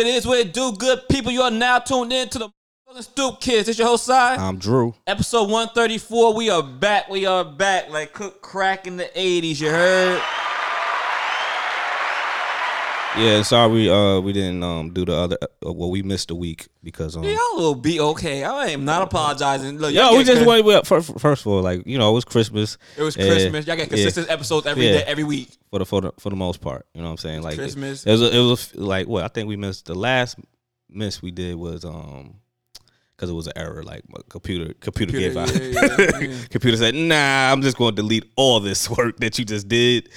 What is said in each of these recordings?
What it is, what it do, good people. You are now tuned in to the Stoop Kids. It's your host, side. I'm Drew. Episode 134. We are back. We are back. Like cook crack in the 80s. You heard? Yeah, sorry we uh we didn't um do the other uh, well we missed a week because um Y'all will be okay. I am not apologizing. Look, Yo, we just went well, first, first of all like you know it was Christmas It was Christmas. Y'all get yeah. consistent episodes every Yeah. day, every week. for the for the for the most part. You know what I'm saying? Like Christmas. It, was a, it was a, like what I think we missed the last miss we did was um because it was an error like my computer computer, Computer, gave out. yeah, yeah, yeah. computer said nah I'm just going to delete all this work that you just did.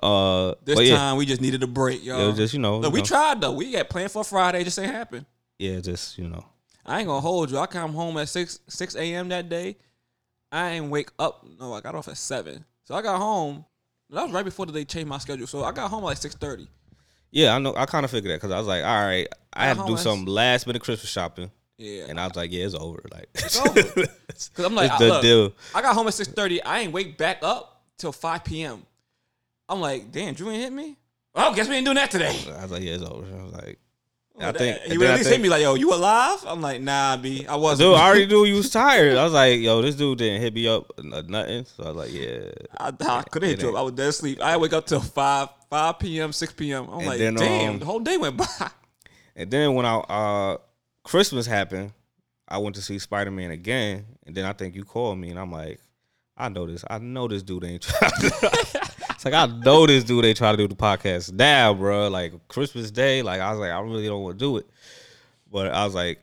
Uh, This time we just needed a break, y'all. it was just you know, Look, you we know, tried though. We got planned for Friday. Just ain't happen. yeah just you know I ain't gonna hold you. I come home at six six a.m. that day. I ain't wake up. No, I got off at seven. So I got home. That was right before they changed my schedule. So I got home like six thirty. Yeah, I know. I kind of figured that because I was like, all right, I had to do some last minute Christmas shopping, Yeah. and I was like, yeah, it's over. Like, It's over. Cause I'm like, I, the look, deal. I got home at six thirty. I ain't wake back up till five p.m. I'm like, damn, Drew ain't hit me. Oh, guess we ain't doing that today. I was like, yeah, it's over. I was like, I Well, think he would at least think- hit me like, yo, you alive? I'm like, nah, b, I wasn't. dude, I already knew you was tired. I was like, yo, this dude didn't hit me up nothing. So I was like, yeah. I, I couldn't hit It you up. I was dead asleep. I wake up till five, five p.m., six p.m. I'm And like, then, damn, um, the whole day went by. And then when I uh Christmas happened, I went to see Spider Man again, and then I think you called me, and I'm like, I know this. I know this dude ain't trying. To, it's like I know this dude ain't trying to do the podcast now, bro. Like Christmas Day, like I was like, I really don't want to do it, but I was like,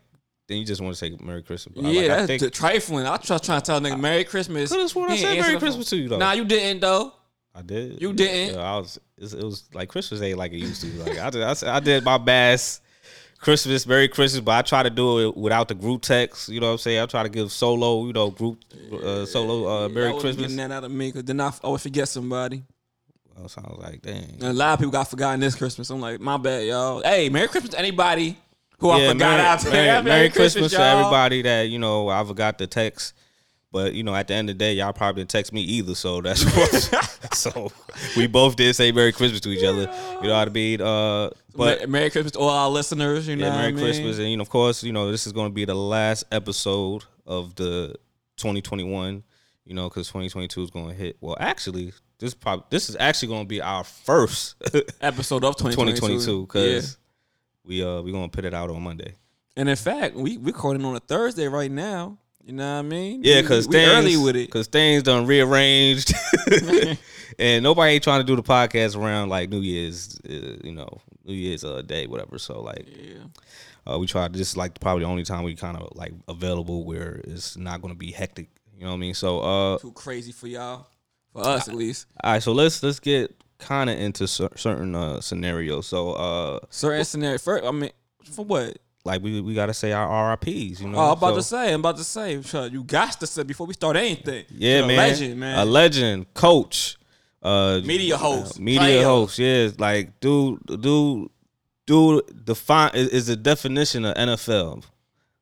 then you just want to say Merry Christmas. But yeah, like, I that's think trifling. I just trying to tell a nigga Merry Christmas. Could've sworn I said Merry Christmas to you, though. Nah, you didn't though. I did. You didn't? Yeah, I was. It it was like Christmas ain't like it used to. Like I did. I, I did my best. Christmas, Merry Christmas, but I try to do it without the group text. You know what I'm saying? I try to give solo, you know, group uh, solo uh, Merry Christmas. Getting that out of me, because then I always forget somebody. Oh, so I was like, dang. And a lot of people got forgotten this Christmas. I'm like, my bad, y'all. Hey, Merry Christmas to anybody who I forgot Merry, out there. Merry, Merry Christmas, to everybody that you know I forgot the text. But you know, at the end of the day, y'all probably didn't text me either. So that's what. so we both did say Merry Christmas to each other. You know what I mean? Uh, but Mer- Merry Christmas to all our listeners. You know, Yeah, Merry I mean? Christmas, and you know, of course, you know, this is going to be the last episode of the 2021. You know, because 2022 is going to hit. Well, actually, this probably this is actually going to be our first Episode of 2022. 2022 Yeah. because we uh we're going to put it out on Monday. And in fact, we we recording on a Thursday right now. You know what I mean? Yeah, because things early with it. because things done rearranged, and nobody ain't trying to do the podcast around like New Year's, uh, you know, New Year's uh, day, whatever. So like, Yeah. Uh, we tried this is like probably the only time we kind of like available where it's not going to be hectic. You know what I mean? So uh, Too crazy for y'all. For us at least. all right, so let's let's get kind of into cer- certain uh scenarios. So uh, Certain scenario. First, I mean, for what? Like we we got to say our RIPS. You know? Oh, I'm about So- to say, I'm about to say, you got to say before we start anything. Yeah, You're a legend, man. A legend, coach, uh, Media host, media player. host. Yeah, like dude, dude, dude. Define is, is the definition of NFL.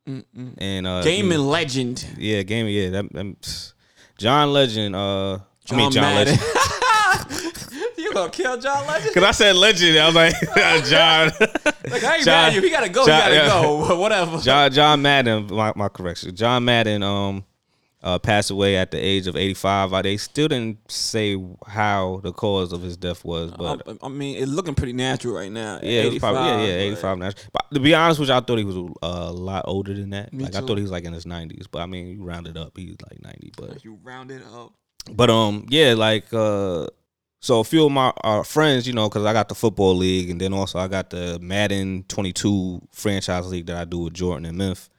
Mm-mm. And uh, Gaming legend. Yeah, gaming. Yeah, that, that- John Legend. Uh, I mean John John Madden. Legend. gonna kill John Legend? Cause I said legend, I was like John. Like, I ain't John- mad at you. He gotta go. John- he gotta yeah. go. Whatever. John John Madden. My, my correction. John Madden. Um, uh, passed away at the age of eighty five. Uh, they still didn't say how the cause of his death was, but I, I mean, it's looking pretty natural right now. yeah, it was probably yeah, yeah, eighty but- five. Now, but to be honest with you, I thought he was uh, a lot older than that. Like I thought he was like in his nineties, but I mean, you rounded up, he's like ninety. But You rounded up. But um, yeah, like uh, so a few of my uh, friends, you know, because I got the football league, and then also I got the Madden 22 franchise league that I do with Jordan and Myth.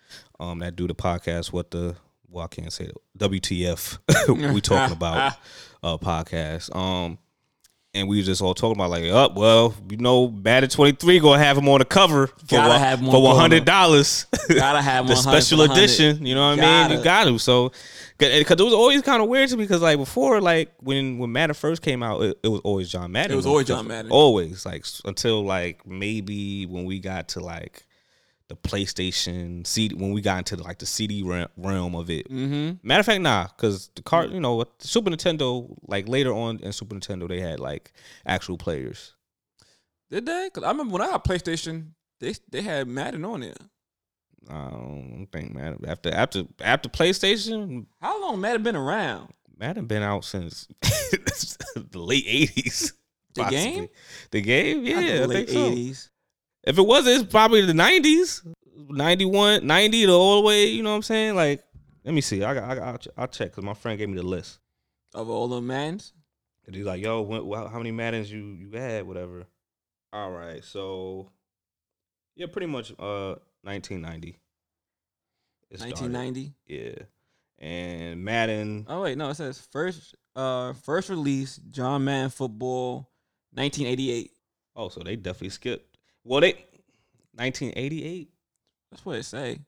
Um, that do the podcast. What the well, I can't say it. WTF? we talking about uh podcast. Um, and we just all talking about like, up, well, you know, Madden 23 gonna have him on the cover for Gotta one- have for for one hundred dollars. Gotta have the special edition. You know what I mean? You got to. So, because it was always kind of weird to me because like before, like when when Madden first came out, it, it was always John Madden. It was always John Madden. Always like until like maybe when we got to like the PlayStation CD when we got into like the CD realm of it. Mm-hmm. Matter of fact, nah, because the card, you know, Super Nintendo, like later on in Super Nintendo, they had like actual players. Did they? Cause I remember when I got PlayStation, they they had Madden on there. I don't think Madden after after after PlayStation, How long Madden been around? Madden been out since the late eighties. The game? The game, yeah, I, late think so. 80s. If it wasn't, it's probably the nineties, 91, 90 the all the way. You know what I'm saying? Like, let me see. I got, I got, I'll, ch- I'll check because my friend gave me the list. Of all the Maddens? And he's like, "Yo, when, how many Maddens you you had? Whatever." All right, so yeah, pretty much uh 1990. 1990. Yeah, and Madden. Oh wait, no, it says first uh first release John Madden football 1988. Oh, so they definitely skipped. Well, they 1988. That's what it say.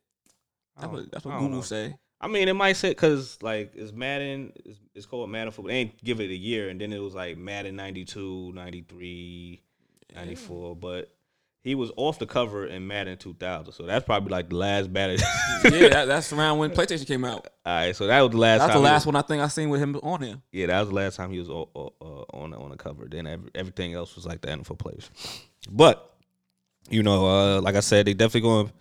That's what, that's what Google know. say. I mean, it might say because like it's Madden. It's, it's called Madden football. They ain't give it a year, and then it was like Madden 92, 93, 94. But he was off the cover in Madden 2000, so that's probably like the last Madden. yeah, that, that's around when PlayStation came out. All right, so that was the last. That's the last was- one I think I seen with him on here. Yeah, that was the last time he was uh, on on the cover. Then every, everything else was like the NFL players. But you know, uh, like I said, they definitely going.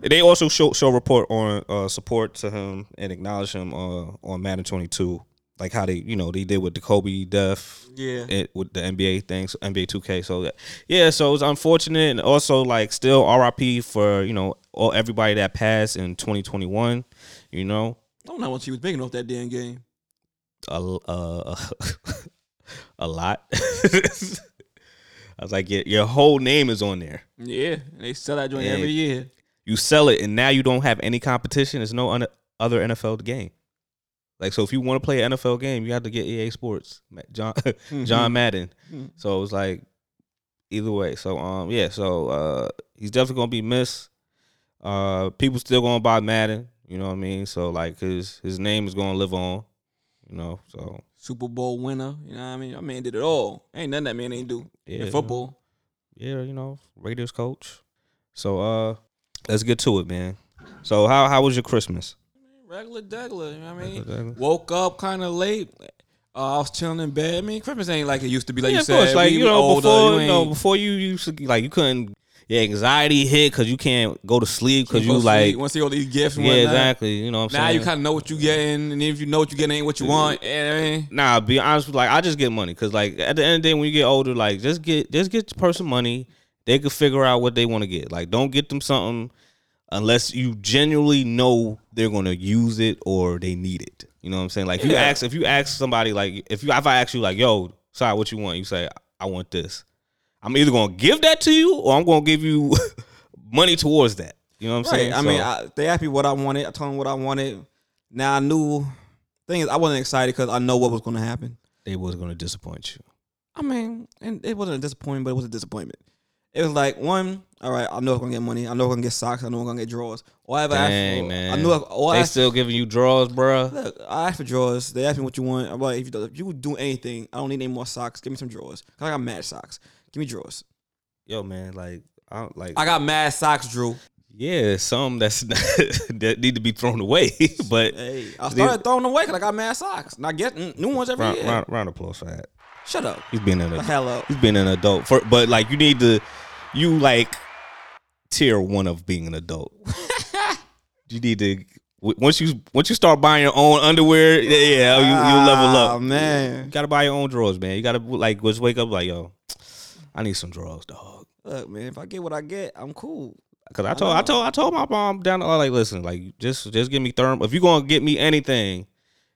They also show show report on uh, support to him and acknowledge him uh, on Madden 22, like how they you know they did with the Kobe death. Yeah. It, with the NBA things, NBA 2K. So that, yeah, so it was unfortunate, and also like still RIP for you know all everybody that passed in 2021. You know, I don't know once he was making off that damn game. a uh, a lot. I was like, your, your whole name is on there. Yeah, they sell that joint Yeah. every year. You sell it, and now you don't have any competition. There's no un- other NFL game. Like, so if you want to play an NFL game, you have to get EA Sports, John John Madden. Mhm. So it was like either way. So um, yeah. So uh, he's definitely gonna be missed. Uh, people still gonna buy Madden. You know what I mean? So like his his name is gonna live on. You know, so Super Bowl winner. You know what I mean? That man did it all. Ain't nothing that man ain't do yeah, in football. yeah, you know, Raiders coach. So uh let's get to it, man. So how how was your Christmas? Regular degular. You know what I mean? Regular. Woke up kind of late. Uh, I was chilling in bed. I mean, Christmas ain't like it used to be. Like yeah, you of said, course. Like We you know, older, before you, know, before you used to like you couldn't your anxiety hit because you can't go to sleep because you like want to see all these gifts. Yeah whatnot. exactly. You know what I'm Now saying? Now you kind of know what you getting, and if you know what you getting, ain't what you want. Mean, Nah, be honest. with- Like I just get money because like at the end of the day, when you get older, like just get just get the person money. They can figure out what they want to get. Like don't get them something unless you genuinely know they're gonna use it or they need it. You know what I'm saying? Like if you ask if you ask somebody like if you if I ask you like yo, sorry, what you want? You say I want this. I'm either gonna give that to you or I'm gonna give you money towards that. You know what I'm right. saying? I mean, I, they asked me what I wanted. I told them what I wanted. Now I knew. Thing is, I wasn't excited because I know what was to happen. they was gonna disappoint you. I mean, and it wasn't a disappointment, but it was a disappointment. It was like one, all right, I know I'm gonna get money. I know I'm gonna get socks. I know I'm gonna get drawers. All I Dang for, man, I knew. I, I they asked, still giving you drawers, bro. look, I asked for drawers. They asked me what you want. I'm like, if you, if you do anything, I don't need any more socks. Give me some drawers. Cause I got mad socks. Give me drawers. Yo, man, like I don't like. I got mad socks, Drew. Yeah, some that's that need to be thrown away. but Hey, I started throwing them away because I got mad socks. And I get new ones every round, year. round, round of applause for that. Shut up. He's being an adult. hell up. He's being an adult. For but like you need to, you like tier one of being an adult. you need to once you once you start buying your own underwear, yeah, you, you level up. Ah, man. You gotta buy your own drawers, man. You gotta like just wake up like yo, I need some drawers, dog. Look, man, if I get what I get, I'm cool. Cause I told I told I told my mom down the uh, like, listen, like just just give me therm. If you gonna get me anything,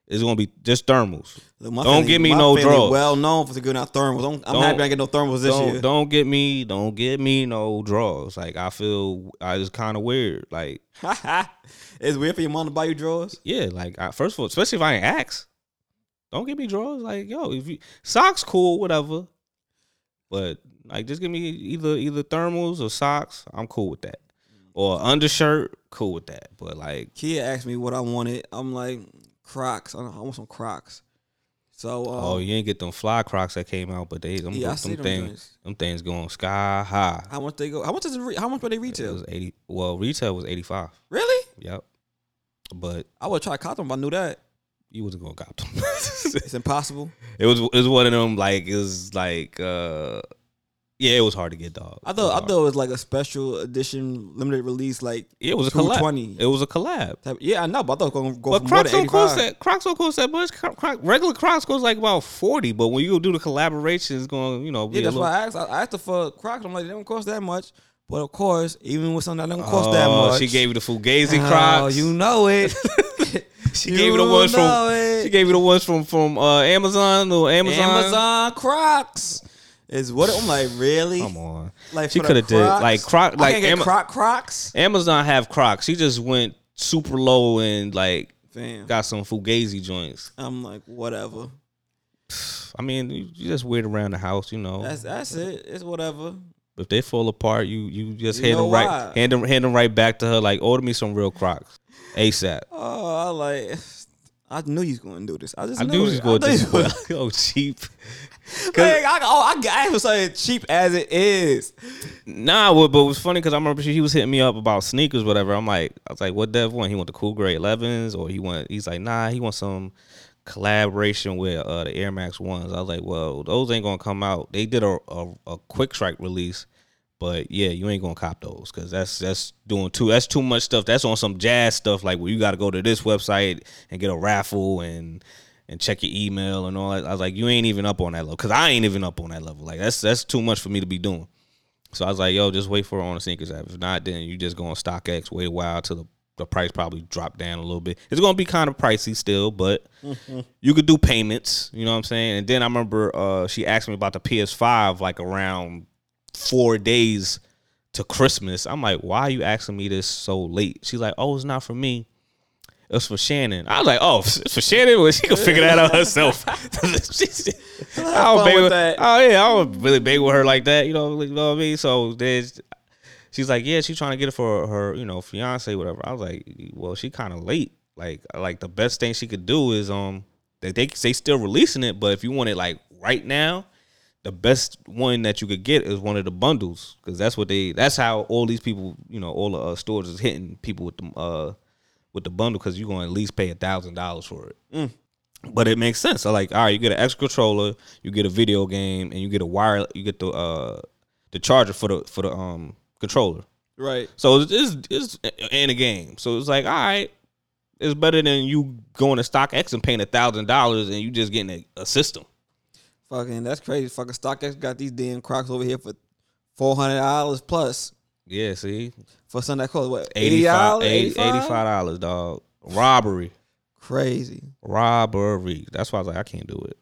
it's gonna be just thermals. Look, Don't family- give me no drawers. Well known for giving out thermals. Don't, I'm Don't- happy I get no thermals this Don't year. don't get me don't get me no drawers. Like I feel I just kind of weird. Like it's weird for your mom to buy you drawers. yeah, like I, first of all, especially if I ain't ask, don't give me drawers. Like yo, if you socks cool, whatever. But like just give me either either thermals or socks. I'm cool with that. Or undershirt, cool with that. But like Kia asked me what I wanted. I'm like Crocs. I, I want some Crocs. So um, Oh, you ain't get them fly crocs that came out, but they them, Yeah, them, them things them things going sky high. how much they go? How much is it? Re- how much were they It retail? was eighty. Well, retail was eighty five. Really? Yep. But I would try to cop them if I knew that. You wasn't gonna cop them. It's impossible. it was it was one of them like it was like uh Yeah, it was hard to get dog. I thought I thought it was like a special edition, limited release, like it was a collab. 220. It was a collab. type- yeah, I know, but I thought it was gonna go But more Crocs than don't eighty cost five. that. Crocs don't cost that much. Croc- regular Crocs goes like about forty, but when you go do the collaboration, it's gonna you know, be Yeah, a that's little, why I asked. I asked her for Crocs. I'm like, they don't cost that much. But of course, even with something that don't cost that Oh, much, She gave you the Fugazi Oh, Crocs. you know it. she gave you the ones from. it. She gave you the ones from from uh, Amazon. The Amazon. Amazon Crocs is what I'm like. Really? Come on. Like She coulda did, like, Croc- I like can't get Ama- Croc Crocs. Amazon have Crocs. She just went super low and like Fam, got some Fugazi joints. I'm like whatever. I mean, you you just weird around the house, you know. That's that's it. It's whatever. if they fall apart, you you just You hand them right, why. hand them hand them right back to her. Like order me some real Crocs, ASAP. Oh, I like. I knew you was going to do this. I just I knew knew you was going to do this. was- oh cheap. Like, I, oh, I got it so cheap as it is. Nah, well, but it was funny because I remember she, he was hitting me up about sneakers, whatever. I'm like, I was like, what Dev want? He want the cool gray 11s, or he want? He's like, nah, he wants some collaboration with uh, the Air Max ones. I was like, well, those ain't gonna come out. They did a a, a quick strike release, but yeah, you ain't gonna cop those because that's that's doing too that's too much stuff. That's on some jazz stuff like where you got to go to this website and get a raffle and. And check your email and all that. I was like, you ain't even up on that level, cause I ain't even up on that level. Like that's that's too much for me to be doing. So I was like, yo, just wait for it on the SNKRS app. If not, then you just go on StockX, wait a while till the, the price probably drop down a little bit. It's gonna be kind of pricey still, but you could do payments, you know what I'm saying? And then I remember uh, she asked me about the PS5 like around four days to Christmas. I'm like, why are you asking me this so late? She's like, oh, it's not for me. It's for Shannon. I was like, oh, it's for Shannon. Well, she can figure that out herself. She- I don't bang with with that. Oh yeah, I don't really bang with her like that. You know, you know what I mean. So there's, she's like, yeah, she's trying to get it for her, you know, fiance, whatever. I was like, well, she kind of late. Like, like the best thing she could do is um, they they they still releasing it, but if you want it like right now, the best one that you could get is one of the bundles because that's what they. That's how all these people, you know, all the uh, stores is hitting people with the uh with the bundle because you're gonna at least pay a thousand dollars for it. But it makes sense. So like, all right, you get an extra controller, you get a video game, and you get a wire. You get the uh the charger for the for the um controller. Right. So it's it's, it's in a game. So it's like, all right, it's better than you going to StockX and paying a thousand dollars and you just getting a, a system. Fucking, that's crazy. Fucking StockX got these damn Crocs over here for four hundred dollars plus Yeah, see, for something that costs what eighty dollars, eighty five dollars, dog. Robbery, Crazy. robbery. That's why I was like, I can't do it.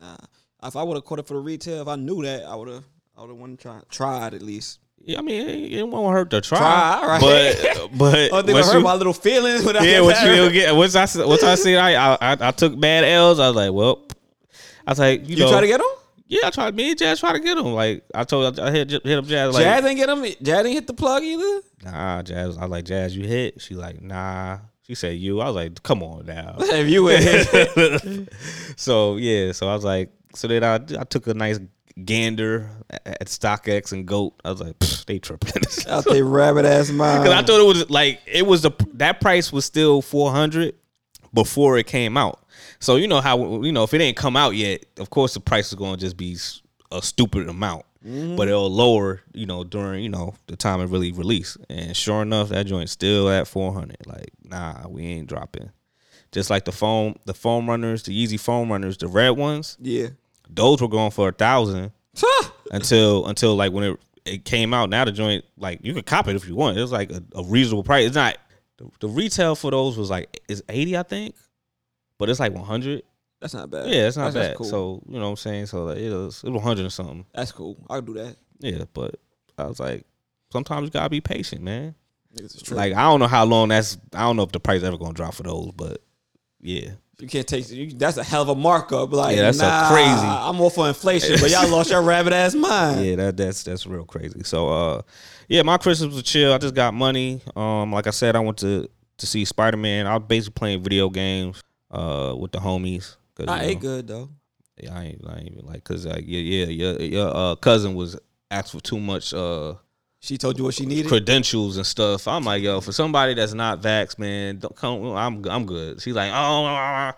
Nah. If I would have caught it for the retail, if I knew that, I would have. I would have wanted to try tried at least. Yeah, I mean, it, it won't hurt to try, Try, right. but but Oh, they hurt you- my little feelings. Yeah, what you get? Once I s- once I see I, I I took bad L's, I was like, well, I was like, you, You know, try to get them? yeah, I tried. Me and Jazz try to get him. Like I told, I hit hit up Jazz. Like, Jazz ain't get them. Jazz ain't hit the plug either. nah, Jazz. I was like Jazz. You hit? She like, nah. She said you. I was like, come on now. if you hit, so yeah, so I was like, so then I I took a nice gander at, StockX and Goat. I was like, "Pfft, they tripping. out there rabbit ass mind. Because I thought it was like it was the that price was still four hundred before it came out. So you know how you know if it ain't come out yet, of course the price is going to just be a stupid amount, mm-hmm. but it'll lower you know during you know the time it really release. And sure enough, that joint's still at four hundred. Like nah, we ain't dropping. Just like the foam, the foam runners, the Yeezy foam runners, the red ones, yeah. those were going for a thousand until until like when it it came out. Now the joint like you could cop it if you want. It was like a, a reasonable price. It's not the, the retail for those was like is eighty I think, but it's like one hundred. That's not bad. Yeah, it's not That's- bad. that's cool. So you know what I'm saying. So like, it was it was one hundred or something. that's cool. I'll do that. Yeah, but I was like, sometimes you gotta be patient, man. Like I don't know how long that's. I don't know if the price ever gonna drop for those, but yeah. you can't take you, that's a hell of a markup. Like, Yeah, that's nah, crazy- I'm all for inflation, but y'all lost your rabbit ass mind. Yeah, that that's that's real crazy. So uh yeah, my Christmas was chill. I just got money. Um like I said, I went to to see Spider Man. I was basically playing video games uh with the homies. 'Cause, I ate know, good though. Yeah, I ain't, I ain't even like cause like yeah, yeah, your your uh, cousin was asked for too much uh She told you what she needed. credentials and stuff. I'm like, yo, for somebody that's not vax, man, don't come. I'm I'm good. She's like, oh, I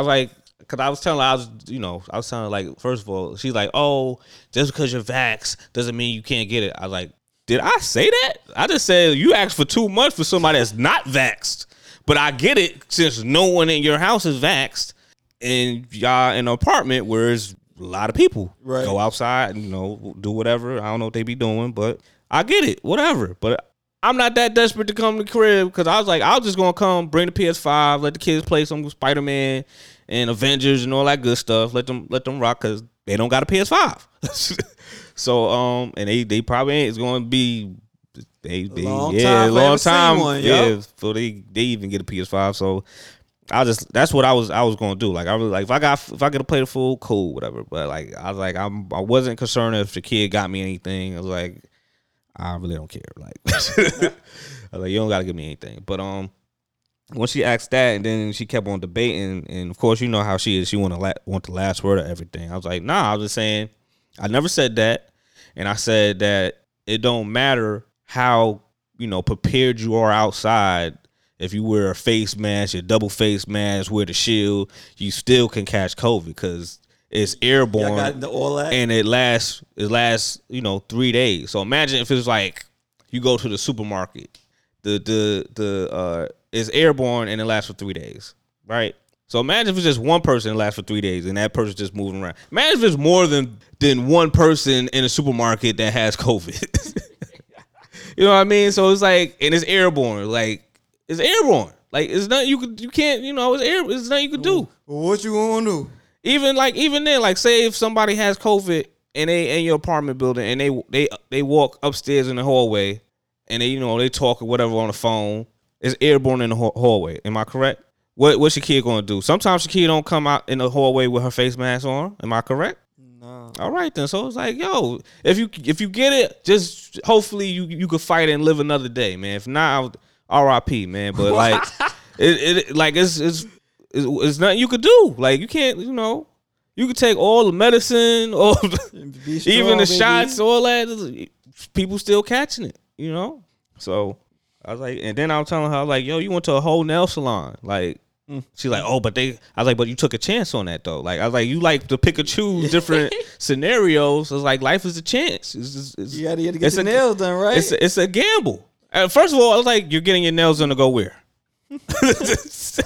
was like, because I was telling her I was, you know, I was telling her like, first of all, she's like, oh, just because you're vax doesn't mean you can't get it. I was like, did I say that? I just said you asked for too much for somebody that's not vaxxed. But I get it since no one in your house is vaxxed, and y'all in an apartment where there's a lot of people. Right. Go outside, and, you know, do whatever. I don't know what they be doing, but I get it. Whatever. But I'm not that desperate to come to the crib because I was like, I was just gonna come, bring the PS5, let the kids play some Spider Man and Avengers and all that good stuff. Let them let them rock because they don't got a PS5. so um, and they they probably ain't. It's gonna be they, they long yeah time long time one, yeah yo. before they they even get a PS5. So I just that's what I was I was gonna do. Like I was like if I got if I get to play the full, cool, whatever. But like I was like I'm I wasn't concerned if the kid got me anything. I was like I really don't care. Like I was like you don't gotta give me anything. But um when she asked that and then she kept on debating and of course you know how she is she want to la- want the last word of everything i was like nah i was just saying i never said that and i said that it don't matter how you know prepared you are outside if you wear a face mask your double face mask wear the shield you still can catch covid because it's airborne Y'all got the, all that. and it lasts it lasts you know three days. So imagine if it's like you go to the supermarket, the the the uh it's airborne and it lasts for three days, right? So imagine if it's just one person that lasts for three days and that person's just moving around. Imagine if it's more than than one person in a supermarket that has COVID. you know what I mean? So it's like and it's airborne, like it's airborne. Like it's nothing you could you can't you know it's air it's nothing you could do Well, what you gonna do? even like even then, like say if somebody has COVID and they in your apartment building and they they they walk upstairs in the hallway and they you know they talk or whatever on the phone, it's airborne in the hallway. Am I correct? What what's your kid gonna do? Sometimes your kid don't come out in the hallway with her face mask on. Am I correct? All right then. So it's like, yo, if you if you get it, just hopefully you you could fight and live another day, man. If not, R.I.P. Man. But like, it, it like it's it's it's, it's nothing you could do. Like you can't, you know, you could take all the medicine, all the, strong, even the baby. shots, all that. People still catching it, you know. So I was like, and then I was telling her, I was like, yo, you went to a whole nail salon, like. She's like, oh, but they. I was like, but you took a chance on that though. Like, I was like, you like to pick and choose different scenarios. It's like life is a chance. It's, it's, it's, You gotta, you gotta get it's your a- nails done, right? it's a, it's a gamble. Uh, first of all, I was like, you're getting your nails done to go where? it's,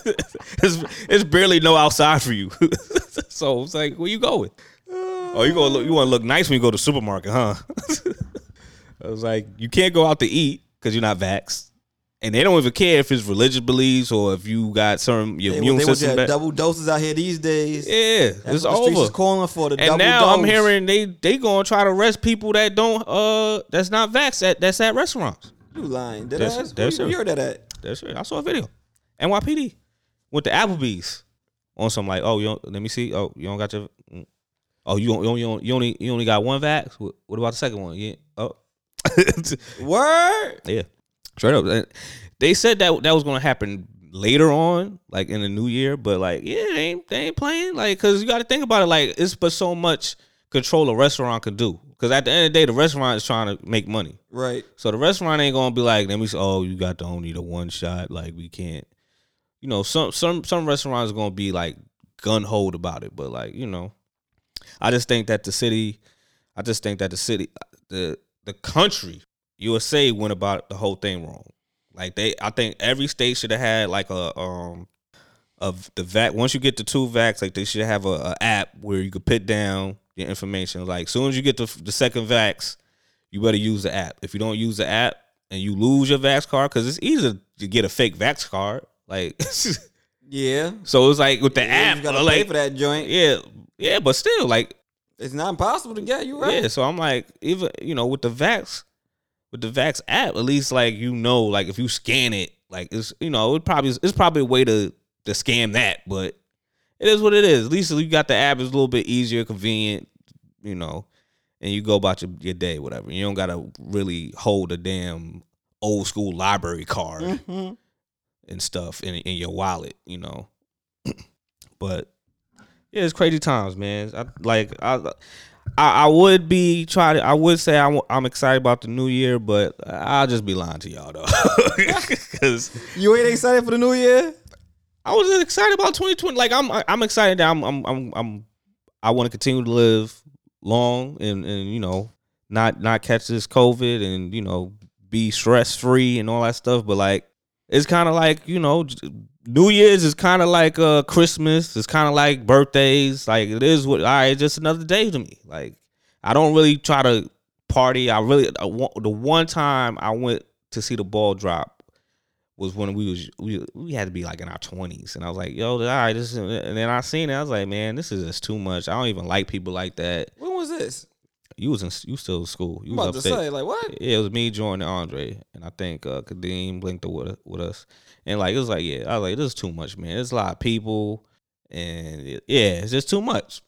it's barely no outside for you. so it's like, where you going? Oh, you gonna look, you want to look nice when you go to the supermarket, huh? I was like, you can't go out to eat because you're not vaxxed. And they don't even care if it's religious beliefs or if you got some your they, immune they system. to have double doses out here these days. yeah, That's it's streets is over. calling for the And double now I'm hearing they they gonna try to arrest people that don't uh that's not vaxxed at that's at restaurants. you lying. Did That's- I? that's Where you, heard that at? That's right. I saw a video. NYPD with the Applebee's on some like, oh, you don't, let me see. Oh, you don't got your. mm. Oh, you don't, you don't, you, don't, you only you only got one vax. What, what about the second one? Yeah. Oh. Word. yeah. Straight up. They said that that was gonna happen later on, like in the new year. But like, yeah, they ain't they ain't playing. Like, cause you got to think about it. Like, it's but so much control a restaurant can do. Cause at the end of the day, the restaurant is trying to make money. Right. So the restaurant ain't gonna be like, let me say, oh, you got the only the one shot. Like we can't, you know, some some some restaurants are gonna be like gun hold about it. But like, you know, I just think that the city, I just think that the city, the the country, USA went about the whole thing wrong. Like they, I think every state should have had like a um of the vac. Once you get the two vax, like they should have a, a app where you could put down your information. Like as soon as you get the the second vax, you better use the app. If you don't use the app and you lose your vax card, because it's easy to get a fake vax card. Like Yeah. so, it's like with the Yeah, app, you gotta pay for that joint. yeah, yeah, but still, like It's not impossible to get. You right. yeah. So I'm like, even you know, with the vax, with the vax app, at least like you know, like if you scan it, like it's you know, it probably it's probably a way to to scam that, but it is what it is. At least you got the app, it's a little bit easier, convenient, you know, and you go about your, your day, whatever. You don't gotta really hold a damn old school library card Mhm. and stuff in in your wallet, you know. but yeah, it's crazy times, man. I, like I, I, I would be try to. I would say I'm, I'm excited about the new year, but I'll just be lying to y'all though, because You ain't excited for the new year? I was excited about 2020. Like I'm I'm excited that I'm I'm I'm, I'm I want to continue to live long and and you know not not catch this COVID and you know be stress free and all that stuff. But like it's kind of like you know New Year's is kind of like uh Christmas. It's kind of like birthdays. Like it is what all right, just another day to me. Like I don't really try to party. I really the one time I went to see the ball drop was when we was we we had to be like in our twenties, and I was like, "Yo, all right, this," is, and then I seen it. I was like, "Man, this is just too much. I don't even like people like that." When was this? You was in you still in school. You I'm was about to say, like, what? Yeah, it was me, Jordan, and Andre, and I think uh, Kadeem blinked with with us, and like it was like, yeah, I was like, this is too much, man. There's a lot of people, and it- yeah, it's just too much.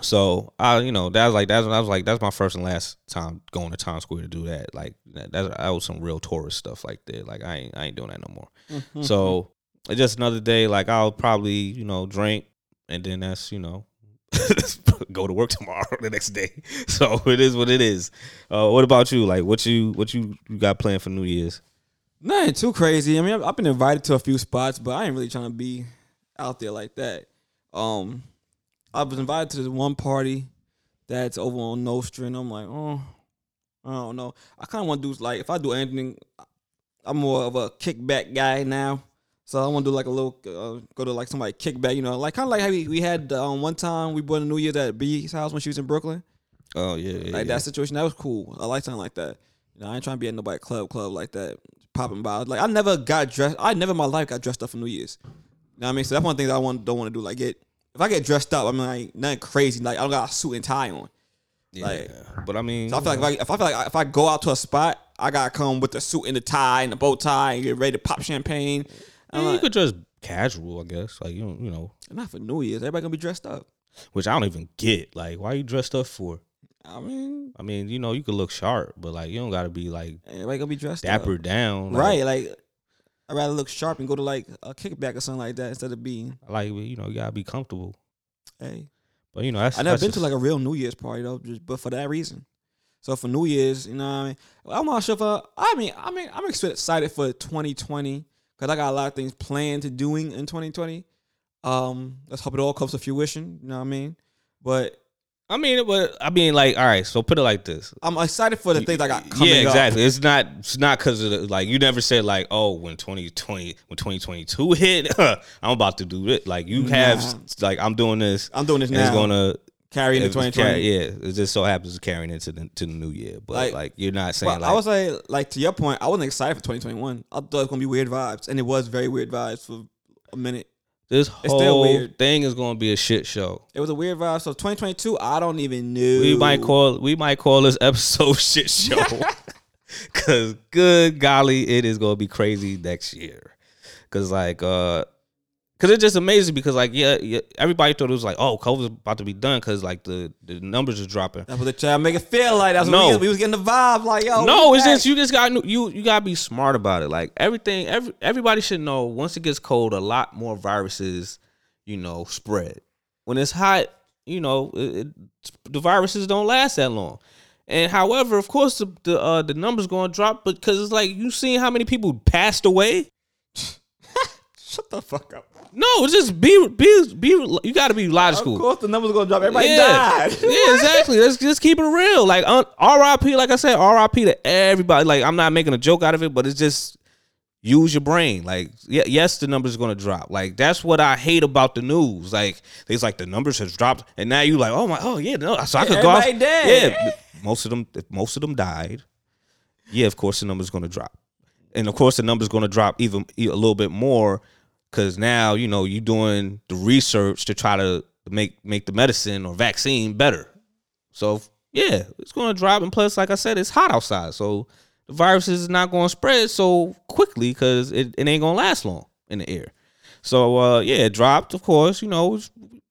So I, you know, that was like that's when I was like that's my first and last time going to Times Square to do that. Like that, that, was some real tourist stuff like that. Like I ain't I ain't doing that no more. Mm-hmm. So it's just another day. Like I'll probably you know drink, and then that's you know go to work tomorrow the next day. So it is what it is. Uh, what about you? Like what you what you, you got planned for New Year's? Nothing too crazy. I mean, I've, I've been invited to a few spots, but I ain't really trying to be out there like that. Um, I was invited to this one party that's over on Nostrand, and I'm like, oh, I don't know. I kind of want to do like if I do anything, I'm more of a kickback guy now. So I want to do like a little, uh, go to like somebody kickback, you know, like kind of like how we, we had um, one time we bought a New Year's at B's house when she was in Brooklyn. Oh yeah, yeah, Like yeah. that situation, that was cool. I like something like that. You know, I ain't trying to be at nobody club club like that, popping by. Like I never got dressed. I never in my life got dressed up for New Year's. You know what I mean? So that's one thing that I want don't want to do. Like get if I get dressed up, I mean like nothing crazy. Like I don't got a suit and tie on. yeah. like- but I mean, So I feel like if I, if I feel like if I go out to a spot, I gotta come with the suit and the tie and the bow tie and get ready to pop champagne. Yeah, you like, could dress casual, I guess. Like you, don't- you know, not for New Year's. Everybody gonna be dressed up. which I don't even get. Like, why you dressed up for? I mean, I mean, you know, you could look sharp, but like, you don't got to be like everybody gonna be dressed dapper up. down, like, Right, like I'd rather look sharp and go to like a kickback or something like that instead of being Like, you know, you gotta be comfortable. hey. But you know, that's I never that's been to like a real New Year's party though, just but for that reason. So for New Year's, you know, what I mean, I'm not sure for. Uh, I mean, I mean, I'm excited for 2020 because I got a lot of things planned to doing in 2020. Um, let's hope it all comes to fruition. You know what I mean? But I mean, but I mean, like, all right. So put it like this. I'm excited for the things I got coming yeah, up. exactly. It's not. It's not because of the, like you never said like, oh, when 2020, when 2022 hit, I'm about to do it. Like you have, Nah. like I'm doing this. I'm doing this now. it's gonna carry the 2020. carry- yeah, it just so happens to carrying into the to the new year. But like, Like- you're not saying Well, like I was like, like to your point, I wasn't excited for 2021. I thought it was gonna be weird vibes, and it was very weird vibes for a minute. this it's still whole weird. thing is gonna be a shit show. It was a weird vibe. So 2022, I don't even know. We might call we might call this episode shit show. Cause good golly, it is gonna be crazy next year. Cause like uh Cause it's just amazing because like yeah, yeah everybody thought it was like oh COVID's about to be done because like the the numbers are dropping. That's what they try to make it feel like. That's No. what we, we was getting the vibe. Like yo, no, it's back. just you just got you you gotta be smart about it. Like everything, every everybody should know. Once it gets cold, a lot more viruses, you know, spread. When it's hot, you know, it, it, the viruses don't last that long. And however, of course, the the, uh, the numbers going to drop because it's like you seen how many people passed away. Shut the fuck up. No, just be be be. You got to be logical. Of course, the numbers gonna drop. Everybody yeah. died. yeah, exactly. Let's just keep it real. Like un- R.I.P. Like I said, R.I.P. to everybody. Like I'm not making a joke out of it, but it's just use your brain. Like yeah, yes, the numbers are gonna drop. Like that's what I hate about the news. Like it's like the numbers has dropped, and now you like, oh my, oh yeah, no, so I could go. Out. dead. Yeah, most of them, most of them died. Yeah, of course the numbers gonna drop, and of course the numbers gonna drop even a little bit more because now you know you're doing the research to try to make make the medicine or vaccine better. So yeah, it's gonna drop, and plus, like I said, it's hot outside, so the virus is not gonna spread so quickly because it, it ain't gonna last long in the air. So uh, yeah, it dropped. Of course, you know,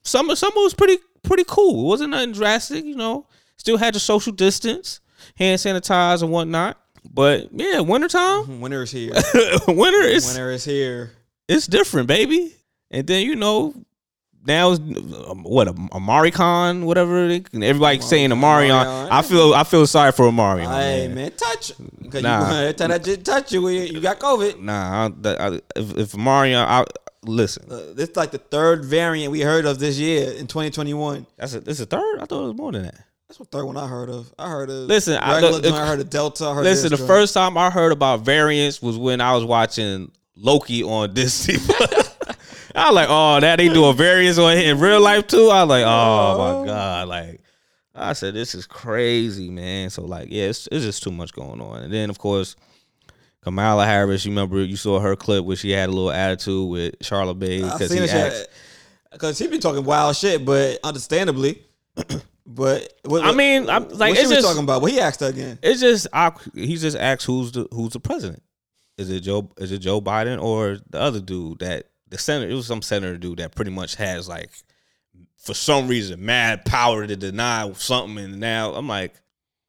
summer some was pretty pretty cool. It wasn't nothing drastic, you know. Still had the social distance, hand sanitize and whatnot. But yeah, wintertime, Winter is here. winter is Winter is here. It's different, baby. And then you know, now it's um, what Amari Khan, whatever. They, everybody saying Omarion. Omarion. I feel I feel sorry for Omarion. Hey man. man, touch. Because Nah. you every time I just touch you, you you got COVID. Nah, I, I, if, if Omarion, I, listen, Uh, this is like the third variant we heard of this year in 2021. that's a, this a third. I thought it was more than that. That's the third one I heard of. I heard of Listen, I- the- I, heard of Delta. I heard Listen, the first time I heard about variants was when I was watching Loki on Disney. I was like, oh, that they do a variance on in real life too. I was like, oh my god, like I said, this is crazy, man. So like, yeah, it's, it's just too much going on. And then of course, Kamala Harris, you remember you saw her clip where she had a little attitude with Charlamagne because he asked. because he been talking wild shit, but understandably. but what, I mean, I'm- like, what she was just- talking about? What he asked her again? It's just I, he just asked who's the who's the president. Is it Joe? Is it Joe Biden or the other dude that the senator? It was some senator dude that pretty much has like, for some reason, mad power to deny something. And now I'm like,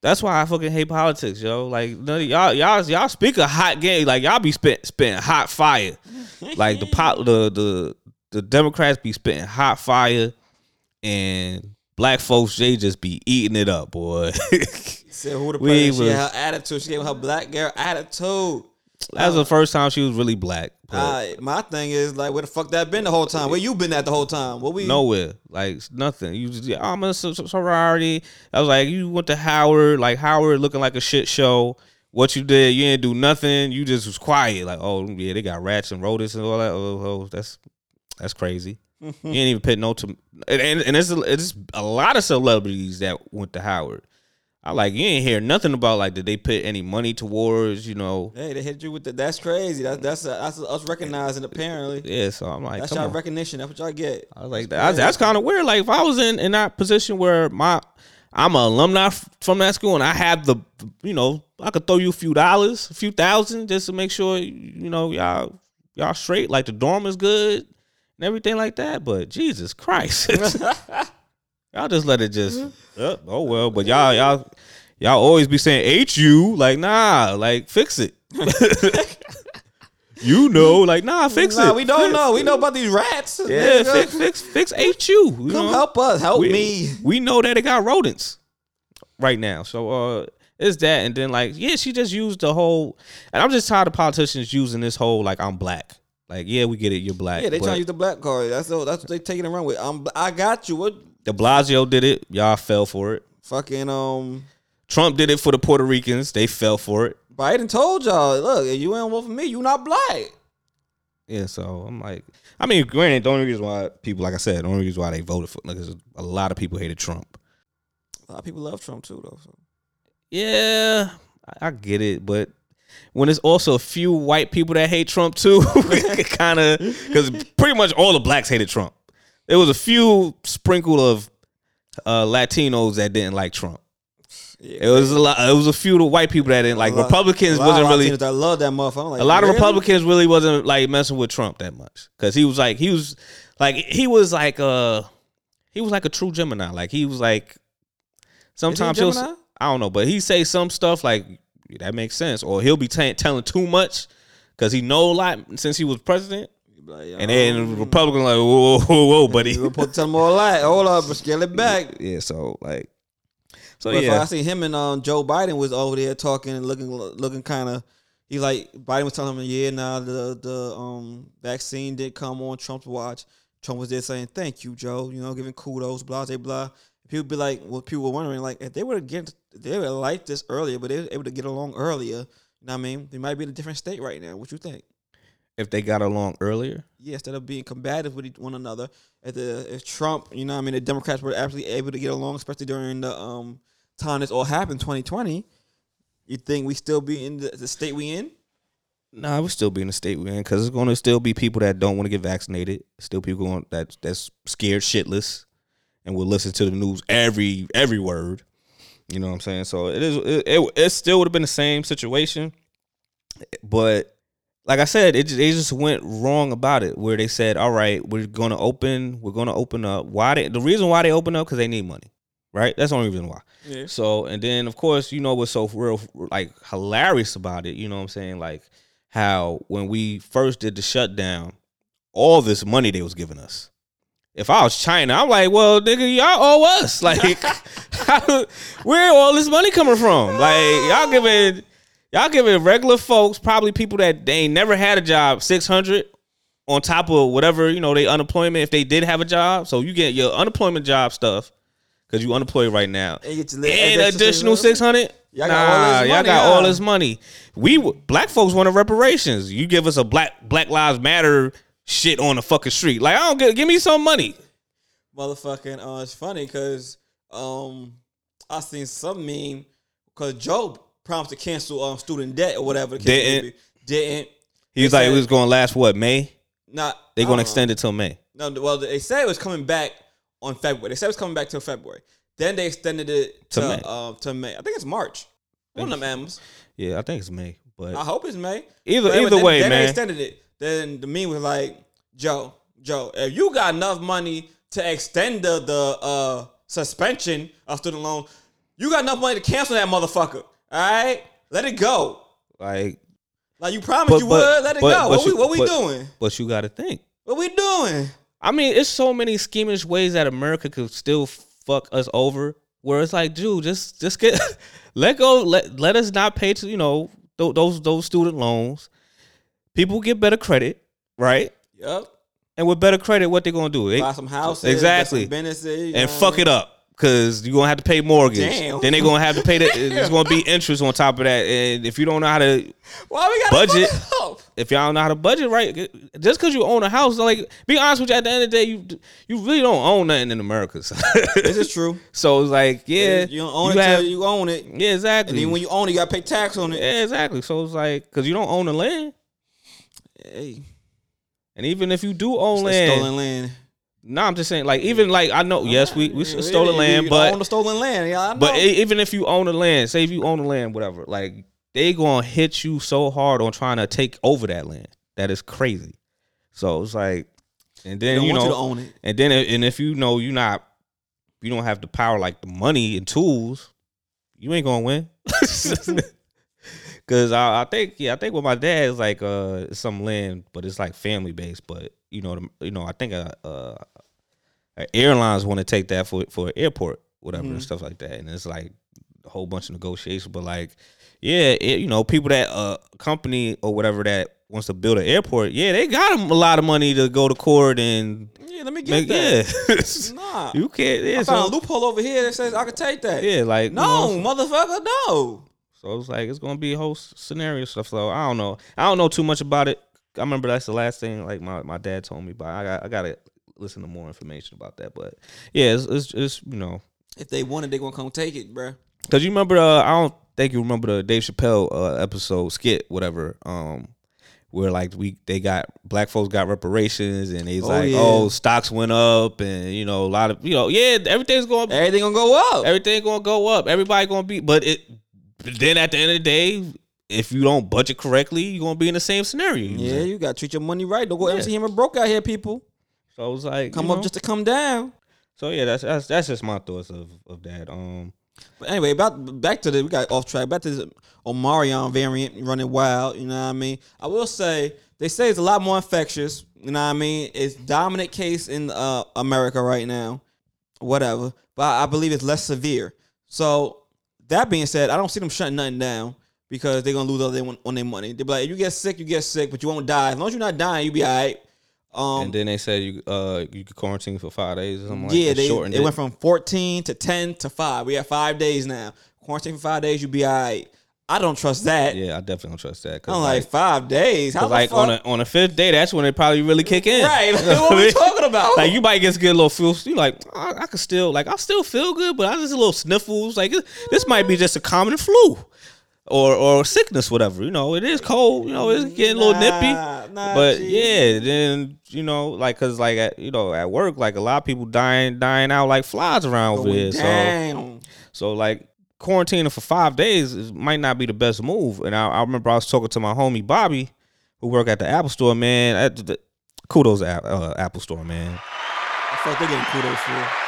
that's why I fucking hate politics, yo. Like y'all, y'all, y'all speak a hot game. Like y'all be spit, spitting hot fire. like the pot, the the the Democrats be spitting hot fire, and black folks they just be eating it up, boy. Said who the We president? She was- had her attitude. She gave her black girl attitude. That was the first time she was really black. Uh, my thing is like, where the fuck that been the whole time? Where you been at the whole time? What we? nowhere, like nothing. You just, yeah, I'm a so- so- sorority. I was like, you went to Howard, like Howard looking like a shit show. What you did, you didn't do nothing. You just was quiet. Like, oh yeah, they got rats and rodents and all that. Oh, oh that's that's crazy. you ain't even put no to, and and, and it's, it's a lot of celebrities that went to Howard. I like you ain't hear nothing about like did they put any money towards you know Hey, they hit you with the. That's crazy. That's that's that's us recognizing apparently. yeah. So I'm like, That's y'all on. recognition. That's what y'all get. I was like, that, that's kind of weird. Like, if I was in, in that position where my I'm an alumni from that school and I have the, you know, I could throw you a few dollars, a few thousand, just to make sure you know y'all y'all straight. Like the dorm is good and everything like that. But Jesus Christ, y'all just let it just. uh, oh well, but y'all y'all y'all always be saying H U like nah, like fix it. you know, like nah, fix Nah, it. we don't know. We know about these rats. Yeah, Nigga. fix fix fix HU. you Come know? help us. Help we, me. We know that it got rodents right now. So uh it's that and then like yeah, she just used the whole and I'm just tired of politicians using this whole like I'm black. Like, yeah, we get it, you're black. Yeah, they but trying to use the black card. That's all, that's what they taking it around with. I'm, I got you. What De Blasio did it, y'all fell for it. fucking um Trump did it for the Puerto Ricans, they fell for it. Biden told y'all, look, if you ain't vote for me, you not black. Yeah, so I'm like, I mean, granted, the only reason why people, like I said, the only reason why they voted for, because a lot of people hated Trump. A lot of people love Trump too, though. So. Yeah, I, I get it, but when there's also a few white people that hate Trump too, kind of because pretty much all the blacks hated Trump. There was a few sprinkle of uh, Latinos that didn't like Trump. It was a lot. It was a few of the white people that didn't like. lot- Republicans wasn't really. That love that motherfucker. Like, A lot of? Republicans really wasn't like messing with Trump that much because he was like he was like he was like uh he was like a true Gemini. Like he was like sometimes he'll I don't know, but he say some stuff like that makes sense, or he'll be t- telling too much because he know a lot since he was president. Like, And then Republican like whoa whoa whoa, buddy. you supposed to tell them all that. Hold up, scale it back. Yeah, so like so But yeah. I see him and um, Joe Biden was over there talking and looking looking kind of. He like Biden was telling him, yeah, now the the um vaccine did come on Trump's watch. Trump was there saying, "Thank you, Joe." You know, giving kudos, blah blah blah. People be like, well, people were wondering, like, if they would have get, they would like this earlier, but they were able to get along earlier. You know what I mean? They might be in a different state right now. What you think? If they got along earlier, Yeah, instead of being combative with each- one another, if the if Trump, you know, what I mean, the Democrats were actually able to get along, especially during the um time this all happened, 2020. You think we still be in the, the state we in? Nah, we'll still be in the state we're in because it's going to still be people that don't want to get vaccinated. Still people going that that's scared shitless, and will listen to the news every every word. You know what I'm saying? So it is. It, it, it still would have been the same situation, but like I said, it just, they just went wrong about it. Where they said, "All right, we're going to open. We're going to open up." Why they? The reason why they open up because they need money, right? That's the only reason why. Yeah. So and then of course you know what's so real like hilarious about it. You know what I'm saying? Like how when we first did the shutdown, all this money they was giving us. If I was China, I'm like, well, nigga, y'all owe us. Like, how, where all this money coming from? Like, y'all giving, y'all giving regular folks, probably people that they ain't never had a job, six hundred on top of whatever you know they unemployment if they did have a job. So you get your unemployment job stuff because you unemployed right now, And, get your little and additional six hundred. Y'all nah, got all this y'all money, got huh? all this money. We black folks wanted reparations. You give us a black Black Lives Matter shit on the fucking street. Like I don't get, give me some money. motherfucking uh it's funny because um I seen some meme because Joe promised to cancel um student debt or whatever the case Didn't. be. didn't He was They like, it was going to last what May? not they're going to extend it till May. no well they said it was coming back on February they said it was coming back till February then they extended it To to May. um to May I think it's March one of them M's Yeah, I think it's May. But I hope it's May either But either then, way, then they man. extended it then the meme was like Joe Joe if you got enough money to extend the the uh suspension of student loan you got enough money to cancel that motherfucker all right let it go like, like you promised But- you but- would let it but- go what we you- what we doing but you got to think. what we doing I mean, it's so many schemish ways that America could still fuck us over. Where it's like, dude, just just get let go. Let let us not pay to you know th- those those student loans. People get better credit, right? yep And with better credit, what they gonna do? They, buy some houses Exactly. some businesses and know fuck it up because you're gonna have to pay mortgage. Damn. Then they're gonna have to pay the. It's gonna be interest on top of that. And if you don't know how to, why we gotta Budget. fuck it up? if y'all don't know how to budget right, just because you own a house, like be honest with you, at the end of the day, you you really don't own nothing in America. So, this is true so it's like, yeah, you don't own you it have- till you own it yeah, exactly. and then when you own it you gotta pay tax on it yeah, exactly. So it's like, because you don't own the land, hey and even if you do own it's land, stolen land no, I'm just saying, like even like I know, yes, we we Yeah, stole the yeah, land, you but own the stolen land. Yeah, I know. But even if you own the land, say if you own the land, whatever, like they gonna hit you so hard on trying to take over that land. That is crazy. So it's like, and then you want know, you to own it. and then and if you know you're not, you don't have the power like the money and tools, you ain't gonna win. Cause I, I think yeah I think with my dad is like uh some land but it's like family based but you know the, you know I think uh, uh airlines want to take that for for an airport whatever and stuff like that and it's like a whole bunch of negotiations but like yeah it, you know people that uh company or whatever that wants to build an airport yeah they got a lot of money to go to court and Yeah, let me get make that. yeah Nah, you can't yeah I found a loophole over here that says I could take that. yeah like you No, know, motherfucker, no. So it's like it's gonna be a whole scenario stuff. So I don't know. I don't know too much about it. I remember that's the last thing like my, my dad told me, but I got I gotta listen to more information about that. But yeah, it's it's, it's you know If they want it, they gonna come take it, bruh. because you remember uh, I don't think you remember the Dave Chappelle uh, episode skit whatever um where like we they got black folks got reparations and he's Oh, like yeah. oh stocks went up and you know a lot of you know yeah everything's going Everything gonna go up. everything gonna go up. Everybody gonna be, but it. Then at the end of the day, if you don't budget correctly, you're gonna be in the same scenario. you yeah, in. you gotta treat your money right. Don't go Yeah. MC Hammer broke out here, people. So was like Come up know. just to come down. So yeah, that's that's that's just my thoughts of of that. Um, But anyway, about back to the we got off track. Back to the Omarion variant running wild. You know what I mean? I will say they say it's a lot more infectious. You know what I mean? It's dominant case in uh, America right now. Whatever, but I believe it's less severe. So that being said, I don't see them shutting nothing down because they're gonna lose all they want on their money. They're like, if you get sick, you get sick, but you won't die. As long as you're not dying, you'll be all right. Um, and then they said you uh you could quarantine for five days or something like yeah, that. they, shortened it went from 14 to 10 to 5. We have five days now. Quarantine for five days, you be all right. I don't trust that. yeah, I definitely don't trust that. Cause I'm like, like, five days? How like fuck? on a on a fifth day, that's when it probably really kick in. right. You what are we talking about? Like you might just get a little feel. You like I, I could still like I still feel good, but I just a little sniffles. Like this might be just a common flu, or or sickness, whatever. You know, it is cold. You know, it's getting a little nippy. Nah, nah, But G. yeah, then you know, like, cause like at you know at work, like a lot of people dying dying out like flies around over here. So so like quarantining for five days is, might not be the best move. And I, I remember I was talking to my homie Bobby, who worked at the Apple Store. Man, at the, kudos uh, Apple Store, man. I fuck they getting kudos for.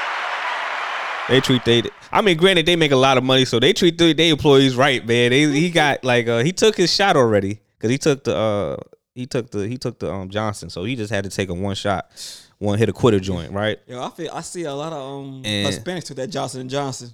They treat they. I mean, granted, they make a lot of money, so they treat their employees right, man. They, he got like uh, he took his shot already because he took the uh he took the he took the um Johnson, so he just had to take a one shot, one hit a quitter joint, right? Yo, I feel I see a lot of um And- Hispanics took that Johnson and Johnson.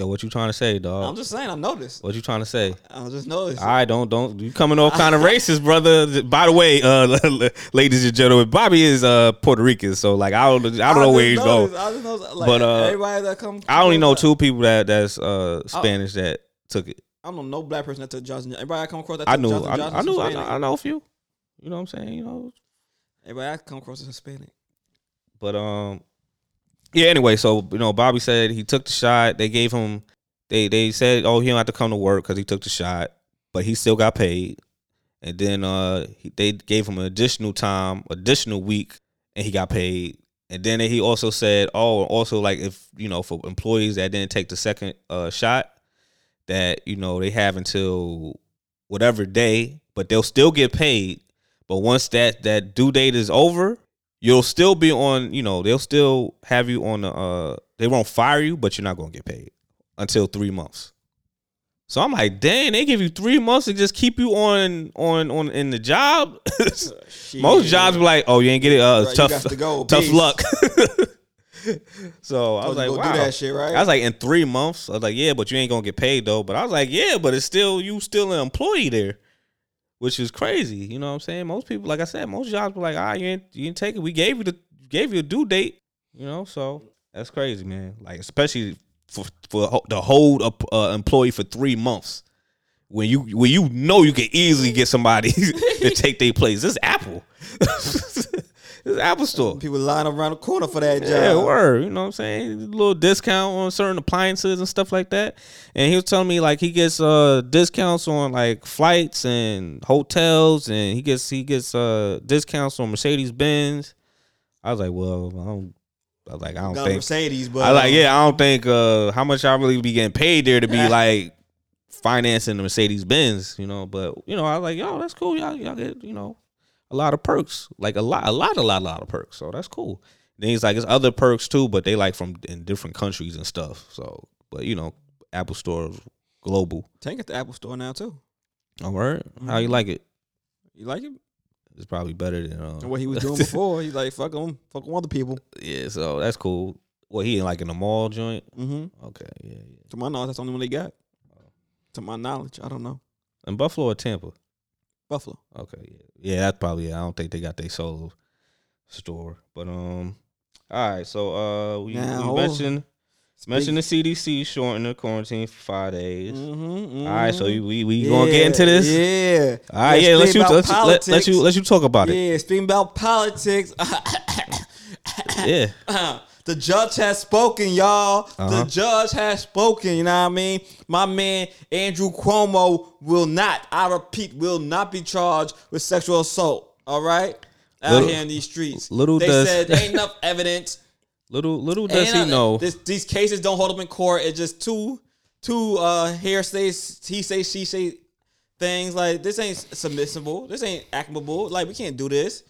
Yo, what you trying to say, dog? I'm just saying. I noticed. What you trying to say? I just noticed. All right, don't don't you coming off kind of racist, brother. By the way, uh, ladies and gentlemen, Bobby is uh Puerto Rican, so like I don't I don't know where he's going. I just noticed, like, But, uh, everybody that come, I only know two people that that's uh Spanish that took it. I don't know no black person that took Johnson. Everybody I come across that I knew Johnson I, Johnson I knew I, know I know a few. You know what I'm saying? You know, Everybody I come across is Hispanic. But um, yeah. Anyway, so you know, Bobby said he took the shot. They gave him. They they said, oh, he don't have to come to work because he took the shot, but he still got paid. And then uh, he, they gave him an additional time, additional week, and he got paid. And then he also said, oh, also like if you know for employees that didn't take the second uh shot, that you know they have until whatever day, but they'll still get paid. But once that that due date is over, you'll still be on. You know, they'll still have you on the. Uh, they won't fire you, but you're not gonna get paid until three months. So I'm like, dang, they give you three months to just keep you on on on in the job. Most jobs be like, oh, you ain't get it. Uh, Right, tough, to go. tough Peace. luck. so I was like, wow. do that shit, right? I was like, in three months. I was like, yeah, but you ain't gonna get paid though. But I was like, yeah, but it's still you still an employee there, which is crazy. You know what I'm saying? Most people, like I said, most jobs be like, ah, you ain't you didn't take it. We gave you the gave you a due date. You know, so that's crazy, man. Like especially for for to hold a uh, employee for three months when you when you know you can easily get somebody to take their place. This is Apple. this Apple Store. People line up around the corner for that job. Yeah, word. You know what I'm saying? A little discount on certain appliances and stuff like that. And he was telling me like he gets uh discounts on like flights and hotels and he gets he gets uh discounts on Mercedes Benz. I was like, well, I don't I was like, I don't Got think Mercedes, but I like, um, yeah, I don't think uh how much I really be getting paid there to be like financing the Mercedes Benz, you know. But you know, I was like, yo, that's cool. Y'all, y'all get, you know, a lot of perks, like a lot, a lot, a lot, a lot of perks. So that's cool. Then he's like, it's other perks too, but they like from in different countries and stuff. So, but you know, Apple Store is global. Tank at the Apple Store now too. All right, how you like it? You like it? It's probably better than uh, What he was doing before? He's like, fuck them, fuck 'em other people. yeah. So that's cool. Well, he in like in the mall joint? Mm-hmm. Okay, yeah, yeah. To my knowledge, that's the only one they got. To my knowledge, I don't know. In Buffalo or Tampa? Buffalo. Okay, yeah, yeah, that's probably. it. I don't think they got their solo store, but um, all right. So uh, we, Now, we mentioned mentioned the CDC shortening the quarantine for five days. Mm-hmm, All right, so we we, we gonna get into this. Yeah. All right, yeah. Let's you let's, about let, let you let you talk about it. Yeah, speaking about politics. Yeah, the judge has spoken, y'all. Uh-huh. The judge has spoken. You know what I mean? My man Andrew Cuomo will not, I repeat, will not be charged with sexual assault. All right, out Little- here in these streets. little they does- said there ain't enough evidence. little little Ain't does he enough- know. this, these cases don't hold up in court. It's just two two uh hearsays, he say, she say things like this ain't submissible. This ain't actionable. Like we can't do this.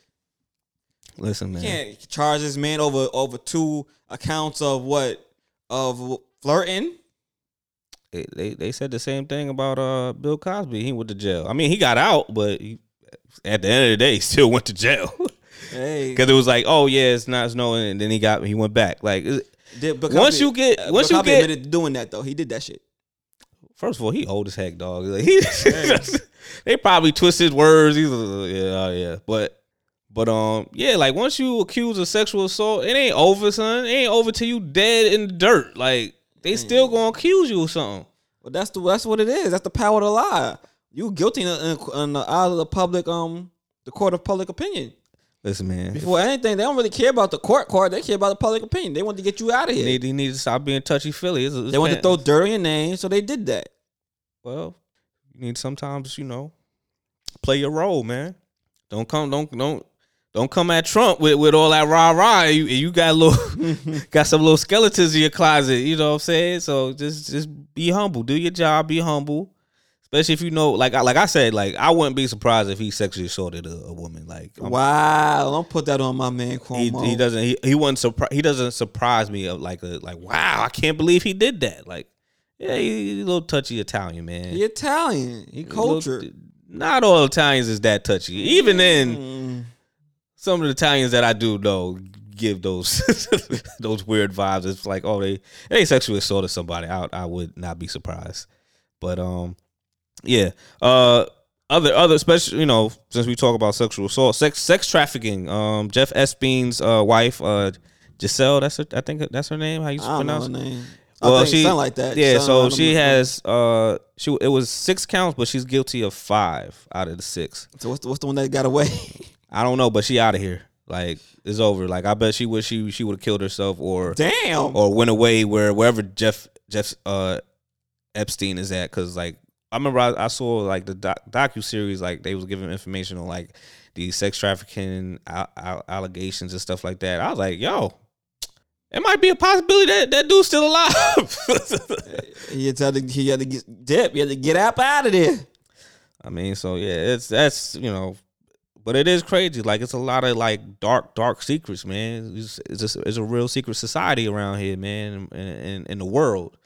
Listen, man. can't charge this man over over two accounts of what of flirting. They, they they said the same thing about uh Bill Cosby. He went to jail. I mean, he got out, but he, at the end of the day, he still went to jail Hey, because it was like, oh yeah, it's not snowing, and then he got he went back. Like, did, once you get- once Bill you get- doing that though, he did that shit. first of all, he old as heck, dog. Like, he, they probably twisted words. He's yeah, yeah, but. But um, yeah, like once you accuse of sexual assault, it ain't over, son. It ain't over till you dead in the dirt. Like they still gonna accuse you of something. But that's the that's what it is. That's the power of the lie. You guilty in, in, in the eyes of the public, um, the court of public opinion. Listen, man. Before anything, they don't really care about the court card. They care about the public opinion. They want to get you out of He here. need, he need to stop being touchy feely. They want to throw dirt on your name, so they did that. Well, you need sometimes, you know, play your role, man. Don't come, don't, don't, don't come at Trump with, with all that rah rah. You you got a little, got some little skeletons in your closet. You know what I'm saying? So just just be humble. Do your job. Be humble. Especially if you know, like I like I said, like I wouldn't be surprised if he sexually assaulted a, a woman. Like I'm- Wow, don't put that on my man he, Cuomo. he doesn't he, he wasn't surprised he doesn't surprise me of like a like wow I can't believe he did that like yeah he, he's a little touchy Italian man He Italian. He He's a little- cultured. not all Italians is that touchy even then Mm. Some of the Italians that I do know give those those weird vibes. It's like, oh, they they sexually assaulted somebody. I I would not be surprised. But um, yeah. Uh, other other especially you know since we talk about sexual assault, sex sex trafficking. Um, Jeff Epstein's uh wife, uh, Giselle. That's her, I think that's her name. How you I don't know pronounce? her name. Well, she something like that. Yeah, so she has uh she it was six counts, but she's guilty of five out of the six. So what's the, what's the one that got away? I don't know, but she out of here. Like it's over. Like I bet she wish she she would have killed herself or Damn. or went away where wherever Jeff Jeff uh Epstein is at. Because like I remember I, I saw like the doc, docu series like they was giving information on like the sex trafficking al- al- allegations and stuff like that. I was like, yo. It might be a possibility that that dude's still alive. He had to he had to get dip. He had to get up out of there. I mean, so yeah, it's that's you know, but it is crazy. Like it's a lot of like dark, dark secrets, man. It's it's, just, it's a real secret society around here, man, in, in in the world.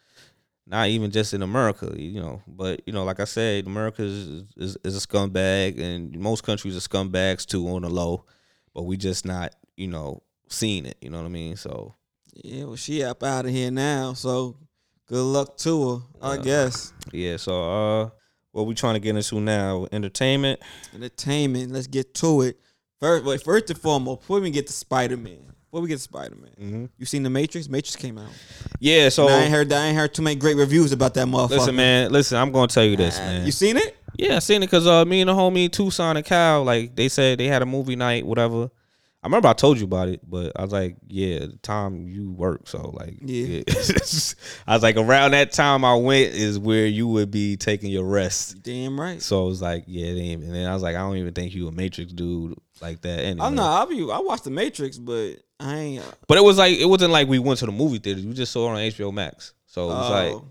Not even just in America, you know. But you know, like I said, America is is, is a scumbag, and most countries are scumbags too on the low. But we just not, you know, seeing it. You know what I mean? So Yeah, well, she up out of here now. So good luck to her, I Uh, guess. yeah. So uh, what we trying to get into now? Entertainment. Entertainment. Let's get to it. First, wait, first and foremost, before we get to Spider Man, before we get to Spider Man, Mm-hmm. you seen the Matrix? Matrix came out. Yeah. So And I ain't heard. I ain't heard too many great reviews about that motherfucker. listen, man. Listen, I'm gonna tell you this, Uh, man. You seen it? Yeah, I seen it because uh, me and the homie Tucson and Cal, like they said they had a movie night, whatever. I remember I told you about it, but I was like, yeah, the time you work, so like, Yeah. I was like, around that time I went is where you would be taking your rest. Damn right. So it was like, yeah, ain't- and then I was like, I don't even think you a Matrix dude like that. Anyway. I'm not. I be. I watched the Matrix, but I ain't. uh, but it was like it wasn't like we went to the movie theater. We just saw it on HBO Max. So it was like oh,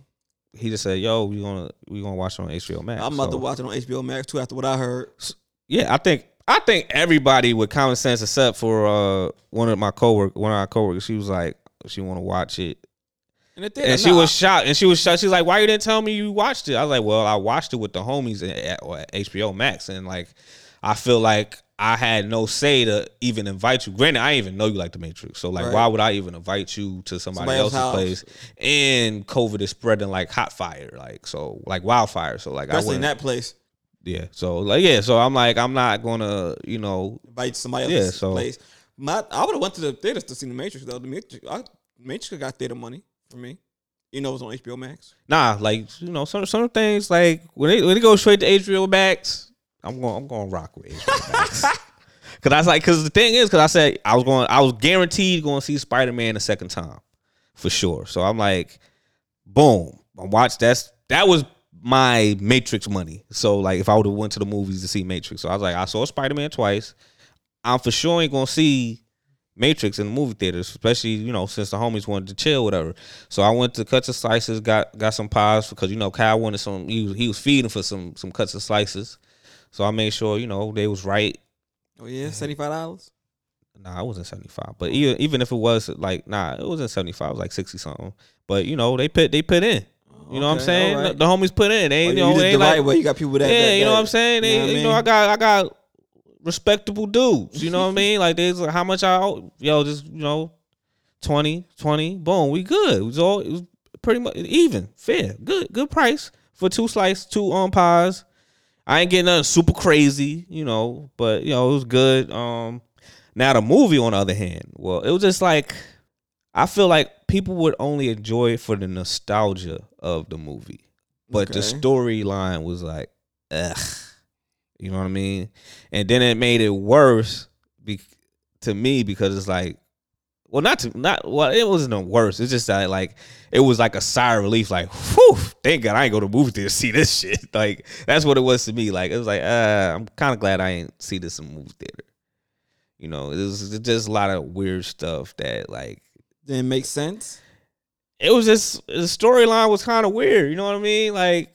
he just said, "Yo, we gonna we gonna watch it on HBO Max." I'm about to watch it on HBO Max too. After what I heard. Yeah, I think I think everybody with common sense, except for uh, one of my cowork, one of our coworkers, she was like, she want to watch it, And, it and she was shocked, and she was shocked. She's like, "Why you didn't tell me you watched it?" I was like, "Well, I watched it with the homies at, at, HBO Max, and like, I feel like I had no say to even invite you. Granted, I didn't even know you like the Matrix, so like, Right. why would I even invite you to somebody, Somebody else's else's place? And COVID is spreading like hot fire, like so, like wildfire. So like, I especially in that place. Yeah, so like, yeah, so I'm like, I'm not gonna, you know, Invite somebody Yeah, else's so- place. My, I would have went to the theaters to see the Matrix though. The Matrix, I, Matrix got theater money for me. You know, it was on HBO Max. Nah, like you know, some some things like when they when they go straight to HBO Max, I'm going I'm going to rock with HBO Max. Cause I was like, cause the thing is, cause I said I was going, I was guaranteed going to see Spider Man a second time, for sure. So I'm like, boom, I watched that's that was my Matrix money. So like, if I would have went to the movies to see Matrix, so I was like, I saw Spider Man twice. I'm for sure ain't gonna see Matrix in the movie theaters, especially you know since the homies wanted to chill, whatever. So I went to Cuts and Slices, got got some pies because you know Kyle wanted some. He was, he was feeding for some some Cuts and Slices, so I made sure you know they was right. Oh yeah, seventy five dollars. Nah, it wasn't seventy five, but even even if it was like nah, it wasn't seventy five. It was like sixty something. But you know they put they put in. You know what I'm saying? The, the homies put in. They Oh, you you know they the like right way. You got people that. yeah, that- you know what I'm saying. They, you know I you know. I got, I got respectable dudes. You know what I mean? Like, there's like, how much I, owe? yo, just you know, 20, 20, boom, we good. It was all, it was pretty much even, fair, good, good price for two slices, two on pies. I ain't getting nothing super crazy, you know, but you know, it was good. Um, now the movie, on the other hand, well, it was just like, I feel like people would only enjoy it for the nostalgia of the movie but the storyline was like, ugh, you know what I mean? And then it made it worse be- to me because it's like, well, not to not well, it wasn't a worse. It's just that like it was like a sigh of relief, like, whew, thank God I ain't go to the movie theater to see this shit. Like that's what it was to me. Like it was like, uh, I'm kind of glad I ain't see this in movie theater. You know, it was just a lot of weird stuff that like Didn't make sense. it was just the storyline was kind of weird. You know what I mean? Like,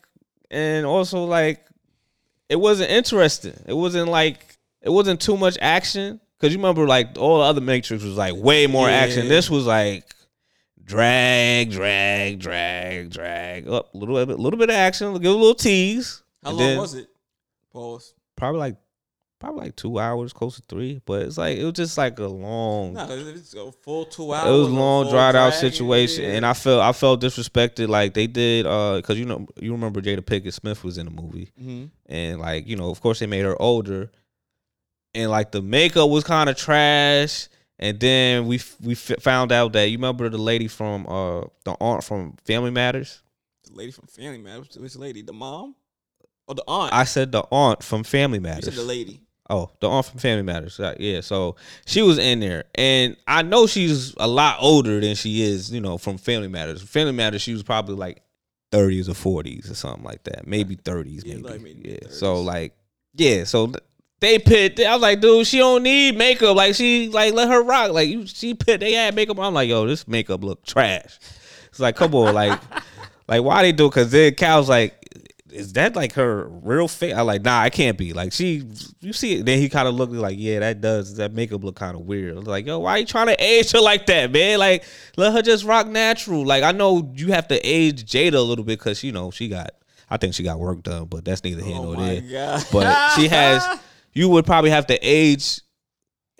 and also like, it wasn't interesting. It wasn't like it wasn't too much action. Cause you remember like all the other Matrix was like way more action. This was like drag, drag, drag, drag. Up a little bit, little bit of action. Give a little tease. How long then was it? Pause. Probably like probably like two hours, close to three. But it's like it was just like a long. Nah, it's a full two hours. It was long, dried out situation, and I felt I felt disrespected. Like they did, uh, because you know you remember Jada Pinkett Smith was in the movie, Mhm. and like you know, of course they made her older, and like the makeup was kind of trash. And then we f- we f- found out that you remember the lady from uh the aunt from Family Matters. The lady from Family Matters, Which, lady? The mom? Or the aunt? I said the aunt from Family Matters. you said the lady. Oh, the aunt from Family Matters. Uh, Yeah, so she was in there, and I know she's a lot older than she is, you know, from Family Matters. Family Matters, she was probably like thirties or forties or something like that, maybe thirties, Yeah, maybe. like maybe yeah. 30s. So like, yeah. So they put. I was like, dude, she don't need makeup. Like she like let her rock. Like you, she put they had makeup. I'm like, yo, this makeup look trash. It's like, come on, like, like why they do? it? Cause then Cal's like, is that like her real face? I like, nah, I can't be. Like she, you see it. Then he kind of looked like, yeah, that does that makeup look kind of weird. I was like, yo, why you trying to age her like that, man? Like, let her just rock natural. Like I know you have to age Jada a little bit because you know she got. I think she got work done, but that's neither here Oh nor there. god. But she has. You would probably have to age,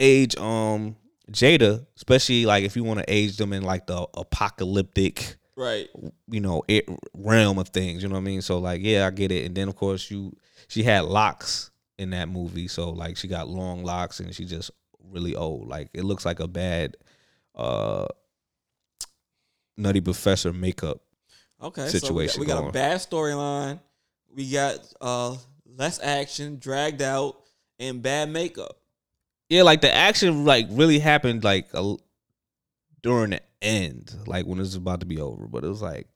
age um Jada, especially like if you want to age them in like the apocalyptic right. you know it, realm of things you know what i mean so like yeah i get it and then of course you she had locks in that movie so like she got long locks and she just really old like it looks like a bad uh nutty professor makeup Okay. situation So we got, we got a bad storyline. We got uh less action, dragged out, and bad makeup. yeah like the action like really happened like a, during the end like when it was about to be over but it was like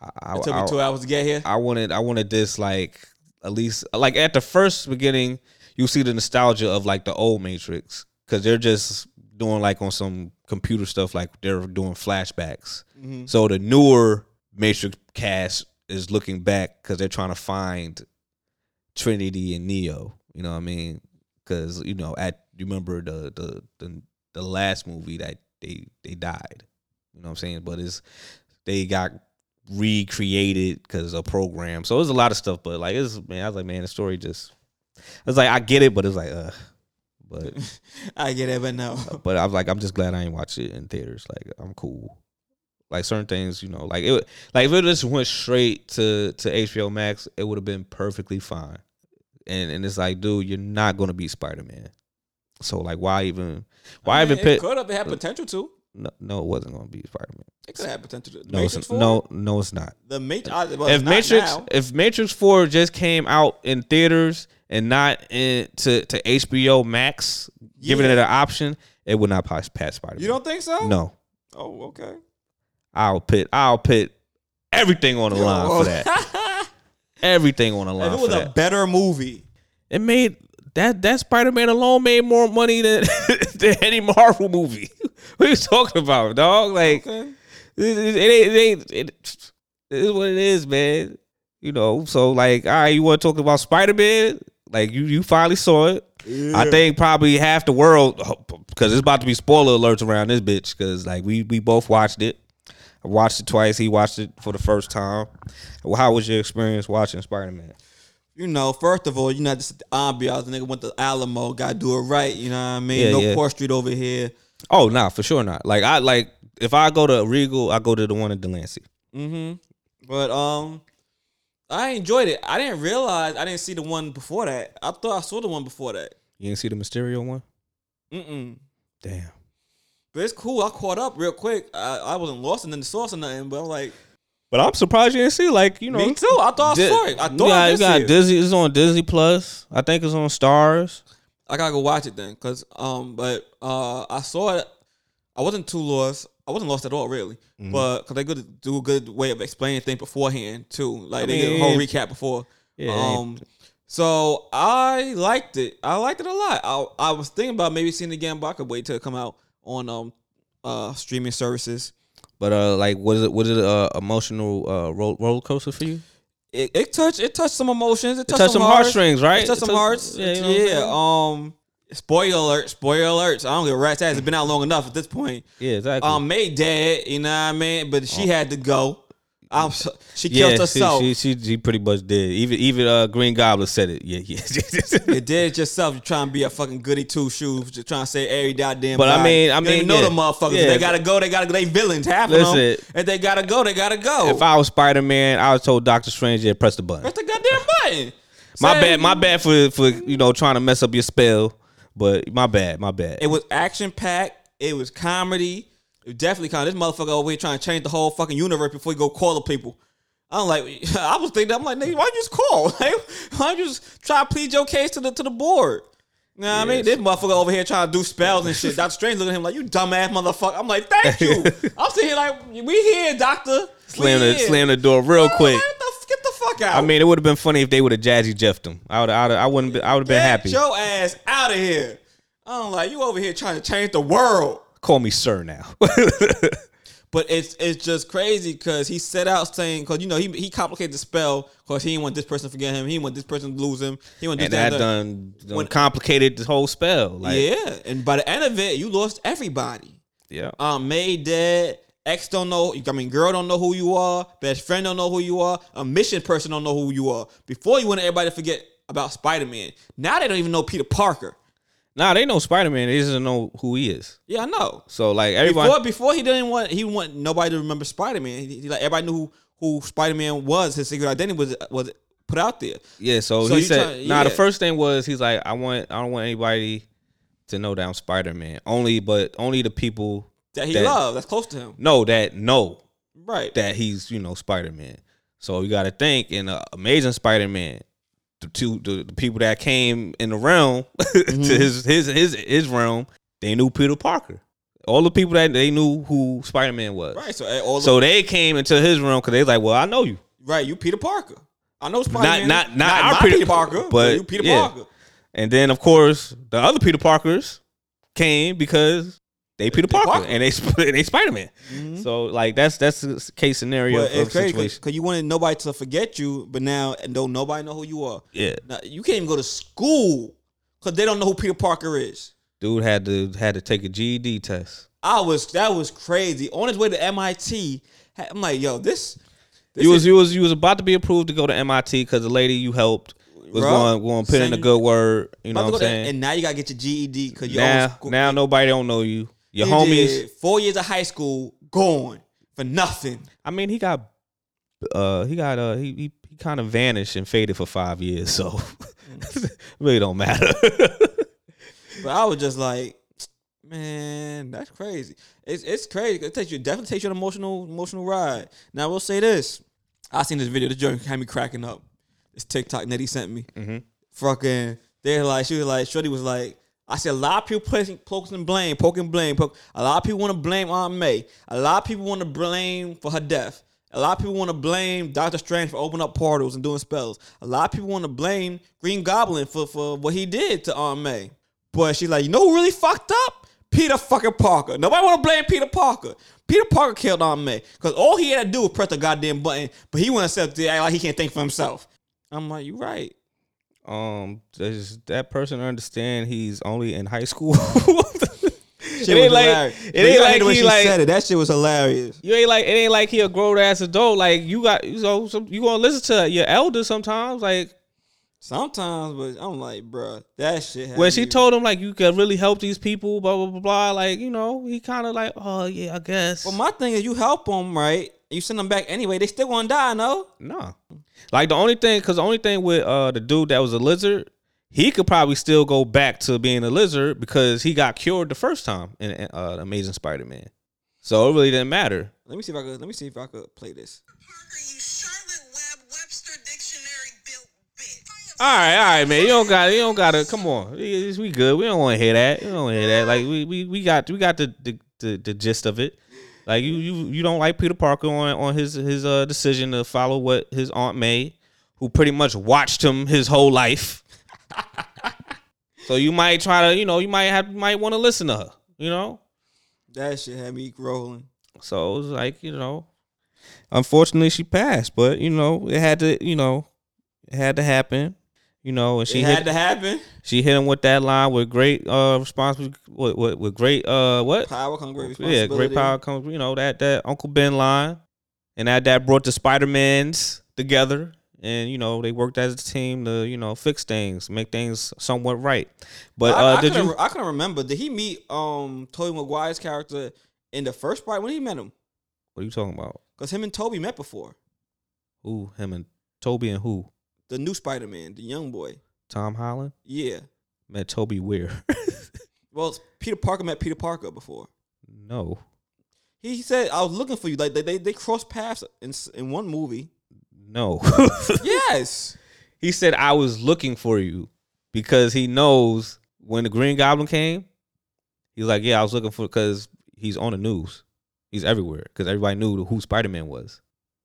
I, It took I- me two hours to get here. I wanted I wanted this like at least like at the first beginning you see the nostalgia of like the old Matrix because they're just doing like on some computer stuff like they're doing flashbacks. Mhm. So the newer Matrix cast is looking back because they're trying to find Trinity and Neo. You know what I mean? Because you know at you remember the the the the last movie that they they died. You know what I'm saying? But it's they got recreated because of program. So there's a lot of stuff, but like it's man, I was like, man, the story just I was like, I get it, but it's like, uh but I get it, but no. but I was like, I'm just glad I ain't watch it in theaters. Like I'm cool. Like certain things, you know, like it like if it just went straight to to HBO Max, it would have been perfectly fine. And and it's like, dude, you're not gonna be Spider Man. So like, why even why I mean, even it pit? could have had potential to. No, no, it wasn't gonna be Spider Man. It could have potential to. No, Matrix it's, 4? no, no, it's not. The Matrix. Well, if Matrix now. if Matrix Four just came out in theaters and not in to, to HBO Max, giving it an option, it would not pass past Spider Man. you don't think so? No, Oh, okay. I'll put I'll put everything on the line for that. Everything on the line if it was a that. better movie, It made that that Spider Man alone made more money than than any Marvel movie. what are you talking about, dog? Like okay. it, it, it ain't it, it, it is what it is, man. You know, so like, all right, you want to talk about Spider Man? Like you, you finally saw it. I think probably half the world, oh, because it's about to be spoiler alerts around this bitch. Because like we we both watched it. I watched it twice. He watched it for the first time. How was your experience watching Spider Man? You know, first of all, you know, just the ambiance. The nigga went to Alamo, got to do it right. You know what I mean? Yeah, no yeah. Court Street over here. Oh, nah, for sure not. Like I like if I go to Regal, I go to the one in Delancey. Mm-hmm. But um, I enjoyed it. I didn't realize I didn't see the one before that. I thought I saw the one before that. You didn't see the Mysterio one? Mm-mm. Damn. But it's cool. I caught up real quick. I, I wasn't lost in the sauce or nothing, but I'm like, But I'm surprised you didn't see like you know. me too. I thought I Di- saw it. I thought you got, I you did got see it. Disney. It's on Disney Plus. I think it's on Starz. I gotta go watch it then, cause um, but uh, I saw it. I wasn't too lost. I wasn't lost at all, really. Mm-hmm. But cause they good do a good way of explaining things beforehand too. Like I they did a whole recap before. Yeah, Um, so I liked it. I liked it a lot. I I was thinking about maybe seeing it again, but I could wait till it come out on um uh streaming services. But uh, like, was it was it a emotional uh roll, roller coaster for you? It, it touched it touched some emotions. It It touched, touched some heartstrings, right? It touched some touched- hearts. Yeah, Yeah, you know I'm? Um, spoiler alert. Spoiler alerts. I don't give a rat's ass. It's been out long enough at this point. yeah, exactly. Um, May dead. You know what I mean? But she had to go. I'm so, she killed yeah, herself. She, she, she she pretty much did. Even even uh, Green Goblin said it. Yeah, yeah. you did it yourself. You're trying to be a fucking goody two shoes. Just trying to say every goddamn. But I mean- I You mean, know yeah. the motherfuckers. Yeah. They gotta go. They gotta. They villains. Half of them. Listen. If they gotta go, they gotta go. if I was Spider Man, I would told Doctor Strange, yeah, press the button. press the goddamn button. My Say- bad, my bad for for you know trying to mess up your spell. But my bad, my bad. It was action packed. It was comedy. Definitely comedy. This motherfucker over here trying to change the whole fucking universe before he go call the people. I'm like, I was thinking, I'm like, nigga, why you just call? Like, why you just try to plead your case to the to the board? You know what I mean? This motherfucker over here trying to do spells and shit. Doctor Strange looking at him like, you dumbass motherfucker. I'm like, thank you. I'm sitting here like, we here, doctor. slam the here. slam the door real quick. like, what the- get the fuck out. I mean, it would have been funny if they would have Jazzy Jeffed him. I would, I would, I wouldn't, be, I would have been Get happy. your ass out of here. I'm like, you over here trying to change the world. Call me sir now. But it's it's just crazy because he set out saying because you know he he complicated the spell because he didn't want this person to forget him. He didn't want this person to lose him. He want this and that that, done, done When- complicated the whole spell. Like, yeah, and by the end of it, you lost everybody. yeah. Um, May dead. Ex don't know. I mean, girl don't know who you are. Best friend don't know who you are. A mission person don't know who you are. Before you wanted everybody to forget about Spider Man. Now they don't even know Peter Parker. Nah, they know Spider Man. They just don't know who he is. Yeah, I know. So like everybody, Before before he didn't want he want nobody to remember Spider Man. He, he- like everybody knew who, who Spider Man was. His secret identity was was put out there. yeah. So, So he said, try- nah. The first thing was he's like, I want, I don't want anybody to know that I'm Spider Man. Only, but only the people That he That- loved. That's close to him. No, that know Right. that he's you know Spider Man. So you got to think in uh, Amazing Spider Man, the two the, the people that came in the realm Mm-hmm. to his his his his realm, they knew Peter Parker. All the people that they knew who Spider Man was. right. So eh, all the, So they came into his realm because they like, well, I know you. right. You Peter Parker. I know Spider Not Man. not not, our my Peter, Peter Parker, but, but you Peter yeah. Parker. And then of course the other Peter Parkers came because they Peter Parker, Parker. and they they Spider Man. Mm-hmm. So like that's that's the case scenario of it's crazy situation. because you wanted nobody to forget you, but now and don't nobody know who you are. Yeah, Now, you can't even go to school because they don't know who Peter Parker is. dude had to had to take a GED test. I was that was crazy. On his way to MIT, I'm like, yo, this. this You is- was you was you was about to be approved to go to MIT because the lady you helped was Bro, going going to put in a good word. You know what I'm saying? And now you gotta get your GED because you now now nobody don't know you. Your He homies. four years of high school gone for nothing. I mean, he got uh he got uh he he, he kind of vanished and faded for five years, so really don't matter. But I was just like, man, that's crazy. It's it's crazy. It takes you definitely takes you an emotional emotional ride. Now we'll say this: I seen this video. The joint had me cracking up. This TikTok Nettie sent me. Mhm. Fucking, they're like, she was like, Shorty was like. I said a lot of people placing, poking blame, poking blame. A lot of people want to blame Aunt May. A lot of people want to blame for her death. A lot of people want to blame Doctor Strange for opening up portals and doing spells. A lot of people want to blame Green Goblin for, for what he did to Aunt May. But she's like, you know who really fucked up? Peter fucking Parker. Nobody want to blame Peter Parker. Peter Parker killed Aunt May because all he had to do was press the goddamn button, but he went to act like he can't think for himself. I'm like, you right. Um, does that person understand he's only in high school? It ain't like hilarious. it ain't like hear the way he she like said it. That shit was hilarious. you ain't like it ain't like he a grown ass adult. Like you got you know some, you gonna listen to your elder sometimes. Like Sometimes, but I'm like, bruh, that shit. when she told him like you could really help these people, blah blah blah blah. Like you know he kind of like oh yeah I guess. Well, my thing is, you help them, right? You send them back anyway. They still gonna die, no? No. Like the only thing, because the only thing with uh the dude that was a lizard, he could probably still go back to being a lizard because he got cured the first time in uh, Amazing Spider-Man. So it really didn't matter. Let me see if I could. Let me see if I could play this. Parker, you Charlotte Webster Dictionary built. All right, all right, man. You don't got, you don't got to. Come on, we we good. We don't want to hear that. We don't want to hear that. Like we we we got we got the the, the the gist of it. Like you you you don't like Peter Parker on on his his uh decision to follow what his aunt made, who pretty much watched him his whole life. so you might try to you know you might have might want to listen to her. You know. That shit had me rolling. So it was like, you know, unfortunately she passed, but you know, it had to, you know, it had to happen. You know, and she it hit had to happen. she hit him with that line with great uh responsibility with, with, with great uh what? Power comes great Yeah, great power comes, you know, that that Uncle Ben line. and that that brought the Spider Mans together, and you know they worked as a team to you know fix things, make things somewhat right. But I, uh, I did you? I couldn't remember. Did he meet um Tobey Maguire's character in the first part when he met him? What are you talking about? Because him and Tobey met before. Who? Him and Tobey and who? The new Spider Man, the young boy. Tom Holland Yeah. met Tobey where? Well, Peter Parker met Peter Parker before. no, He said, "I was looking for you." Like they they, they crossed paths in in one movie. no. yes. he said I was looking for you because he knows when the Green Goblin came. He's like, yeah, I was looking for because he's on the news. He's everywhere because everybody knew who Spider Man was.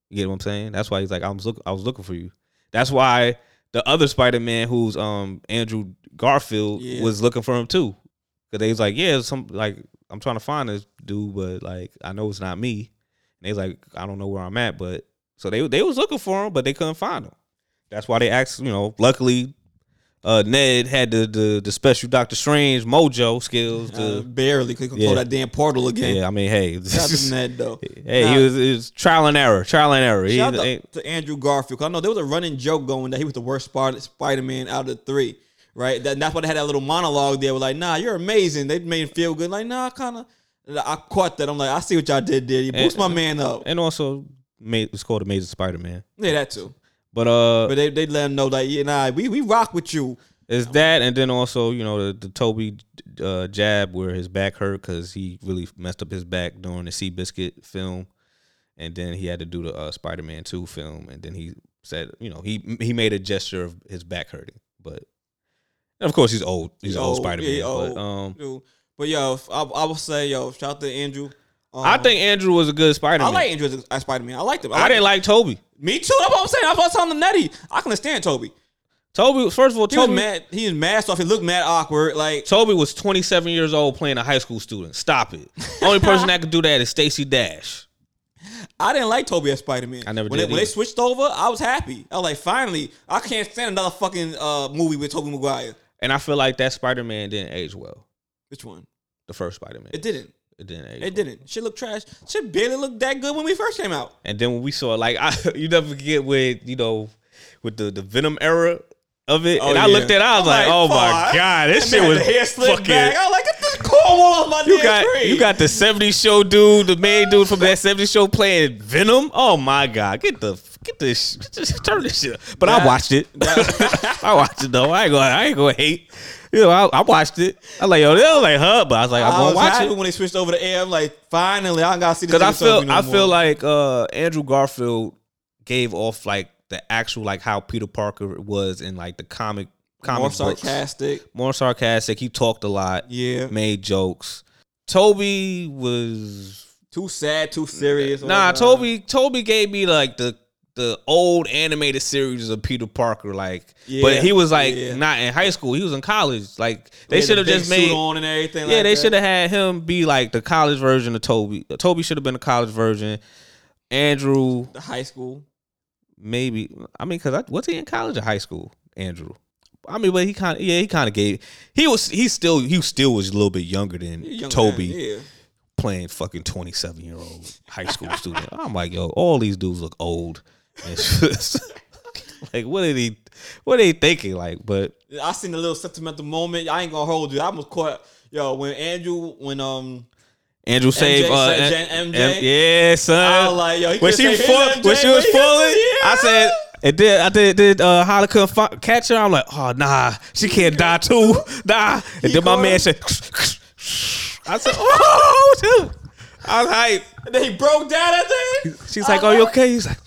You get what I'm saying? That's why he's like, I was look, I was looking for you. That's why the other Spider Man, who's um Andrew Garfield, Yeah. was looking for him too. Because they was like, yeah, some like I'm trying to find this dude, but like I know it's not me. And they was like, I don't know where I'm at, but so they they was looking for him, but they couldn't find him. That's why they asked, you know, luckily uh Ned had the the, the special Doctor Strange mojo skills Uh, to barely could control Yeah. that damn portal again. Yeah, I mean, hey, Shout out Ned though. hey, Nah. he was, it was trial and error, trial and error. He Shout out to, to Andrew Garfield. I know there was a running joke going that he was the worst Spider Man out of the three. Right? That, that's why they had that little monologue there. With like, nah, you're amazing. They made him feel good. Like, nah, I kind of. I caught that. I'm like, I see what y'all did there. You boost my man up. and also made it's called Amazing Spider Man. Yeah, that too. But uh, But they they let him know that yeah, nah, we we rock with you. It's that, and then also you know the, the Tobey uh, jab where his back hurt because he really messed up his back during the Seabiscuit film, and then he had to do the uh, Spider Man Two film, and then he said you know he he made a gesture of his back hurting, but and of course he's old, he's, He's old, old, Spider Man, yeah, but um Dude. But yo, I, I will say yo, shout out to Andrew. Um, I think Andrew was a good Spider Man. I like Andrew as, as Spider Man. I liked him. I didn't like Tobey. Me too. That's what I'm saying. I was telling Nettie. I can stand Tobey. Tobey, first of all, He was Tobey mad. He was masked off. He looked mad awkward. Like Tobey was 27 years old playing a high school student. Stop it. Only person that could do that is Stacey Dash. I didn't like Tobey as Spider Man. I never when did They, when they switched over, I was happy. I was like, finally, I can't stand another fucking uh, movie with Tobey Maguire. And I feel like that Spider Man didn't age well. Which one? The first Spider Man. It didn't. It didn't age. It didn't. Shit looked trash. Shit barely looked that good when we first came out. And then when we saw like I, you never forget with you know with the the Venom era of it, Oh, and I looked at it, I was I'm like, oh my god, this shit was had hair slicked fucking. back. I was like, get this cornwall off my You got screen. you got the 70s show dude, the main dude from that 70s show playing Venom. Oh my god, get the get this just turn this shit. up. But I watched it. I watched it though. I ain't gonna I ain't gonna hate. You know, I, I watched it. I was like, yo, they was like, huh? But I was like, I'm I gonna watch it. when they switched over to air. I'm like, finally, I gotta see this. Because I feel no I more. feel like uh, Andrew Garfield gave off like the actual like how Peter Parker was in like the comic comic more books. sarcastic. more sarcastic. He talked a lot, Yeah, made jokes. Tobey was too sad, too serious. nah. all the time. Tobey Tobey gave me like the the old animated series of Peter Parker, like, Yeah, but he was like yeah. not in high school. He was in college. Like they should have big just made on and everything. yeah, like they should have had him be like the college version of Tobey. Tobey should have been the college version. Andrew, the high school. maybe. I mean, because was he in college or high school? Andrew. I mean, but he kind of yeah, he kind of gave. He was he still he still was a little bit younger than Young Tobey man, yeah. playing fucking twenty seven year old high school student. I'm like, yo, all these dudes look old. Like, what are they? What are they thinking? Like, but I seen a little sentimental moment. I ain't gonna hold you. I almost caught yo when Andrew when um Andrew saved uh, M- MJ? M- yeah, son. I was like, yo, he when she fall, "Here's when she was falling, couldn't- I said, it did. I did. Did uh, Holly couldn't fi- catch her? I'm like, oh nah, she can't die too, nah. And then my man said, I said, oh, dude. I was hype. And then he broke down that thing. She's like, oh, you okay? He's like,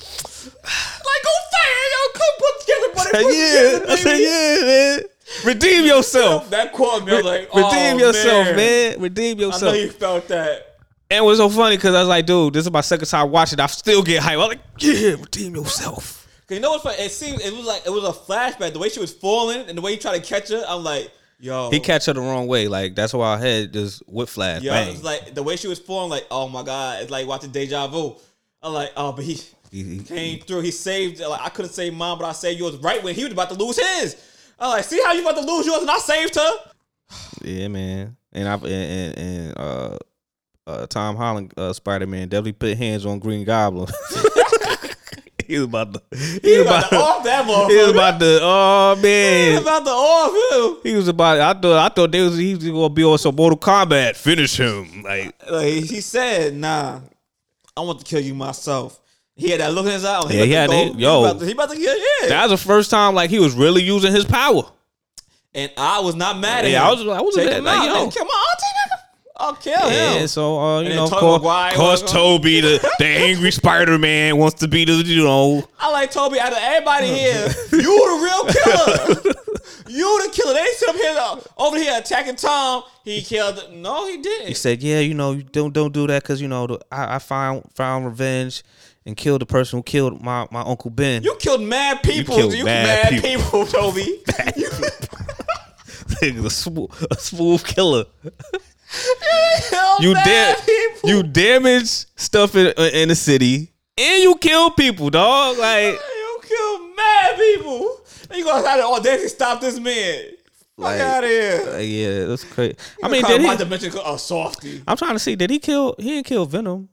Like, go fire, yo, come put together, buddy. I put said, together, yeah. I said, yeah, man. Redeem yourself. That caught me. I was like, oh, Redeem yourself, man. man. Redeem yourself. I know you felt that. And it was so funny because I was like, dude, this is my second time watching. I still get hype. I'm like, yeah, redeem yourself. Cause you know what's funny? It seemed it was like it was a flashback. The way she was falling and the way he tried to catch her, I'm like, yo, He catch her the wrong way. Like that's why I had just whip flash. yo, bang. it's like the way she was falling, like, oh my god, it's like watching Deja Vu. I'm like, oh, but he He- he- came through. He saved. Like I couldn't save mine, but I saved yours right when he was about to lose his. I'm like, see how you about to lose yours, and I saved her. yeah, man. And I and, and, and uh, uh, Tom Holland, uh, Spider Man, definitely put hands on Green Goblin. he was about to. He, He was about to off that motherfucker. He was about to. Oh man. He was about to off him. He was about. I thought. I thought they was. He was gonna be on some Mortal Kombat. Finish him. Like. Like he said, "Nah, I want to kill you myself." He had that look in his eye. Yeah, he had about to that- yo. he about to, he about to get yeah. That was the first time like he was really using his power. and I was not mad at Yeah, him. I was- like I was mad, him like, out, yo. Come on, I'll take that. I'll kill him. Yeah, him. so uh, you And know, then of course, Maguire course Tobey, the, the angry Spider Man, wants to be the you know. I like Tobey. Out of everybody here, you the real killer. you the killer. They sit up here uh, over here attacking Tom. He killed. No, he didn't. He said, "Yeah, you know, don't don't do that because you know the, I, I found found revenge and killed the person who killed my, my uncle Ben. You killed mad people. killed You, mad mad, people. people. Tobey. You a, smooth, a smooth killer. killed You mad people. you damage stuff in, in the city and you kill people, dog. Like You killed mad people. And you gonna have to audacity stop this man. Fuck Like- out of here. uh, yeah, that's crazy. I I mean, did my he? dimension a softy. I'm trying to see. Did he kill? He didn't kill Venom.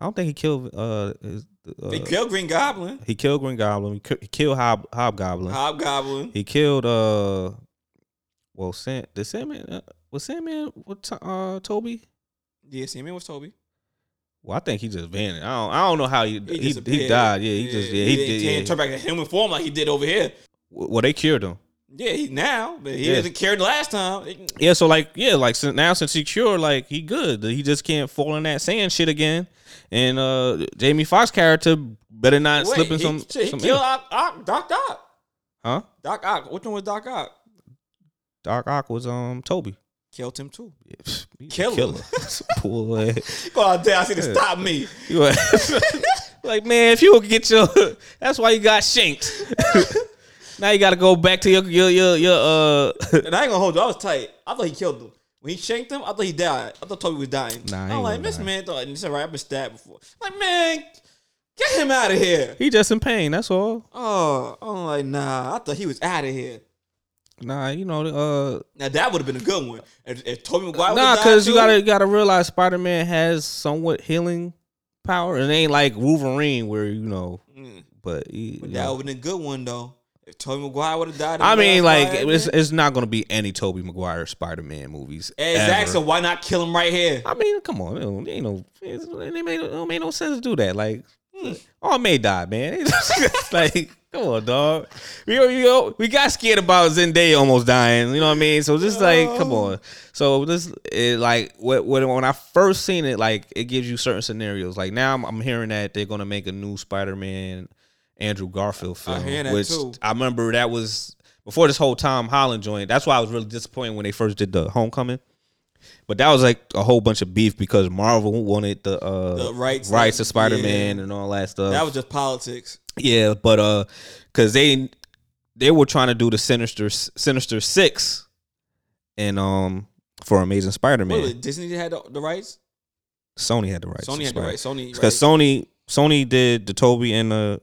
I don't think he killed. Uh, his, uh They killed Green Goblin, he killed Green Goblin. He, ki- he killed Hob Hobgoblin. Hobgoblin. He killed. Uh, well, Sam. Did Sandman? Uh, was Sandman with uh Tobey? Yeah, me was Tobey. Well, I think he just vanished. I don't. I don't know how he he, he, disappeared. died. Yeah, he just yeah he, didn't- did. Yeah. turn back to human form like he did over here. Well, they cured him. Yeah, he now, but he Yeah. didn't care the last time. Yeah, so like yeah, like since now since he cured, like he good. He just can't fall in that sand shit again. And uh Jamie Foxx character better not Wait, slip in he, some. he some killed Ock, Ock, Doc Ock. huh? Doc Ock. Which one was Doc Ock? Doc Ock was um Tobey. Killed him too. He's a Killer. killer. Boy. Go out there, I see to stop me. Like man, if you don't get your, that's why you got shanked. now you got to go back to your your your, your uh. And I ain't gonna hold you. I was tight. I thought he killed him. When he shanked him, I thought he died. I thought Tobey was dying. Nah, I'm like, this man thought, and he said, right, I've been stabbed before. Like, man, get him out of here. he just in pain. That's all. Oh, I'm like, nah, I thought he was out of here. Nah, you know uh. Now that would have been a good one. If, if Tobey Maguire Nah, because you gotta you gotta realize Spider Man has somewhat healing power. It ain't like Wolverine where you know, Mm. but, he, But that would have been a good one though. If Tobey Maguire would have died, I mean, like it's, it's not gonna be any Tobey Maguire Spider Man movies. exactly. ever. So why not kill him right here? I mean, come on, it don't, it ain't no, it's- it made, it don't make no sense to do that. Like, all May die, man. Like, come on, dog. We we, we got scared about Zendaya almost dying. You know what I mean? So just like, come on. So this, it, like, when when I first seen it, like, it gives you certain scenarios. Like now, I'm, I'm hearing that they're gonna make a new Spider Man, Andrew Garfield film, that which too. I remember that was before this whole Tom Holland joint. That's why I was really disappointed when they first did the Homecoming. But that was like a whole bunch of beef because Marvel wanted the uh The rights- rights to Spider Man yeah. and all that stuff. That was just politics. yeah, but uh, because they they were trying to do the Sinister Sinister Six, and um for Amazing Spider Man. Disney had the, the rights. Sony had the rights. Sony had the rights. Sony because right. Sony Sony did the Tobey and the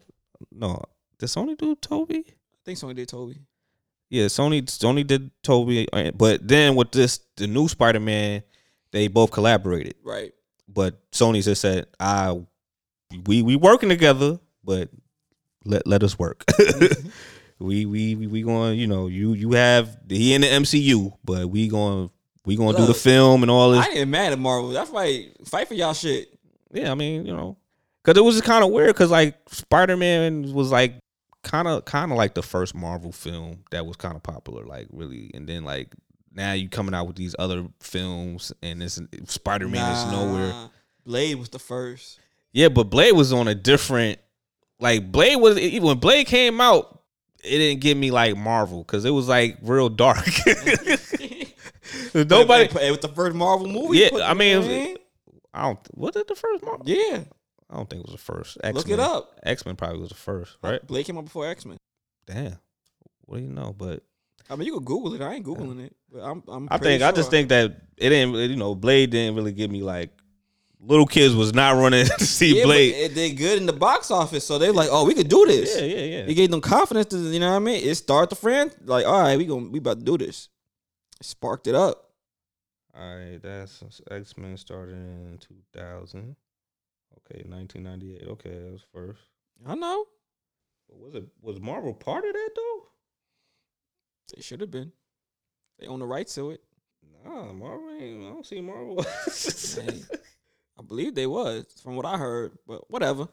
no did Sony do Tobey? I think Sony did Tobey. Yeah, Sony Sony did Tobey, but then with this the new Spider Man, they both collaborated. Right. But Sony just said, "I we we working together, but let let us work. we we we, we going, you know, you you have he in the MCU, but we going we going to do the film and all this. I ain't mad at Marvel. That's why fight for y'all shit. yeah, I mean, you know, because it was kind of weird because like Spider Man was like kind of kind of like the first Marvel film that was kind of popular, like really, and then like. Now you coming out with these other films, and this Spider Man is nowhere. Blade was the first. Yeah, but Blade was on a different. Like Blade was even when Blade came out, it didn't give me like Marvel because it was like real dark. Nobody. It was the first Marvel movie. Yeah, I mean, I don't. Was it the first Marvel? yeah. I don't think it was the first. Look X-Men. it up. X Men probably was the first, right? Blade came out before X Men. Damn. What do you know? But I mean, you could Google it. I ain't googling it, but I'm. I'm I think I just think that it didn't. You know, Blade didn't really give me like. Little kids was not running to see yeah, Blade. it did good in the box office, so they're like, "Oh, we could do this." yeah, yeah, yeah. It gave them confidence to, you know what I mean? It started the friend like, all right, we gonna we about to do this. It sparked it up. All right, that's X Men started in 2000. Okay, 1998. Okay, that was first. I know Was it was Marvel part of that though? they should have been. They own the rights to it. Nah, Marvel ain't. I don't see Marvel. Hey, I believe they was from what I heard, but whatever.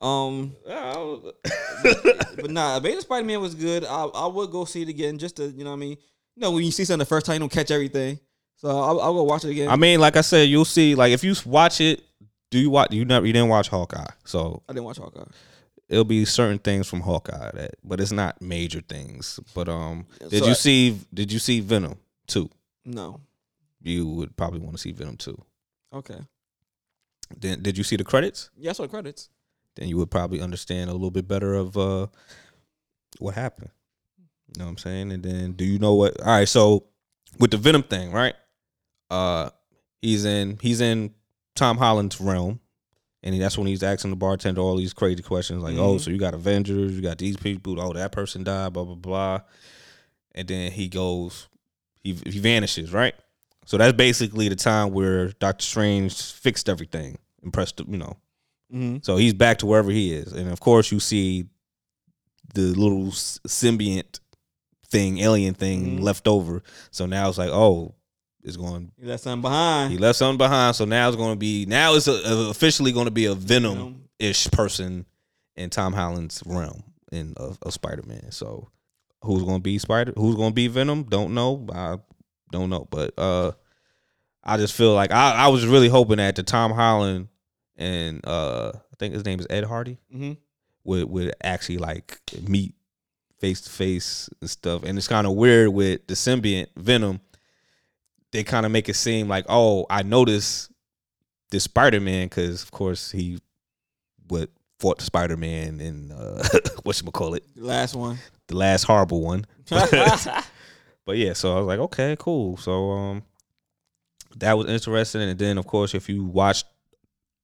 Um, I was- but nah, Amazing Spider Man was good. I I would go see it again just to you know what I mean. You know when you see something the first time, you don't catch everything. So I'll, I'll go watch it again. I mean, like I said, you'll see. Like if you watch it, do you watch? You never, you didn't watch Hawkeye, so I didn't watch Hawkeye. it'll be certain things from Hawkeye that, but it's not major things. But um, did So you I- see? Did you see Venom two? No. You would probably want to see Venom two. Okay. Then did you see the credits? Yeah, I saw the credits. Then you would probably understand a little bit better of uh what happened. You know what I'm saying? And then do you know what? All right, so with the Venom thing, right? Uh, he's in he's in Tom Holland's realm, and that's when he's asking the bartender all these crazy questions like, "Oh, Mhm. so you got Avengers? You got these people? Oh, that person died? Blah blah blah." And then he goes, he he vanishes, right? So that's basically the time where Doctor Strange fixed everything, impressed, you know, Mm-hmm. so he's back to wherever he is, and of course you see the little symbiont thing, alien thing Mhm. left over. So now it's like, oh, it's going. You left something behind. He left something behind. So now it's going to be now it's a, a- officially going to be a Venom Venom. ish person in Tom Holland's realm in of, of Spider Man. So who's going to be Spider? Who's going to be Venom? Don't know. I don't know, but uh, I just feel like I, I was really hoping that the Tom Holland and uh, I think his name is Ed Hardy Mm-hmm. would would actually like meet face to face and stuff. And it's kind of weird with the symbiont Venom. They kind of make it seem like, oh, I noticed this Spider Man because, of course, he what fought Spider Man in uh, what you call it, The last one. the last horrible one. But yeah, so I was like, okay, cool. So um, that was interesting. And then, of course, if you watched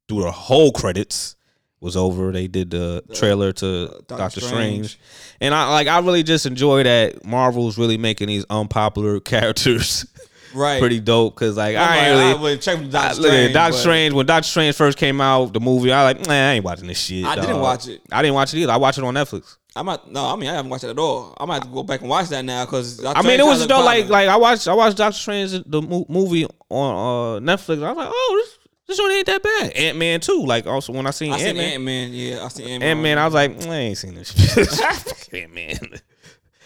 through the whole credits was over, they did the trailer to uh, Doctor Doctor Strange. Strange. and I like I really just enjoy that Marvel's really making these unpopular characters right. pretty dope. Cause like I'm I like, ain't really. I would check with I, Doctor look Strange. Doctor but Strange when Doctor Strange first came out, the movie. I like, man, I ain't watching this shit. I didn't watch it. I didn't watch it either. I watched it on Netflix. I might no. I mean, I haven't watched it at all. I might have to go back and watch that now because I mean, it was dope. like like I watched I watched Doctor Strange the mo- movie on uh, Netflix. I was like, oh, this this one ain't that bad. Ant Man too. Like also when I seen Ant Man, Ant Man. Yeah, I seen Ant Man, I was like, "Mm, I ain't seen this. Ant Man.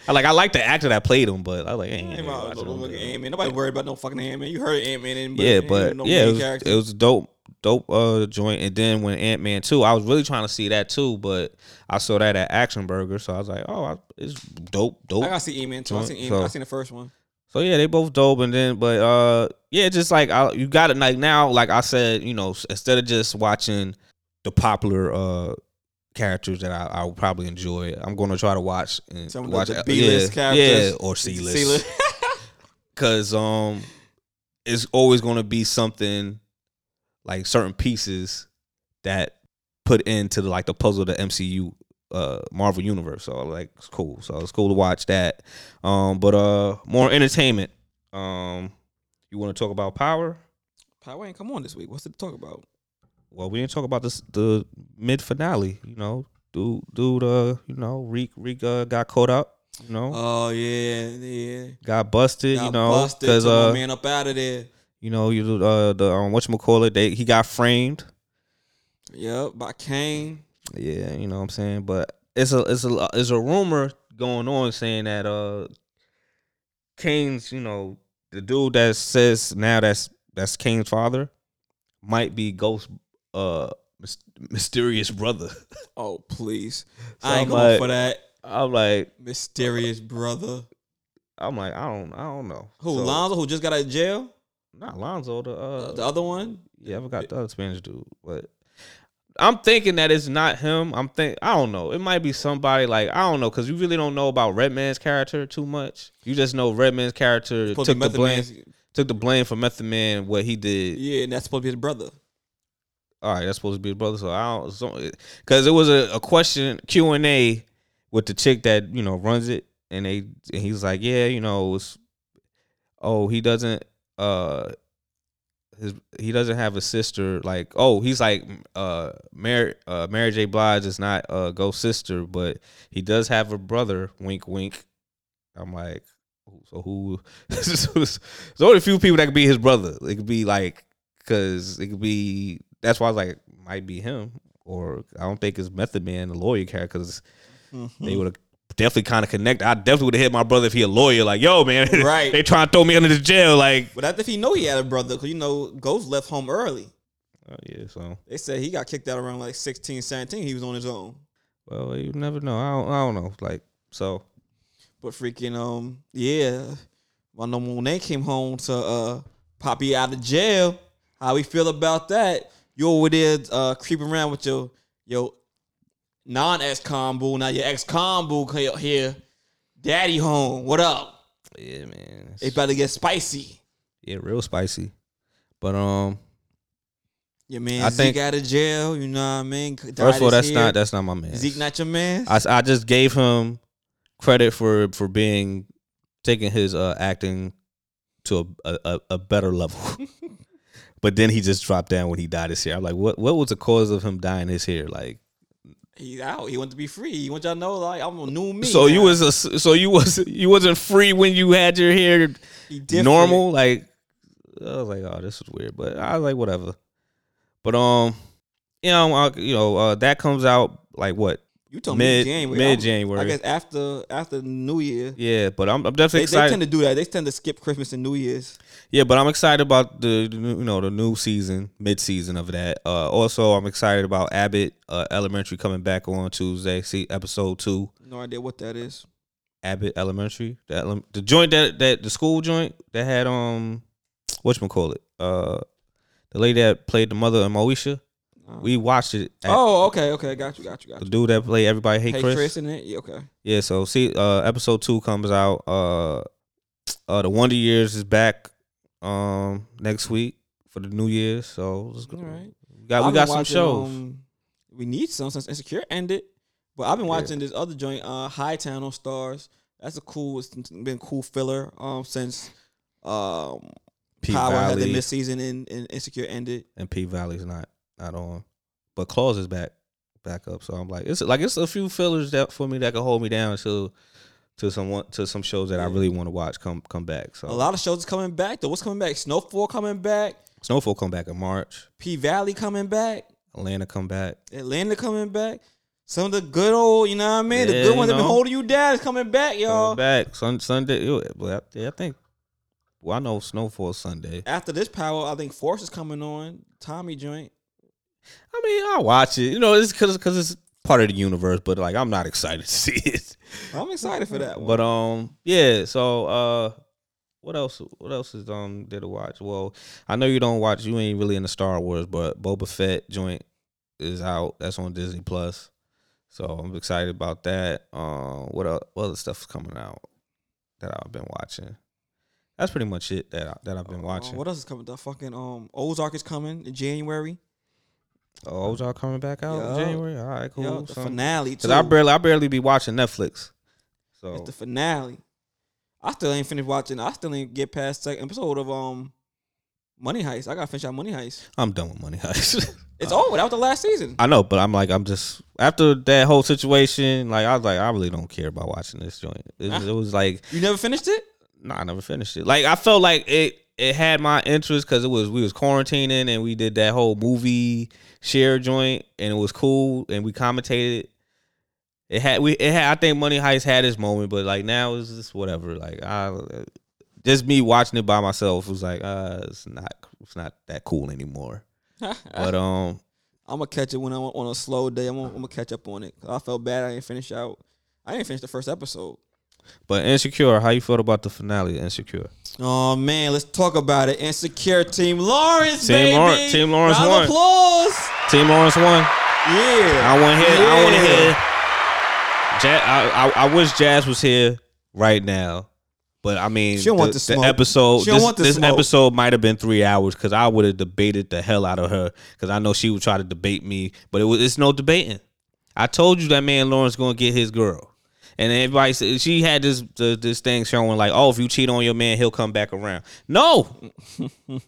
I like I like the actor that played him, but I was like, ain't, Ant. Man. Nobody worried about no fucking Ant Man. You heard Ant Man, yeah, but yeah, it was, it was dope, dope uh joint. And then when Ant Man two, I was really trying to see that too, but I saw that at Action Burger, so I was like, oh, I, it's dope, dope. I gotta see Ant Man too. I seen Ant So- I seen the first one. So yeah, they both dope, and then but uh yeah, just like I, you got it like now, like I said, you know, instead of just watching the popular uh characters that I, I would probably enjoy, I'm gonna try to watch and Some watch the, B-list yeah, characters, yeah, or C-list. list, because um, it's always gonna be something like certain pieces that put into the, like the puzzle of the MCU uh Marvel universe. So like it's cool. So it's cool to watch that. Um but uh more entertainment. Um you want to talk about power? Power ain't come on this week. What's it to talk about? Well, we didn't talk about this the mid finale, you know. Dude dude uh, you know, Reek Reek uh, got caught up, you know. Oh yeah, yeah. got busted, Got you know, busted. cuz Took my uh man up out of there. you know, you uh the um, what you call it, they he got framed. Yep, by Kane. Yeah, you know what I'm saying, but it's a it's a it's a rumor going on saying that uh Kane's, you know, the dude that says now that's that's Kane's father might be Ghost uh mysterious brother. Oh please, So I ain't I'm going like- for that I'm like mysterious brother. I'm like I don't I don't know. Who So- Lonzo? Who just got out of jail? Not Lonzo, the uh the other one? Yeah, I forgot the other Spanish dude, but I'm thinking that it's not him. I'm think I don't know. It might be somebody like I don't know because you really don't know about Redman's character too much. You just know Redman's character took the blame, Man's- took the blame for Method Man what he did. Yeah, and that's supposed to be his brother. All right, that's supposed to be his brother. So I don't because it was a, a question Q and A with the chick that you know runs it, and they and he's like, yeah, you know, it's, oh he doesn't uh his he doesn't have a sister. Like oh, he's like uh Mary uh Mary J. Blige is not uh Ghost sister, but he does have a brother. Wink, wink. I'm like, so who? There's only a few people that could be his brother. It could be like, cause it could be. That's why I was like, might be him, or I don't think it's Method Man, the lawyer character, because Mm-hmm. they would have definitely kind of connected. I definitely would have hit my brother if he a lawyer. Like, yo, man, Right. they trying to throw me under the jail. Like, But that's if he know he had a brother, because you know Ghost left home early. oh, yeah. So, They said he got kicked out around like 16, 17. He was on his own. well, you never know. I don't, I don't know. Like, so But freaking um yeah, when no Monet came home to uh Poppy out of jail. How we feel about that? You over there uh creeping around with your your non ex combo, now your ex combo here. Daddy home. What up? yeah, man, They about to get spicy. yeah, real spicy. But um, Your man I Zeke think- out of jail. You know what I mean? first of all, that's not that's not my man. Zeke. Not your man. I, I just gave him credit for for being taking his uh acting to a a, a better level. but then he just dropped down when he dyed his hair. I'm like, what what was the cause of him dyeing his hair? Like, He's out. He want to be free. He want y'all to know like I'm a new me. so you was a, so you was you wasn't free when you had your hair He normal. Like, I was like, oh, this is weird, but I was like, whatever. But um, you know, uh, you know, uh, that comes out like what You told mid me January. mid January. I guess after after New Year. Yeah, but I'm, I'm definitely They, they tend to do that. They tend to skip Christmas and New Year's. Yeah, but I'm excited about the, you know the new season, mid season of that. Uh, also, I'm excited about Abbott uh, Elementary coming back on Tuesday. See episode two, No idea what that is. Abbott Elementary, the, ele- the joint that that the school joint that had um, what you call it? Uh, the lady that played the mother in Moesha. We watched it. At, Oh, okay, okay, got you, got you, got you. the dude that played everybody hate Hey, Chris. Chris. in it. Yeah, okay. Yeah, so see, uh, episode two comes out. Uh, uh, the Wonder Years is back um next week for the New Year. So let's go. All right. We got we got some watching, shows. um, we need some since Insecure ended, but I've been watching this other joint, uh, Hightown on Starz. That's a cool. It's been cool filler. Um, since um, P Power had the midseason mid season and, and Insecure ended. and P Valley's not not on, but Claws is back back up. So I'm like, it's like it's a few fillers that for me that can hold me down to to some to some shows that I really want to watch come come back. So A lot of shows is coming back. Though, what's coming back? Snowfall coming back. Snowfall come back in March. P Valley coming back. Atlanta come back. Atlanta coming back. Some of the good old, you know what I mean? the good ones that been holding you down is coming back, y'all. Coming back Sun, Sunday. ew, Well, I, yeah, I think. Well, I know Snowfall Sunday. After this power, I think Force is coming on. Tommy joint. I mean, I'll watch it. You know, it's because it's part of the universe, but like I'm not excited to see it. I'm excited for that one. But um, yeah. So uh, what else? What else is um did to watch? Well, I know you don't watch. You ain't really into Star Wars, but Boba Fett joint is out. That's on Disney Plus. So I'm excited about that. Um, what else, what other stuff is coming out that I've been watching? That's pretty much it that I, that I've been Uh, watching. what else is coming? The fucking um Ozark is coming in January. Oh, y'all coming back out in January. All right, cool. Yo, the finale too. Cause I barely, I barely be watching Netflix. So It's the finale. I still ain't finished watching. I still ain't get past second episode of um Money Heist. I gotta finish out Money Heist. I'm done with Money Heist. It's over. That was the last season. I know, but I'm like, I'm just after that whole situation. Like, I was like, I really don't care about watching this joint. It, was- it was like, You never finished it? Nah, I never finished it. Like, I felt like it, it had my interest because it was we was quarantining and we did that whole movie share joint and it was cool and we commentated. It had we it had I think Money Heist had its moment, but like now it's just whatever. Like I just me watching it by myself was like, uh, it's not it's not that cool anymore. But um, I'm gonna catch it when I'm on a slow day. I'm gonna, I'm gonna catch up on it. I felt bad. I didn't finish out. I didn't finish the first episode. But Insecure, how you felt about the finale? of Insecure. Oh man, let's talk about it. Insecure Team Lawrence, Team baby. Lawrence- Team Lawrence Round won. applause. Team Lawrence won. Yeah. I want to hear. I want to hear. Jazz, I, I I wish Jazz was here right now, but I mean, She the, want the episode. This want the this episode might have been three hours because I would have debated the hell out of her because I know she would try to debate me, but it was it's no debating. I told you that man Lawrence gonna get his girl. And everybody said she had this this thing showing like, oh, if you cheat on your man, he'll come back around. No,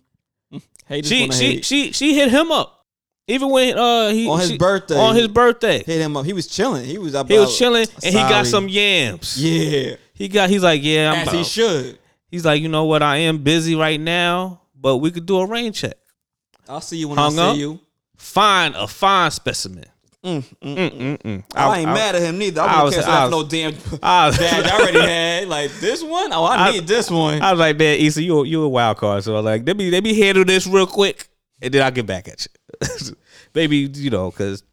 Hate She she she she hit him up. Even when uh he On his she- birthday. On his birthday. hit him up. He was chilling. He was about, He was chilling and he got some yams. Yeah, He got he's like, Yeah, I'm as he should. he's like, you know what, I am busy right now, but we could do a rain check. I'll see you when Hung I up? see you. Fine, a fine specimen. Mm, mm, Mm, mm, mm. I, ain't mad at him neither. I, I was- cancel I was- no damn I was- I already had. Like this one, oh, I, I- need this one. I was like, man, Issa, you a- you a wild card. So I'm like, let me let me handle this real quick, and then I'll get back at you. Maybe you know, cause,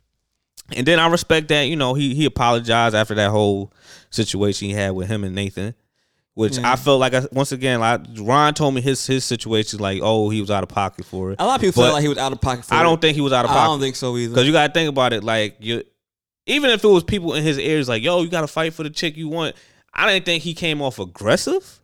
and then I respect that. You know, he he apologized after that whole situation he had with him and Nathan, which Yeah. I felt like I, once again, like Ron told me his his situation, like, oh, he was out of pocket for it. a lot of people But feel like he was out of pocket. For I it. don't think he was out of pocket. I don't think so either. Because you gotta think about it, like you, even if it was people in his ears, like yo, you gotta fight for the chick you want. I didn't think he came off aggressive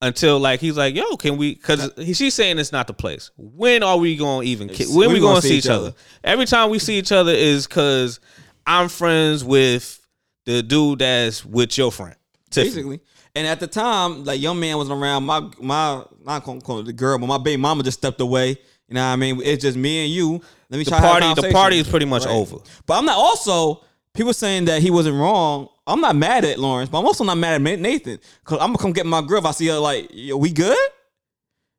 until like he's like, yo, can we? Because she's saying it's not the place. When are we gonna even? ki- It's- When we we gonna gonna see each other? Every time we see each other is because I'm friends with the dude that's with your friend. Tiffany. basically. And at the time, like young man wasn't around. My my not gonna call it the girl, but my baby mama just stepped away. You know what I mean? It's just me and you. Let me The try to have a party, the party is pretty much Right. over. But I'm not also people saying that he wasn't wrong. I'm not mad at Lawrence, but I'm also not mad at Nathan because I'm gonna come get my girl if I see her like, Yo, we good?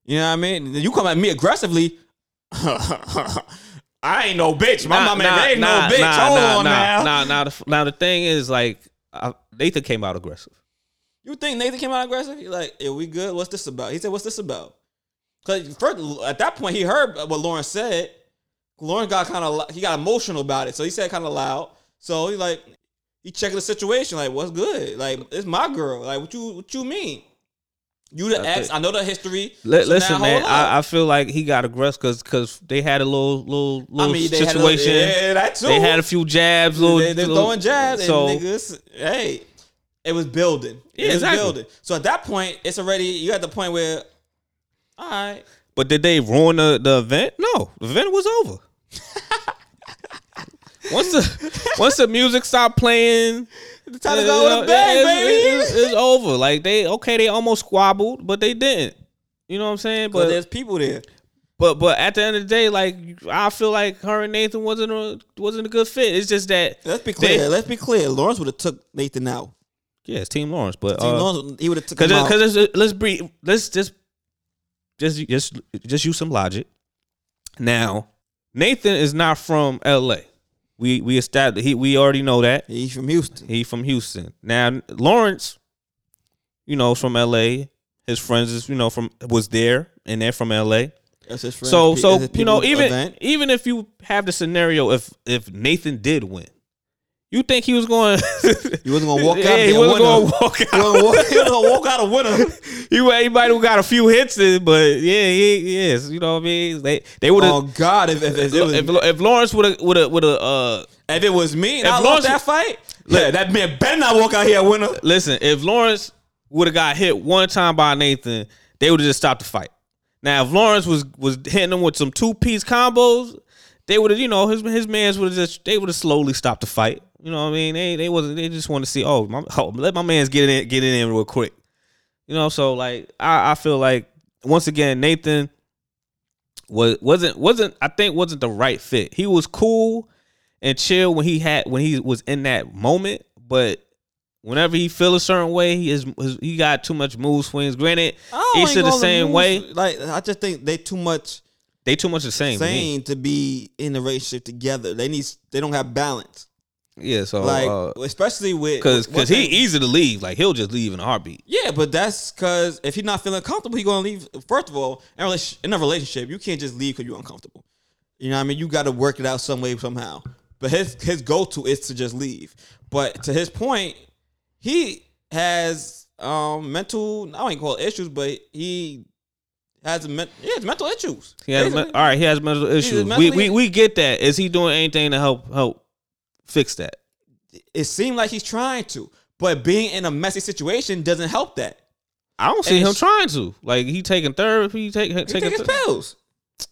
You know what I mean? Then You come at me aggressively. I ain't no bitch. My mama ain't no bitch. Hold on nah, now. Nah, nah, the, now the thing is like uh, Nathan came out aggressive. You think Nathan came out aggressive? He like, yeah, we good? What's this about? He said, what's this about? Because first, at that point, he heard what Lauren said. Lauren got kind of he got emotional about it, so he said kind of loud. So he like he checking the situation, like, what's good? Like, it's my girl. Like, what you what you mean? You the I ex? think- I know the history. Li- so listen, man. I, I feel like he got aggressive because because they had a little little little I mean, they had little- situation. yeah, that too. They had a few jabs, little, they, they're little- throwing jabs So and niggas. Hey, it was building. Yeah, it was exactly. building. So at that point, it's already you at the point where, all right, but did they ruin the, the event? No, the event was over. once the once the music stopped playing, the time to uh, go with a bang, it's, baby. it's- it's over. Like they okay, they almost squabbled, but they didn't. You know what I'm saying? but But there's people there. But but at the end of the day, like I feel like her and Nathan wasn't a wasn't a good fit. It's just that Let's be clear. They- Let's be clear. Lawrence would have took Nathan out. Yeah, it's Team Lawrence, but Team uh, Lawrence, he would have took him out. because let's breathe. Let's just just just just use some logic. Now, Nathan is not from L.A. We we established he we already know that He's from Houston. he from Houston. Now Lawrence, you know, from L.A. His friends is you know from was there and they're from L.A. That's his friend. So so you know even event. even if you have the scenario if if Nathan did win, you think he was going? he wasn't gonna walk out. Yeah, he wasn't going to walk out. he wasn't gonna walk out a winner. he, he might have got a few hits in, but yeah, he yes, you know what I mean. They they would have. Oh God! If if, if, it was, if, if Lawrence would have would have would have uh if it was me if I Lawrence- lost that fight, yeah, that man better not walk out here a winner. listen, if Lawrence would have got hit one time by Nathan, they would have just stopped the fight. Now, if Lawrence was was hitting him with some two piece combos, they would have, you know, his his man's would have just they would have slowly stopped the fight. You know what I mean? They they wasn't they just want to see, oh, my, oh, let my man's get in get it in real quick. You know, so like I, I feel like once again Nathan was wasn't wasn't I think wasn't the right fit. He was cool and chill when he had when he was in that moment, but whenever he feel a certain way, he is he got too much move swings. Granted, Issa ain't the same way. Like I just think they too much They too much the same. to me. sane to be in the relationship together. They need they don't have balance. Yeah, so like uh, especially with cause one cause he easy to leave. Like he'll just leave in a heartbeat. Yeah, but that's because if he's not feeling comfortable, he gonna leave. First of all, in a, in a relationship, you can't just leave because you're uncomfortable. You know what I mean? You got to work it out some way somehow. But his his go to is to just leave. But to his point, he has um mental. I don't call it issues, but he has a men- yeah, it's mental issues. He has all right. He has mental issues. we, we we get that. Is he doing anything to help help fix that? It seemed like he's trying to, but being in a messy situation doesn't help that. I don't see And him trying to. Like he taking therapy. He take He taking take his th- pills.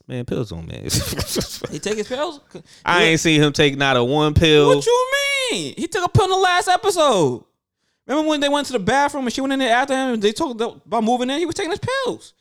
man pills on man. He take his pills. I ain't seen him take not a one pill. What you mean? He took a pill in the last episode. Remember when they went to the bathroom and she went in there after him and they talked about moving in? He was taking his pills.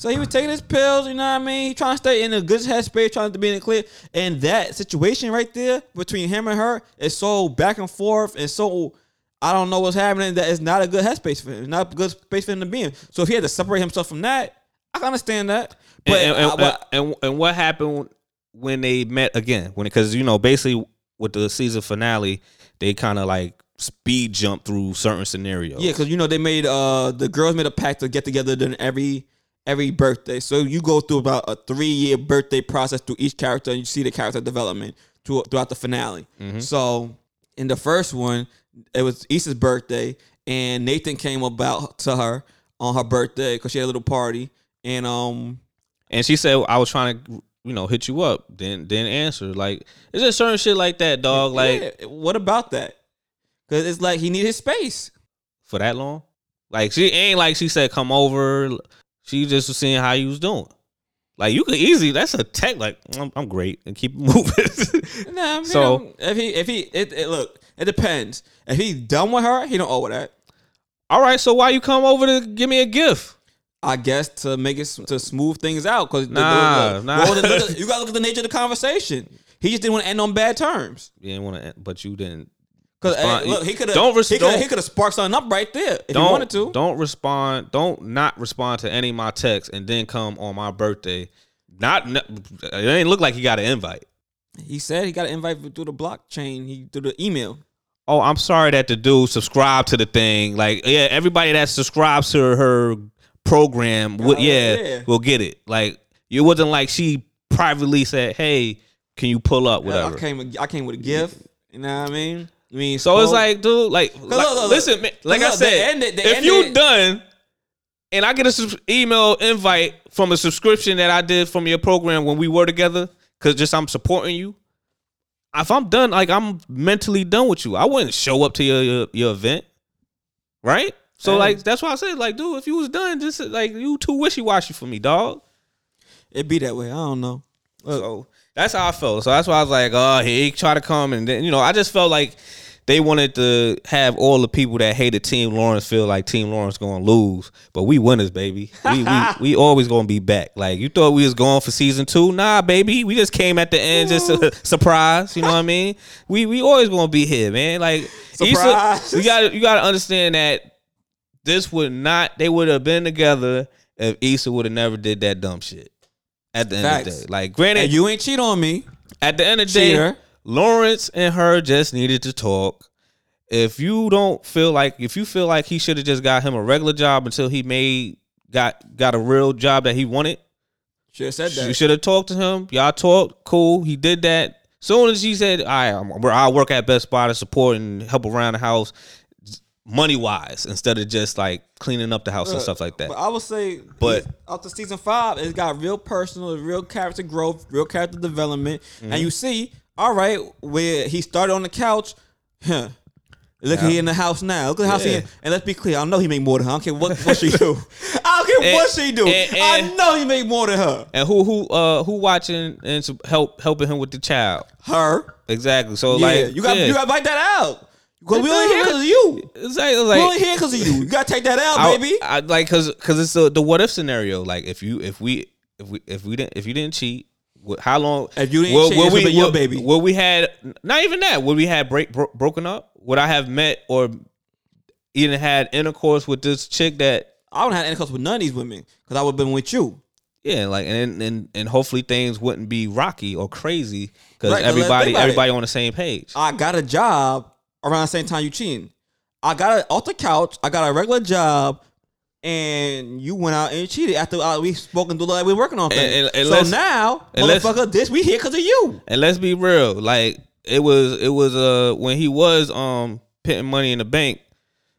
So he was taking his pills, you know what I mean? He trying to stay in a good headspace, trying to be in the clear. And that situation right there between him and her is so back and forth and so I don't know what's happening that it's not a good headspace for him. It's not a good space for him to be in. So if he had to separate himself from that, I can understand that. But and, and, I- what- and, and, what happened when they met again? When because you know basically with the season finale, they kind of like speed jump through certain scenarios. Yeah, because you know they made uh the girls made a pact to get together during every every birthday. So you go through about a three year birthday process through each character, and you see the character development to, throughout the finale. So in the first one, it was Issa's birthday, and Nathan came about to her on her birthday because she had a little party, and um and she said I was trying to you know hit you up, then then answer like is there certain shit like that, dog? Like yeah, what about that? Because it's like he needed his space. for that long? Like she ain't like she said come over. She just was seeing how you was doing. Like you could easily that's a tech like I'm, I'm great and keep moving. Nah, I mean, So- if he if he it, it look it depends. If he's done with her, he don't owe her that. All right, so why you come over to give me a gift? I guess to make it to smooth things out because Nah, nah. you gotta look at the nature of the conversation. He just didn't want to end on bad terms. You didn't want to, but you didn't. Because Respond- look, he could have Don't res- he could don't- he could have sparked something up right there if he wanted to. Don't respond. Don't not respond to any of my texts and then come on my birthday. Not it ain't look like he got an invite. He said he got an invite through the blockchain. He through the email. Oh, I'm sorry that the dude subscribed to the thing. Like, yeah, everybody that subscribes to her program, would, Uh, yeah, yeah. will get it. Like, it wasn't like she privately said, "Hey, can you pull up?" Whatever. I came I came with a gift. You know what I mean? I mean, So it's like, dude, like, like, look, look, listen, man, like I look, they said, ended- if you done and I get a subs- email invite from a subscription that I did from your program when we were together, because just I'm supporting you. If I'm done, like I'm mentally done with you, I wouldn't show up to your your, your event, right? So Hey. like that's why I said, like, dude, if you was done, just like you too wishy washy for me, dog. It'd be that way. I don't know. So that's how I felt. So that's why I was like, oh, he try to come and then you know, I just felt like they wanted to have all the people that hated Team Lawrence feel like Team Lawrence gonna lose, but we winners, baby. We we, we always gonna be back. Like you thought we was going for season two, nah, baby. We just came at the end, just a surprise. You know what I mean? We we always gonna be here, man. Like Issa- Surprise. you got to you got to understand that this would not. They would have been together if Issa would have never did that dumb shit. At the end of the day, like granted, And you ain't cheat on me. at the end of the day, Cheater. Lawrence and her just needed to talk. If you don't feel like if you feel like he should have just got him a regular job until he made got got a real job that he wanted, Should have said that. you should have talked to him. Y'all talked, cool. He did that. Soon as he said, "All right, I'm- I'll work at Best Buy to support and help around the house, money wise, instead of just like cleaning up the house and stuff like that." But I would say, But- after season five, it's got real personal, real character growth, real character development, Mm-hmm. and you see, all right, where he started on the couch, huh? Look, he in the house now. Look at how he. Yeah. And let's be clear, I know he made more than her. I don't care what, what she do. I don't care And- what she do. and- I know he made more than her. And who who uh who watching and help helping him with the child? Her. Exactly. So Yeah, like you got yeah. you got to bite that out. Because we only here because of you. It's like, it's We only here because of you. You got to take that out, I, baby. I like because because it's the, the what if scenario. Like if you if we if we if we didn't if you didn't cheat, how long? If you didn't will- cheat, would've we been your baby. Will we had not even that? Would we had break bro, broken up? Would I have met or even had intercourse with this chick that? I don't have intercourse with none of these women because I would have been with you. Yeah, like and and and hopefully things wouldn't be rocky or crazy because Right, 'cause let's everybody it. everybody on the same page. I got a job around the same time you cheating. I got it off the couch. I got a regular job, and you went out and cheated after uh, we spoken to like we working on things. And- and- and so now, motherfucker, this we here because of you. And let's be real, like it was it was uh when he was um putting money in the bank,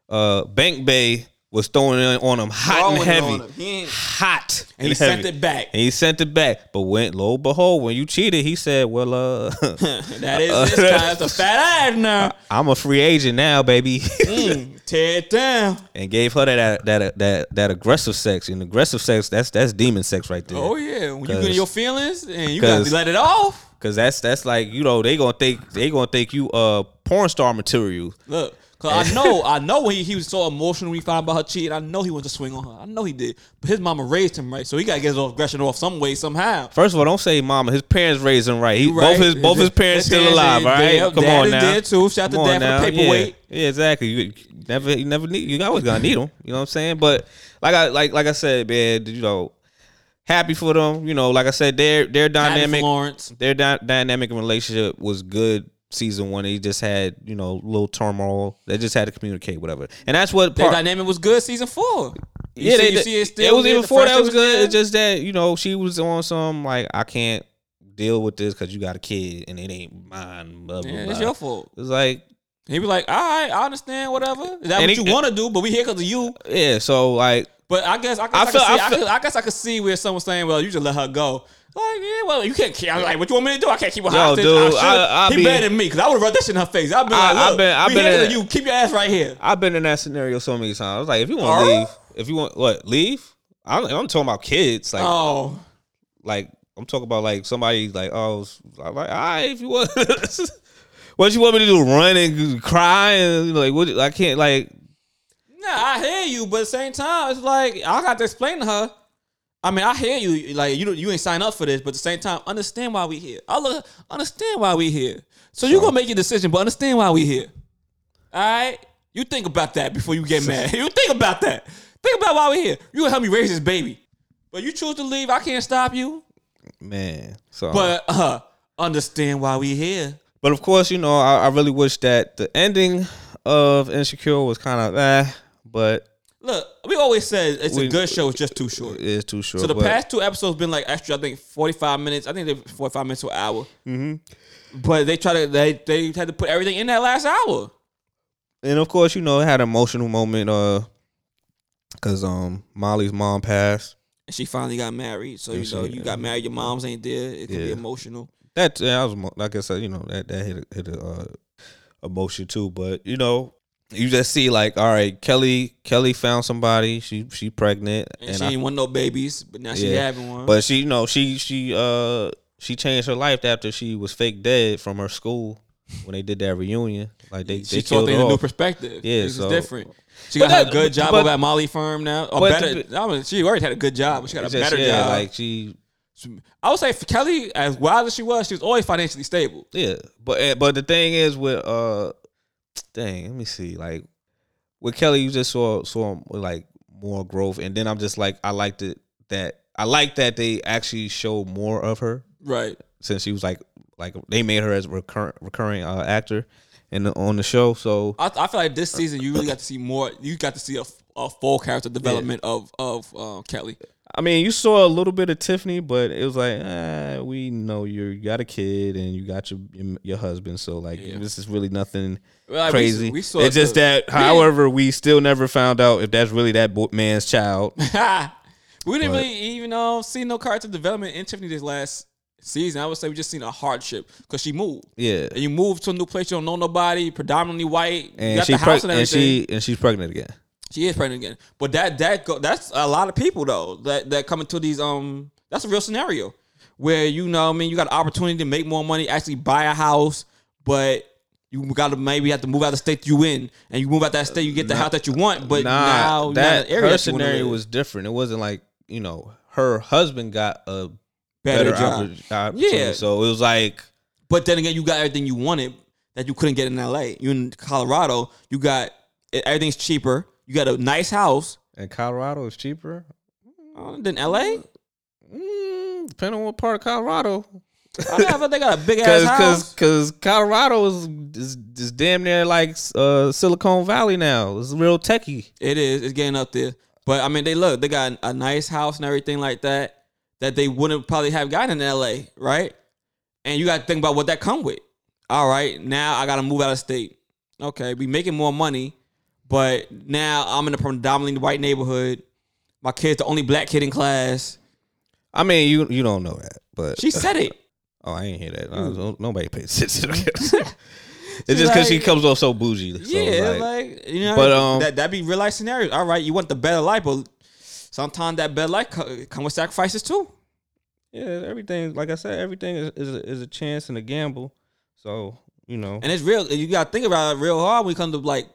uh Bank Bay was throwing it on him hot and heavy. him. He ain't- hot And he heavy. sent it back. And he sent it back. But when lo and behold, when you cheated, he said, Well, uh that is this guy. That's a fat ass now. I'm a free agent now, baby. Mm, tear it down. and gave her that that that that aggressive sex. And aggressive sex, that's that's demon sex right there. Oh yeah, when you get in your feelings and you got to 'cause- let it off. Cause that's that's like, you know, they gonna think they gonna think you uh porn star material. Look, Cause I know, I know when he, he was so emotional when he found out about her cheating. I know he wanted to swing on her. I know he did. But his mama raised him right, so he gotta get his aggression off some way, somehow. First of all, don't say mama. His parents raised him right. He, right. Both his both his parents His still alive. All right, come dad on is now. dead too. Shout out to dad for the paperweight. Yeah, yeah, exactly. You never, you never need. You always gonna need them. You know what I'm saying? But like I like like I said, man, you know, happy for them. You know, like I said, their their dynamic, Lawrence. their dy- dynamic relationship was good. Season one, they just had you know little turmoil. They just had to communicate, whatever, and that's what Their part. dynamic was good season four. You yeah, see, they, you see it it was even before that was good. there. It's just that you know she was on some like I can't deal with this because you got a kid and it ain't mine. Blah, blah, yeah, blah. it's your fault. It's like He be like, all right, I understand, whatever. Is that And what he- you want to do? But we here because of you. yeah, so like But I guess I guess I I, feel- could see, I I, feel- I guess I could see where someone's saying, "Well, you just let her go." Like, yeah, well, you can't. I'm like, what you want me to do? I can't keep her Yo, hostage. dude, I I- I he be- better than me because I would have rubbed that shit in her face. I've been I- like, I've been- I've been in- you. Keep your ass right here. I've been in that scenario so many times. I was like, if you want to leave, if you want what leave, I'm, I'm talking about kids. Like oh, like I'm talking about like somebody like oh I'm like all right if you want. what you want me to do? Run and cry and like what? I can't like nah, I hear you, but at the same time, it's like I got to explain to her. I mean, I hear you. Like you, you ain't sign up for this, but at the same time, understand why we here. I look, understand why we here. So you gonna make your decision, but understand why we here. All right, you think about that before you get mad. you think about that. Think about why we here. You gonna help me raise this baby, but you choose to leave. I can't stop you. man. So But uh, understand why we here. But of course, you know, I, I really wish that the ending of Insecure was kind of eh, but Look, we always said it's We- a good show. It's just too short. it is too short. So the past two episodes been like extra. I think forty five minutes. I think they forty five minutes to an hour. Mm-hmm. But they try to they they had to put everything in that last hour. and of course, you know, it had an emotional moment, uh, because um Molly's mom passed. And she finally got married. So you know she- you got married. Your mom's ain't there. It could be emotional. That yeah, I was like I said, you know, that that hit a, hit a uh, emotion too. But you know, you just see like, all right, Kelly Kelly found somebody. She she pregnant, And, she I- ain't want no babies, but now she having one. But she, you know, she she uh she changed her life after she was fake dead from her school when they did that reunion. Like they she they killed in a new perspective. Yeah, it's so- different. She got that- a good job but- over at Molly firm now. But better. the- I mean, she already had a good job, but she got a just, better yeah, job. like she I would say for Kelly, as wild as she was, she was always financially stable. yeah. But eh, but the thing is with uh, dang, let me see, like with Kelly, you just saw saw like more growth, and then I'm just like I liked it that I like that they actually showed more of her Right. since she was like like they made her as a recurrent recurring uh, actor in the, on the show. So I, I feel like this season you really got to see more. You got to see a, a full character development of of uh, Kelly. I mean, you saw a little bit of Tiffany, but it was like, ah, we know you're, you got a kid and you got your your husband, so like Yeah. this is really nothing Like, crazy. we saw it's just the- that, we- however, we still never found out if that's really that bo- man's child. we didn't But- really even uh, see no character development in Tiffany this last season. I would say we just seen a hardship because she moved. Yeah, And you move to a new place, you don't know nobody, predominantly white. you and got she the house preg- and and she and she's pregnant again. She is pregnant again. But that that go, that's a lot of people though that that come into these um that's a real scenario where you know I mean you got an opportunity to make more money, actually buy a house, but you got to maybe have to move out of the state you in, and you move out that state, you get the house that you want. But now nah, you're that area scenario was different. It wasn't like you know her husband got a better, better, job. opportunity. Yeah. so it was like But then again, you got everything you wanted that you couldn't get in LA. You in Colorado, you got everything's cheaper. You got a nice house. and Colorado is cheaper. Uh, than LA. Mm, depending on what part of Colorado. I never they got a big ass house. cause, cause Colorado is, is is damn near like uh, Silicon Valley now. It's real techie. It is. It's getting up there. But I mean, they look. They got a nice house and everything like that that they wouldn't probably have gotten in L.A. Right? And you got to think about what that come with. All right, now I got to move out of state. Okay, we making more money, but now I'm in a predominantly white neighborhood. My kid's the only black kid in class. I mean, you you don't know that, but She said it. oh, I ain't hear that. I nobody pays attention. to it. it's just like- because she comes off so bougie. So yeah, like, like, you know, But, um, that that be real life scenarios. All right, you want the better life, but sometimes that better life come with sacrifices too. yeah, everything. Like I said, everything is is a, is a chance and a gamble. So you know, And it's real. You got to think about it real hard when it comes to like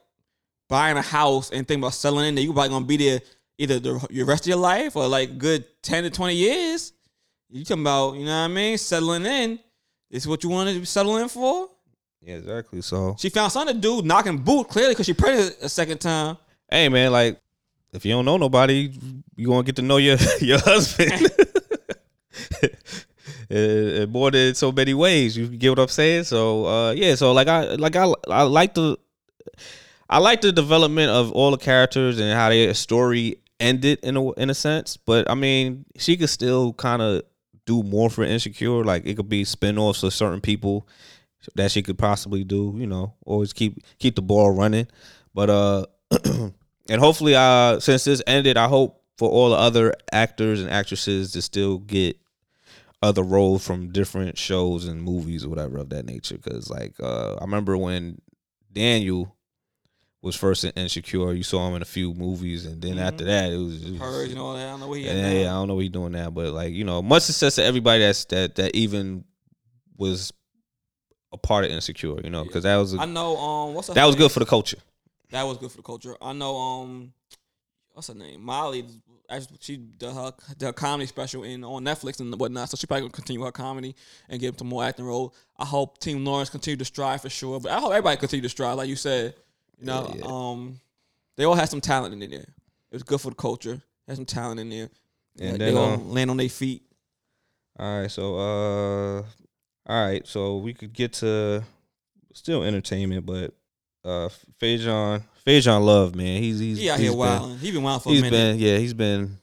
buying a house and thinking about selling in there, you probably gonna be there either the your rest of your life or like good ten to twenty years. You talking about, you know what I mean? Settling in. This is what you wanted to settle in for? Yeah, exactly. So She found something to do knocking boot clearly because she pregnant a second time. hey man, like if you don't know nobody, you gonna get to know your your husband. in more than so many ways. You get what I'm saying? So uh yeah, so like I like I I like the I like the development of all the characters and how their story ended in a in a sense. But I mean, she could still kind of do more for Insecure. Like it could be spin-offs of certain people that she could possibly do, you know, always keep keep the ball running. But uh and hopefully uh since this ended, I hope for all the other actors and actresses to still get other roles from different shows and movies or whatever of that nature. Cause like uh I remember when Daniel was first in Insecure, you saw him in a few movies and then after that it was, it Purge and all that. I don't know what he yeah, yeah, I don't know what he's doing now, but like you know, much success to everybody that's that that even was a part of Insecure, you know, because that was a, I know. Um, what's that was name? good for the culture. That was good for the culture. I know. Um, what's her name? Molly. She did her, did her comedy special in on Netflix and whatnot. So she probably gonna continue her comedy and get some more acting roles. I hope Team Lawrence continue to strive for sure. But I hope everybody continue to strive, like you said. You know, Yeah, yeah. um, they all had some talent in there. It was good for the culture. Had some talent in there. And then, they all um, land on their feet. All right, so uh, all right, so we could get to still entertainment, but uh, Faizon, Faizon Love, man, he's he's He out he's here been- wilding. He been wild for a He's minute. been yeah, he's been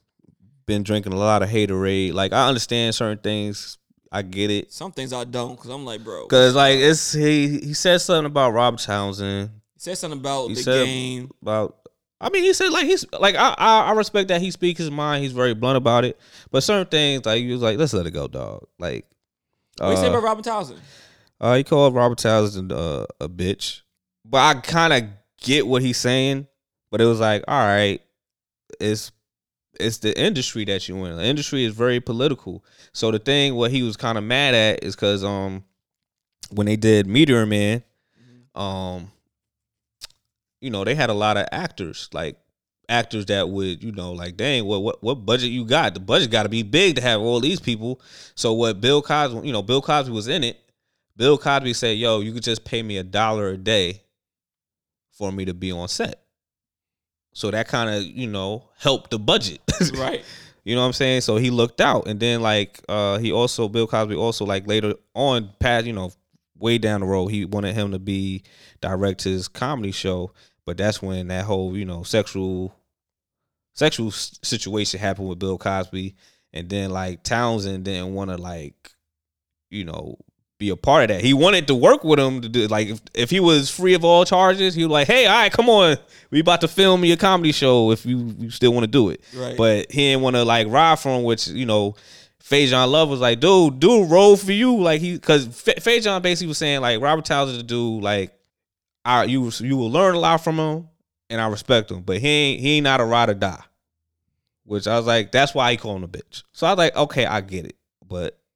been drinking a lot of haterade. Like I understand certain things, I get it. Some things I don't because I'm like, bro. Cause like it's he he said something about Rob Townsend he said something about he the game. about. I mean, he said like he's like I, I I respect that he speaks his mind. He's very blunt about it. But certain things like he was like, let's let it go, dog. Like, What you say uh, about Robin Townsend? uh, he called Robert Townsend uh, a bitch. But I kind of get what he's saying. But it was like, all right, it's it's the industry that you in. The industry is very political. So the thing what he was kind of mad at is because um when they did Meteor Man, um you know they had a lot of actors like actors that would you know like dang what what what budget you got? The budget got to be big to have all these people. So what bill cosby you know bill cosby was in it bill cosby said yo you could just pay me a dollar a day for me to be on set. So that kind of you know helped the budget. Right. you know what I'm saying? So he looked out, and then like uh he also Bill Cosby also like later on past you know way down the road he wanted him to be direct his comedy show, but that's when that whole you know sexual sexual situation happened with Bill Cosby, and then like Townsend didn't want to like you know be a part of that. He wanted to work with him to do like if, if he was free of all charges, he was like, hey, all right, come on, we about to film your comedy show if you, you still want to do it. Right. But he didn't want to like ride for him, which you know, Faizon Love was like, dude, do a role for you, like he because Faizon basically was saying like Robert Townsend to do like, I you you will learn a lot from him, and I respect him, but he ain't he ain't not a ride or die. Which I was like, that's why he called him a bitch. So I was like, okay, I get it, but.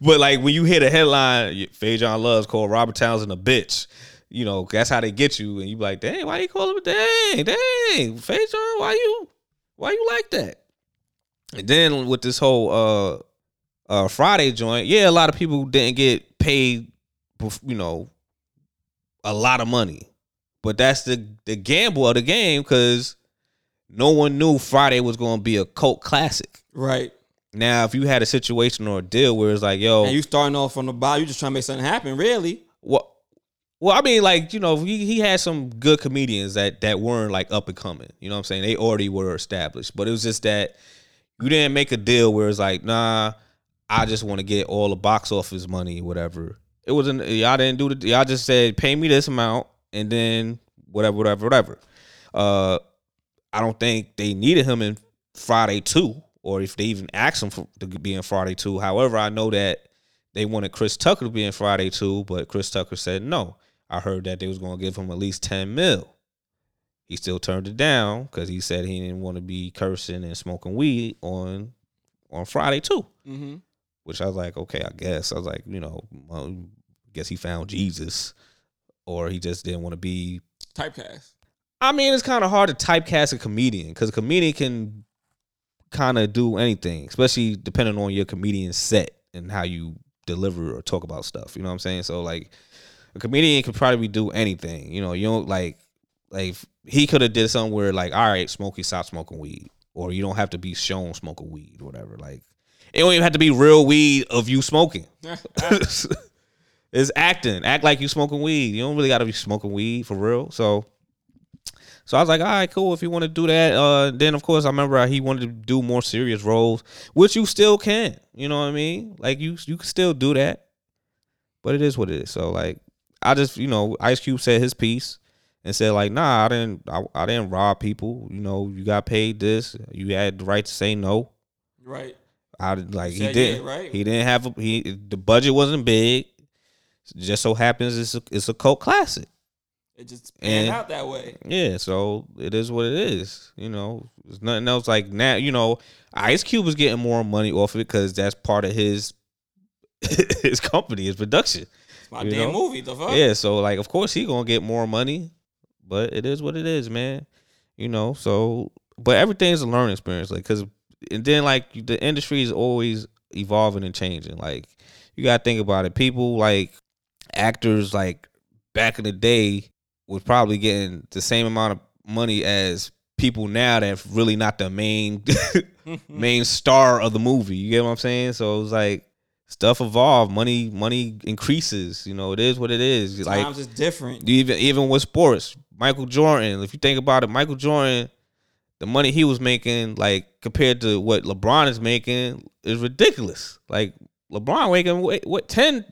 but like when you hear the headline, Faizon Love's called Robert Townsend a bitch. You know that's how they get you, and you be like, "Dang, why you call him? a Dang, dang, Faizon, why you, why you like that?" And then with this whole uh uh Friday joint, yeah, a lot of people didn't get paid, you know, a lot of money, but that's the the gamble of the game because no one knew Friday was going to be a cult classic. Right. Now, if you had a situation or a deal where it's like, yo, And you starting off from the bottom, you just trying to make something happen, really. what? Well, I mean, like you know, he, he had some good comedians that that weren't like up and coming. You know what I'm saying? They already were established, but it was just that you didn't make a deal where it's like, nah, I just want to get all the box office money, whatever. It wasn't y'all didn't do the y'all just said pay me this amount and then whatever, whatever, whatever. Uh, I don't think they needed him in Friday two, or if they even asked him for, to be in Friday two. However, I know that they wanted Chris Tucker to be in Friday two, but Chris Tucker said no. I heard that they was going to give him at least ten mil. He still turned it down because he said he didn't want to be cursing and smoking weed on on Friday too. Mm-hmm. Which I was like, okay, I guess. I was like, you know, guess he found Jesus or he just didn't want to be. Typecast. I mean, it's kind of hard to typecast a comedian because a comedian can kind of do anything, especially depending on your comedian set and how you deliver or talk about stuff. You know what I'm saying? So like, a comedian can probably do anything. You know, you don't like like he could have did something where like, all right, Smokey, stop smoking weed, or you don't have to be shown smoking weed, or whatever. Like, it don't even have to be real weed of you smoking. it's acting. Act like you smoking weed. You don't really got to be smoking weed for real. So, so I was like, all right, cool. If you want to do that, uh, then of course I remember he wanted to do more serious roles, which you still can. You know what I mean? Like you, you can still do that, but it is what it is. So like, I just, you know, Ice Cube said his piece and said like, nah, I didn't, I, I didn't rob people. You know, you got paid this. You had the right to say no. Right. I like he didn't. yeah, right. He didn't have a, he. The budget wasn't big. Just so happens it's a, it's a cult classic. It just panned And- out that way. Yeah, so it is what it is. You know, there's nothing else like now. You know, Ice Cube is getting more money off of it because that's part of his his company, his production. It's my damn know? movie. The fuck? Yeah, so like, of course he gonna get more money, but it is what it is, man. You know, so but everything's a learning experience, like, cause and then like the industry is always evolving and changing. Like, you gotta think about it. People like actors like back in the day was probably getting the same amount of money as people now that's really not the main main star of the movie. You get what I'm saying? So it was like stuff evolve, money money increases. You know, it is what it is. Like Times is different. even even with sports, Michael Jordan. If you think about it, Michael Jordan, the money he was making, like compared to what LeBron is making, is ridiculous. Like LeBron making what, what ten,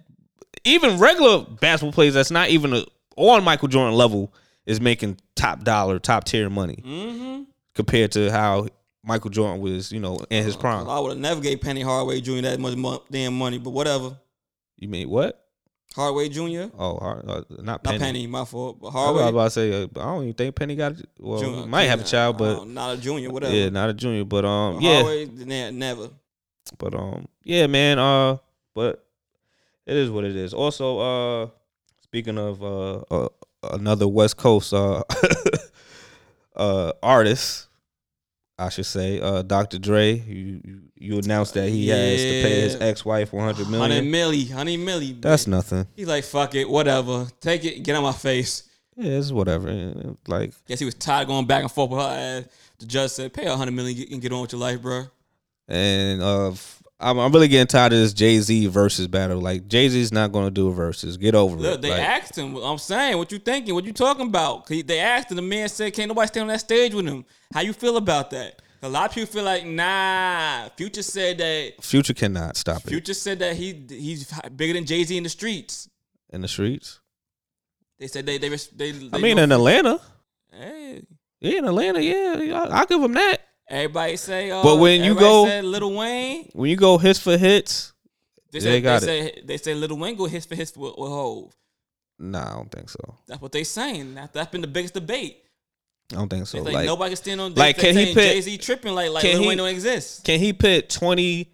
even regular basketball players that's not even a, on Michael Jordan level is making top dollar, top tier money Mm-hmm. compared to how Michael Jordan was, you know, in his prime. I would have never gave Penny Hardaway Jr. that much mo- damn money, but whatever. You mean what? Hardaway Jr. Oh, Har- uh, not Not Penny. Penny, my fault. But I was about to say, uh, I don't even think Penny got. Well, Jr. he might have a child, but uh, not a junior, whatever. yeah, not a junior. But um, But yeah, Hardaway, never. but um, yeah, man. Uh, but it is what it is. Also, uh, speaking of uh, uh another West Coast uh uh artist, I should say, uh, Dr. Dre. You you, announced that he has to pay his ex-wife one hundred Hundred million. milli, hundred milli. That's man. nothing. He's like, fuck it, whatever. Take it, get on my face. Yeah, it's whatever. Like Guess he was tired going back and forth with her ass. The judge said, pay a hundred million and get on with your life, bro. And uh, I'm, I'm really getting tired of this Jay Z versus battle. Like Jay Z's not going to do a versus. Get over Look, it. they Like, asked him. I'm saying, what you thinking? What you talking about? They asked him. The man said, "Can't nobody stand on that stage with him." How you feel about that? A lot of people feel like, nah. Future said that. Future cannot stop it Future said that he he's bigger than Jay Z in the streets. in the streets. They said they they they. they I mean, in Atlanta, hey, yeah, in Atlanta, yeah, I, I'll give him that. Everybody say. Uh, But when you go- Lil Wayne, When you go hits for hits, they They got they say they say Lil Wayne go hits for hits with, with Hove. nah, I don't think so. That's what they saying. That, that's been the biggest debate. I don't think so. Like, Like, nobody can stand on. Like, can he put- Jay Z tripping like like Lil he- Wayne don't exist? can he put 20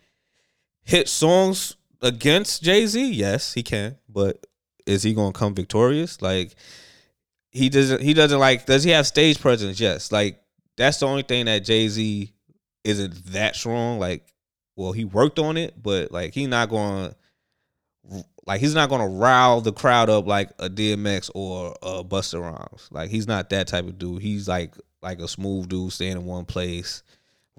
hit songs against Jay Z? Yes, he can. But is he gonna come victorious? Like he doesn't. He doesn't like. Does he have stage presence? Yes. Like that's the only thing that Jay Z isn't that strong. Like, well, he worked on it, but like he's not going. Like he's not gonna rile the crowd up like a DMX or a Busta Rhymes. Like he's not that type of dude. He's like like a smooth dude, staying in one place,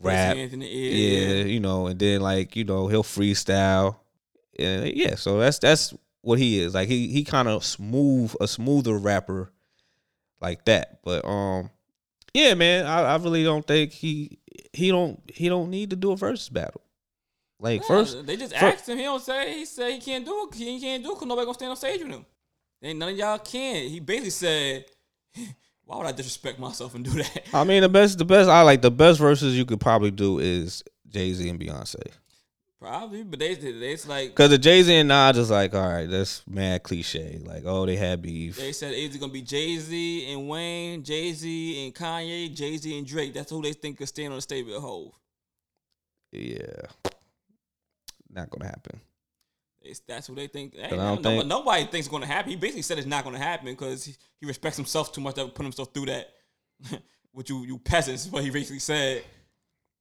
rap, Hands in the ear, yeah, you know, and then like you know he'll freestyle, and yeah, so that's that's what he is. Like he he kind of smooth a smoother rapper like that. But um, yeah, man, I, I really don't think he he don't he don't need to do a versus battle. Like Yeah, first, they just fir- asked him. He don't say. He said he can't do it. He can't do it because nobody gonna stand on stage with him. Ain't none of y'all can. He basically said, "Why would I disrespect myself and do that?" I mean the best the best I like the best verses you could probably do is Jay Z and Beyonce. Probably, but they it's like Cause the Jay Z and Nas is like, all right, that's mad cliche. Like, oh, they had beef. they said it's gonna be Jay Z and Wayne, Jay Z and Kanye, Jay Z and Drake. That's who they think could stand on the stage with Hove. Yeah. Not gonna happen. It's, that's what they think. Hey, I don't no- think- nobody thinks it's going to happen. He basically said it's not going to happen because he, he respects himself too much to put himself through that. With you, you peasants, is what he basically said.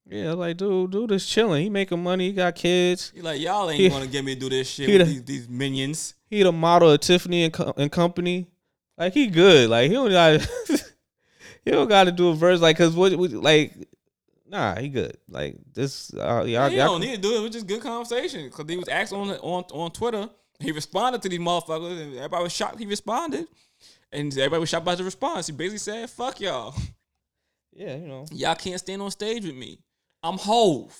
Yeah, like dude, dude is chilling. He making money. He got kids. He like y'all ain't He- to get me to do this shit with the- these, these minions. He the model of Tiffany and, Co- and company. Like he good. Like he don't got. he don't got to do a verse like because what, what like. Nah, he good. Like this. Uh, y'all, he y'all- don't need to do it. It was just good conversation because he was asked on on on Twitter. He responded to these motherfuckers, and everybody was shocked. He responded, and everybody was shocked by the response. He basically said, "Fuck y'all, yeah, you know. y'all can't stand on stage with me. I'm Hove.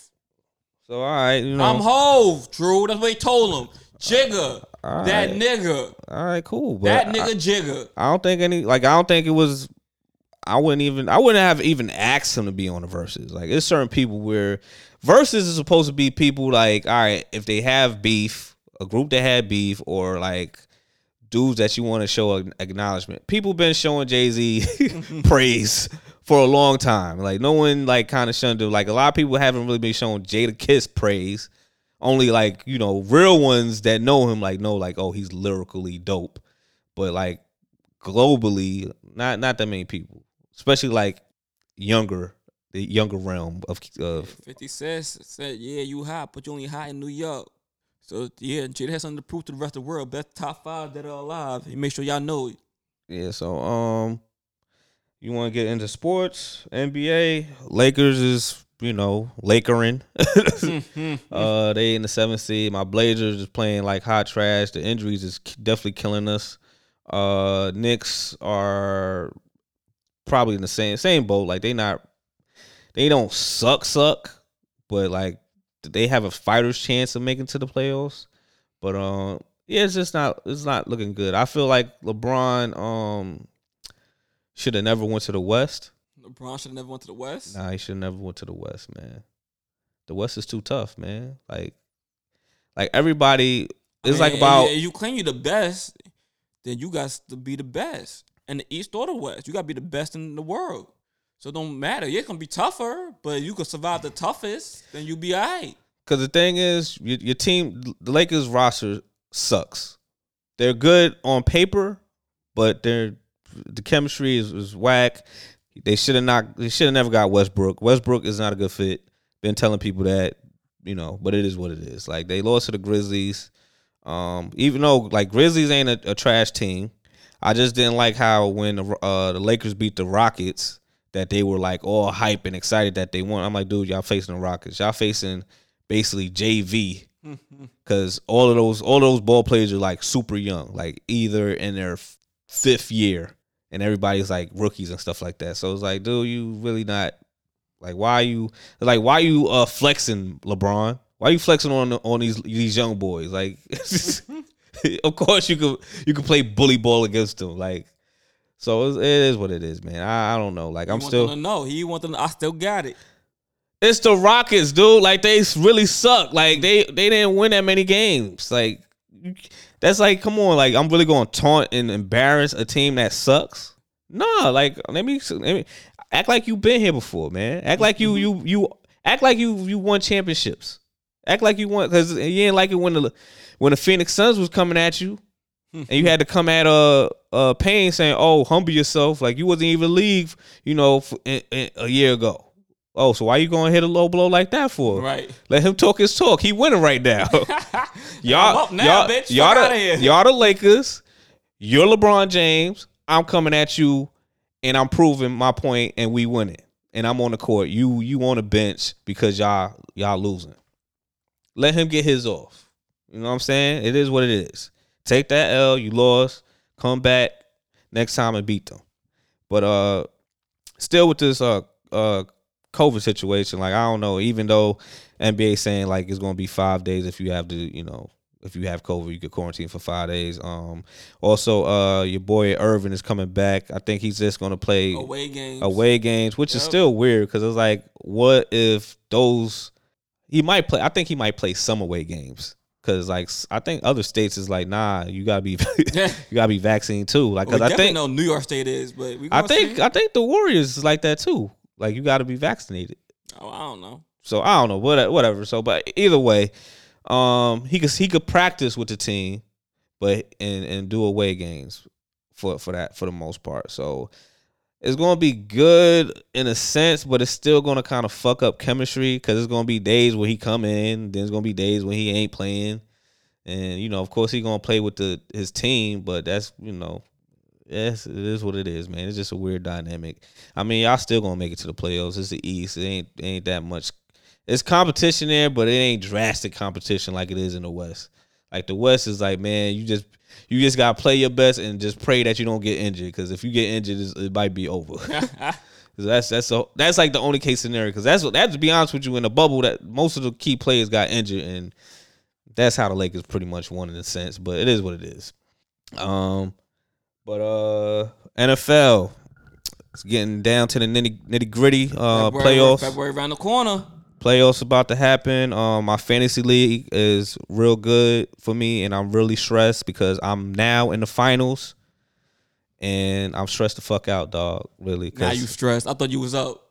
So all right, you know. I'm Hove, Drew. That's what he told him. Jigga, All that right. nigga, all right, cool. But that I- nigga Jigga. I don't think any like I don't think it was I wouldn't even I wouldn't have even asked him to be on the verses. Like there's certain people where verses is supposed to be people like, all right, if they have beef, a group that had beef, or like dudes that you want to show an acknowledgement. People been showing Jay-Z praise for a long time. Like no one like kind of shunned him. Like a lot of people haven't really been showing Jadakiss praise. Only like, you know, real ones that know him like know like, oh, he's lyrically dope. But like globally, not not that many people, especially like younger, the younger realm of of. Fifty says said, "Yeah, you hot, but you only hot in New York." So yeah, Jada has something to prove to the rest of the world. Best top five that are alive. And make sure y'all know it. Yeah, so um, you want to get into sports? NBA Lakers is you know Lakering. uh, they in the seventh seed. My Blazers is playing like hot trash. The injuries is definitely killing us. Uh, Knicks are probably in the same same boat. Like they not, they don't suck suck, but like they have a fighter's chance of making to the playoffs. But um, yeah, it's just not it's not looking good. I feel like LeBron um should have never went to the West. LeBron should have never went to the West. Nah, he should have never went to the West, man. The West is too tough, man. Like, like everybody I it's mean, like about you, if you claim you're the best, then you got to be the best in the East or the West. You got to be the best in the world. So it don't matter. It's gonna be tougher, but you can survive the toughest, then you be alright. Because the thing is, your, your team, the Lakers roster sucks. They're good on paper, but they're the chemistry is, is whack. They should have not. They should have never got Westbrook. Westbrook is not a good fit. Been telling people that, you know, but it is what it is. Like they lost to the Grizzlies. Um, even though like Grizzlies ain't a, a trash team, I just didn't like how when the, uh, the Lakers beat the Rockets that they were like all hype and excited that they won. I'm like, dude, y'all facing the Rockets. Y'all facing basically JV because all of those all of those ball players are like super young, like either in their fifth year, and everybody's like rookies and stuff like that. So it's like, dude, you really not like why are you like why are you uh flexing LeBron? Why are you flexing on on these these young boys? Like, of course you could you could play bully ball against them. Like, so it's, it is what it is, man. I, I don't know. Like, I'm still no. He want them. To, I still got it. it's the Rockets, dude. Like they really suck. Like they they didn't win that many games. Like that's like, come on. Like I'm really going to taunt and embarrass a team that sucks. Nah, like let me, let me act like you've been here before, man. Act like you you you act like you you won championships. Act like you won because you didn't like it when the when the Phoenix Suns was coming at you. and you had to come at uh uh Payne saying, "Oh, humble yourself." Like you wasn't even league, you know, f in, in, a year ago. Oh, so why you gonna hit a low blow like that for? Right. Let him talk his talk. He winning right now. y'all, now, y'all, bitch. y'all, the, y'all the Lakers. You're LeBron James. I'm coming at you, and I'm proving my point, and we winning. And I'm on the court. You you on the bench because y'all y'all losing. Let him get his off. You know what I'm saying? It is what it is. Take that L. You lost. Come back next time and beat them. But uh, still with this uh uh COVID situation, like I don't know. Even though NBA saying like it's gonna be five days if you have to, you know, if you have COVID, you could quarantine for five days. Um, also, uh, your boy Irving is coming back. I think he's just gonna play Away games. away games, which is still weird because it's like, what if those? He might play. I think he might play some away games because, like, s- I think other states is like, nah, you gotta be, you gotta be vaccinated too. Like, Well, we I think, know New York State is, but. I think, see. I think the Warriors is like that too. Like, you gotta be vaccinated. oh, I don't know. So I don't know, what, whatever. So, but either way, Um, he could he could practice with the team, but and and do away games for for that for the most part. So it's gonna be good in a sense, but it's still gonna kind of fuck up chemistry because it's gonna be days where he come in, then it's gonna be days when he ain't playing, and you know, of course, he gonna play with the his team, but that's you know, yes, it is what it is, man. It's just a weird dynamic. I mean, y'all still gonna make it to the playoffs. It's the East. It ain't ain't that much. It's competition there, but it ain't drastic competition like it is in the West. Like the West is like, man, you just you just gotta play your best and just pray that you don't get injured. Because if you get injured, it might be over. that's that's so that's like the only case scenario. Because that's what that's to be honest with you in the bubble that most of the key players got injured, and that's how the Lakers pretty much won in a sense. But it is what it is. Um, but uh, NFL. It's getting down to the nitty nitty gritty uh, February, playoffs February around the corner. playoffs about to happen. Um, my fantasy league is real good for me, and I'm really stressed because I'm now in the finals, and I'm stressed the fuck out, dog. Really, Now you stressed. I thought you was up.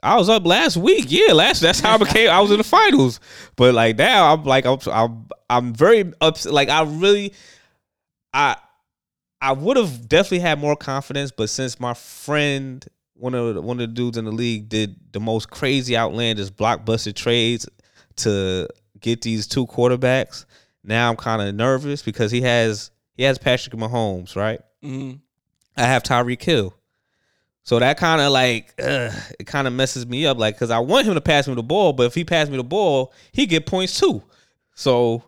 I was up last week. Yeah, last that's how I became. I was in the finals, but like now I'm like I'm I'm, I'm very upset. Like I really, I I would have definitely had more confidence, but since my friend, one of the, one of the dudes in the league, did the most crazy, outlandish blockbuster trades to get these two quarterbacks, now I'm kind of nervous because he has he has Patrick Mahomes, right? hmm I have Tyreek Hill. So that kind of like ugh, it kind of messes me up, like because I want him to pass me the ball, but if he pass me the ball, he get points too. So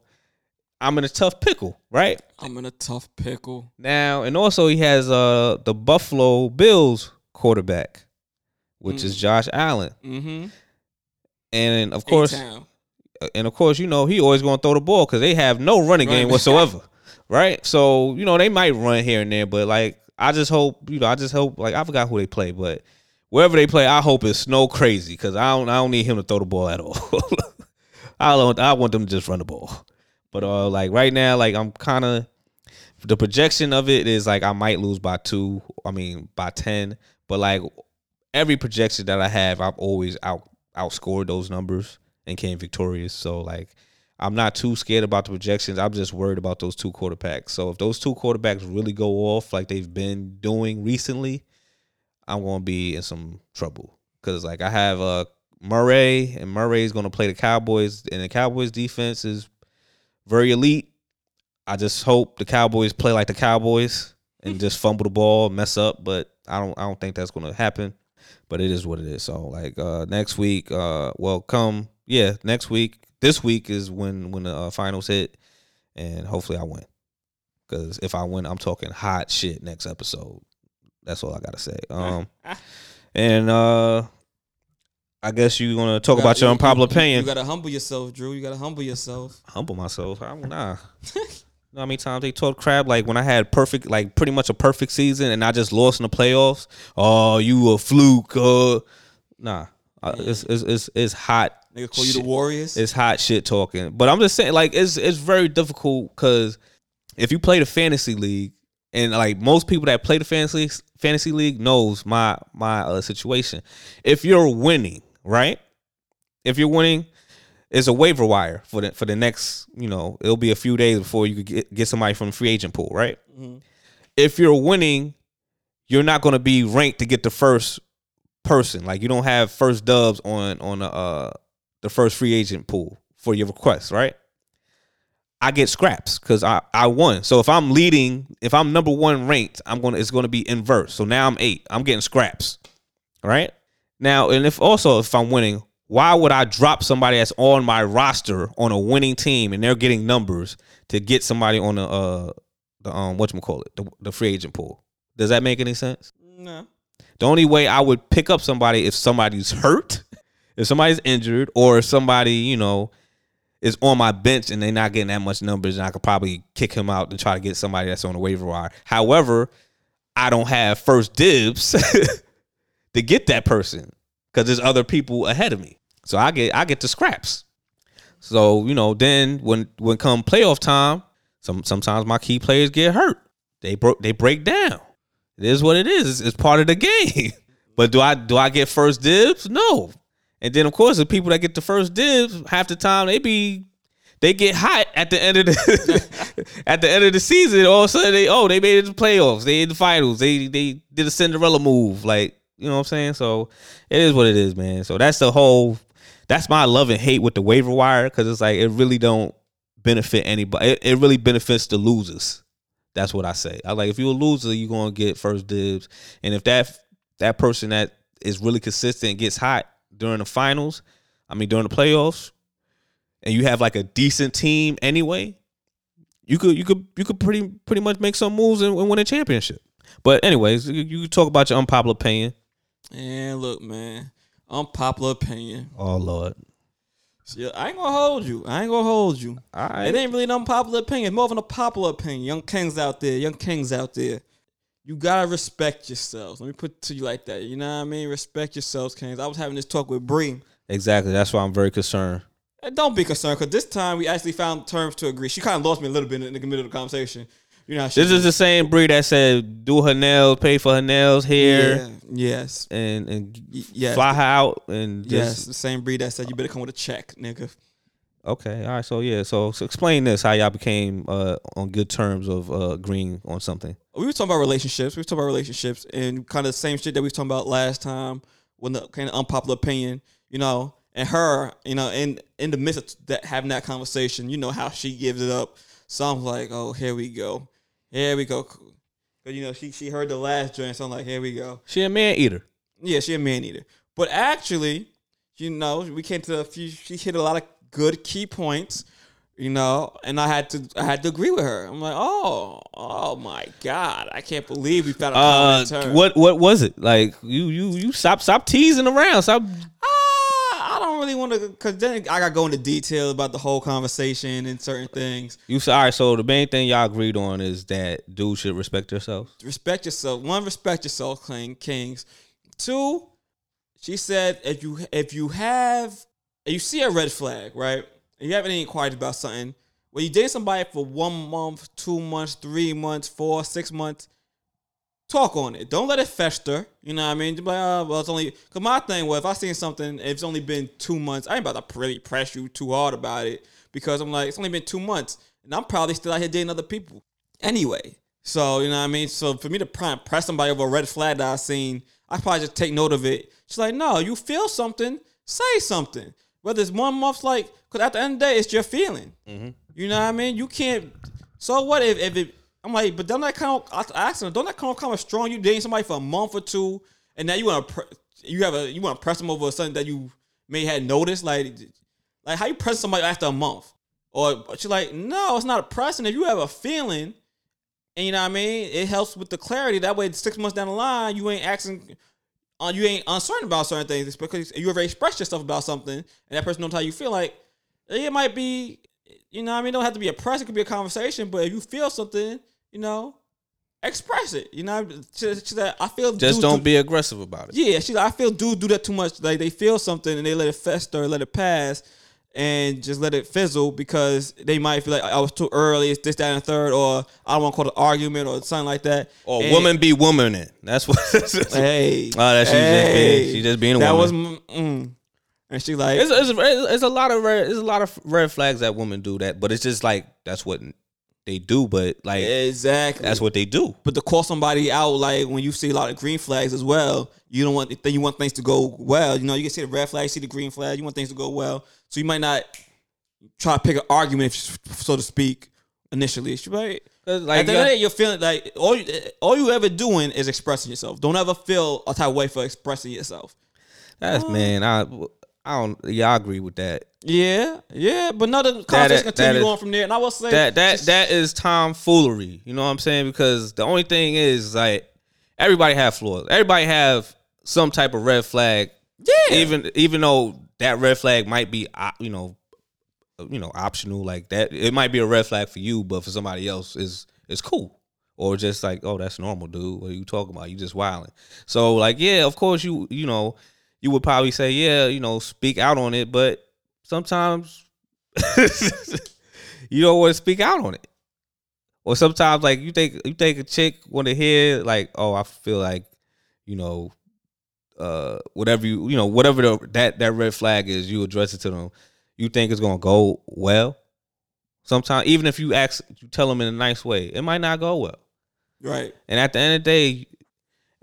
I'm in a tough pickle, right? I'm in a tough pickle. Now, and also he has uh the Buffalo Bills quarterback, which is Josh Allen, Mm-hmm. and of course, A-Town. and of course, you know he always going to throw the ball because they have no running game whatsoever, right? So you know they might run here and there, but like I just hope, you know, I just hope like I forgot who they play, but wherever they play, I hope it's snow crazy because I don't, I don't need him to throw the ball at all. I don't, I want them to just run the ball. But uh, like right now, like I'm kind of the projection of it is like I might lose by two. I mean by ten, but like every projection that I have, I've always out outscored those numbers and came victorious. So like I'm not too scared about the projections. I'm just worried about those two quarterbacks. So if those two quarterbacks really go off like they've been doing recently, I'm gonna be in some trouble. Cause like I have uh Murray and Murray's gonna play the Cowboys and the Cowboys defense is very elite. I just hope the Cowboys play like the Cowboys and just fumble the ball, mess up, but I don't I don't think that's gonna happen. But it is what it is. So like uh next week, uh well come yeah, next week. This week is when when the uh, finals hit and hopefully I win. Cause if I win, I'm talking hot shit next episode. That's all I gotta say. Um and uh I guess you're gonna talk You about gotta- your you- unpopular you- opinion. You gotta humble yourself, Drew. You gotta humble yourself. humble myself. I nah. you know how many times they talk crab Like when I had perfect, like pretty much a perfect season, and I just lost in the playoffs. Oh, you a fluke? Uh, nah. Uh, it's, it's it's it's hot. Nigga call you the Warriors. It's hot shit talking. But I'm just saying, like it's it's very difficult because if you play the fantasy league, and like most people that play the fantasy fantasy league knows my my uh, situation. If you're winning, right? If you're winning, it's a waiver wire for the for the next. You know, it'll be a few days before you could get get somebody from the free agent pool, right? Mhm. If you're winning, you're not going to be ranked to get the first person. Like you don't have first dubs on on the uh the first free agent pool for your request, right? I get scraps because I, I won. So if I'm leading, if I'm number one ranked, I'm gonna it's gonna be inverse. So now I'm eight. I'm getting scraps. Right? Now, and if also if I'm winning, why would I drop somebody that's on my roster on a winning team and they're getting numbers to get somebody on the uh the um whatchamacallit, the the free agent pool? Does that make any sense? No. The only way I would pick up somebody if somebody's hurt, if somebody's injured, or if somebody, you know, is on my bench and they're not getting that much numbers, and I could probably kick him out and try to get somebody that's on the waiver wire. However, I don't have first dibs to get that person because there's other people ahead of me. So I get I get the scraps. So you know, then when when come playoff time, some sometimes my key players get hurt. They broke they break down. It is what it is. It's, it's part of the game. but do I do I get first dibs? No. And then of course the people that get the first dibs half the time they be they get hot at the end of the at the end of the season. All of a sudden, they oh they made it to the playoffs. They in the finals. They they did a Cinderella move. Like you know what I'm saying. So it is what it is, man. So that's the whole. That's my love and hate with the waiver wire because it's like it really don't benefit anybody. It, it really benefits the losers. That's what I say. I like if you're a loser, you're gonna get first dibs, and if that that person that is really consistent gets hot during the finals, I mean during the playoffs, and you have like a decent team anyway, you could you could you could pretty pretty much make some moves and, and win a championship. But anyways, you, you talk about your unpopular opinion. And look, man, unpopular opinion. Oh Lord, Yeah, I ain't gonna hold you. I ain't gonna hold you. all right. It ain't really an unpopular opinion. More of an unpopular opinion. Young kings out there, young kings out there. You gotta respect yourselves. Let me put it to you like that. You know what I mean? Respect yourselves, kings. I was having this talk with Bree. Exactly. That's why I'm very concerned. And don't be concerned, because this time we actually found terms to agree. She kind of lost me a little bit in the middle of the conversation. You know, This is the same breed that said do her nails, pay for her nails, hair, Yeah, yes, and and yes. fly her out and just yes. The same breed that said you better come with a check, nigga. Okay, all right. So yeah, so, so explain this how y'all became uh, on good terms of uh, agreeing on something. we were talking about relationships. We were talking about relationships and kind of the same shit that we was talking about last time when the kind of unpopular opinion, you know, and her, you know, in in the midst of that having that conversation, you know how she gives it up. So I'm like, oh, here we go, here we go. Cause you know she she heard the last joint, so I'm like, here we go. She a man eater. Yeah, she a man eater. But actually, you know, we came to a few. She hit a lot of good key points, you know, and I had to I had to agree with her. I'm like, oh, oh my god, I can't believe we found a Uh, what what was it like? You you you stop stop teasing around. Stop. Ah, don't really want to, cause then I got to go into detail about the whole conversation and certain things. You said all right. So the main thing y'all agreed on is that dudes should respect themselves. respect yourself. One, respect yourself, King Kings. Two, she said if you if you have if you see a red flag, right? And you have any inquiries about something, when you date somebody for one month, two months, three months, four, six months, talk on it. Don't let it fester. You know what I mean? Like, oh, well, it's only cause my thing was if I seen something, it's only been two months, I ain't about to really press you too hard about it because I'm like, it's only been two months, and I'm probably still out here dating other people anyway. So you know what I mean. So for me to press somebody over a red flag that I seen, I probably just take note of it. She's like, no, you feel something, say something. Whether it's one month, like, because at the end of the day, it's your feeling. Mm-hmm. You know what I mean? You can't. So what if if it? I'm like, but don't that kind of I asked her, don't that come kind of strong? You dating somebody for a month or two, and now you want to you have a you want to press them over something that you may had noticed, like like how you press somebody after a month, or she's like, no, it's not a pressing. If you have a feeling, and you know what I mean, it helps with the clarity. That way, six months down the line, you ain't asking. Uh, you ain't uncertain about certain things It's because you already expressed yourself about something, and that person knows how you feel. Like it might be, you know, I mean, it don't have to be a press. It could be a conversation. But if you feel something, you know, express it. You know, she, she said, I feel Just don't do- be aggressive about it. yeah, she's like, I feel dudes do that too much. Like they feel something and they let it fester, let it pass, and just let it fizzle because they might feel like I was too early, it's this, that, and the third, or I don't want to call it an argument or something like that. Or And- woman be woman in. That's what. Hey, Oh, that's- she's just being- she's just being a that woman. was, mm, and she like, It's, it's, it's a lot of red, it's a lot of red flags that women do that, but it's just like that's what they do. But like exactly. that's what they do. But to call somebody out, like when you see a lot of green flags as well, you don't want then you want things to go well. You know, you can see the red flag, see the green flag. You want things to go well, so you might not try to pick an argument, so to speak, initially. She right. 'Cause, Like, like At the you end of got- the day, you're feeling like all you, all you ever doing is expressing yourself. Don't ever feel a type of way for expressing yourself. that's man. I I don't. Yeah, I agree with that. Yeah, yeah, but another That- conversation that continue is- on from there. And I will say That that just- that is tomfoolery. You know what I'm saying? Because the only thing is like everybody have flaws. Everybody have some type of red flag. yeah, Even even though that red flag might be uh, you know you know optional like that it might be a red flag for you but for somebody else is is cool or just like oh that's normal dude what are you talking about you just wilding so like yeah of course you you know you would probably say yeah you know speak out on it but sometimes you don't want to speak out on it or sometimes like you think you think a chick want to hear like oh i feel like you know uh whatever you you know whatever the, that that red flag is you address it to them you think it's gonna go well Sometimes even if you ask, you tell them in a nice way, it might not go well. Right. And at the end of the day,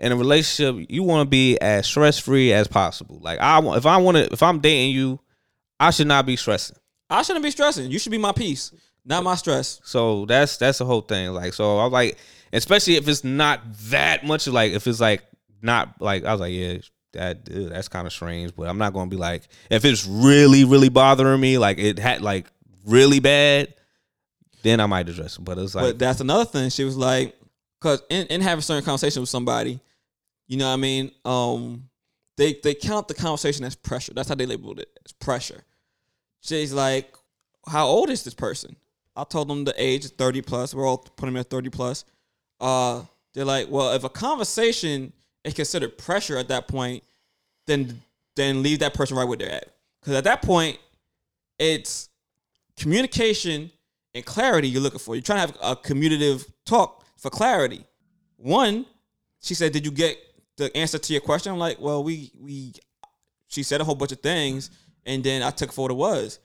in a relationship, you want to be as stress free as possible. Like I want, if I want to, if I'm dating you, I should not be stressing. I shouldn't be stressing. You should be my peace, not my stress. So that's that's the whole thing. Like, so I'm like, especially if it's not that much. Like, if it's like not like I was like, yeah, that ew, that's kind of strange. But I'm not gonna be like, if it's really really bothering me, like it had like really bad, then I might address it. But it's like, but that's another thing. She was like, because in, in having certain conversation with somebody, you know what I mean? Um, they they count the conversation as pressure. That's how they labeled it as pressure. She's like, how old is this person? I told them the age is 30 plus. We're all putting them at 30 plus. Uh, they're like, well, if a conversation is considered pressure at that point, then then leave that person right where they're at. Because at that point, it's communication and clarity you're looking for. You're trying to have a commutative talk for clarity. One, she said, "Did you get the answer to your question?" I'm like, "Well, we we." She said a whole bunch of things, and then I took for what it was.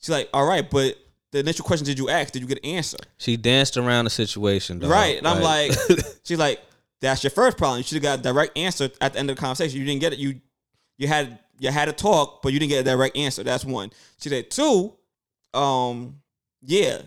She's like, "All right, but the initial question did you ask? Did you get an answer?" she danced around the situation, dog. Right, and I'm like, she's like, "That's your first problem. You should have got a direct answer at the end of the conversation. You didn't get it. You you had you had a talk, but you didn't get a direct answer. That's one." She said, two, um, yeah,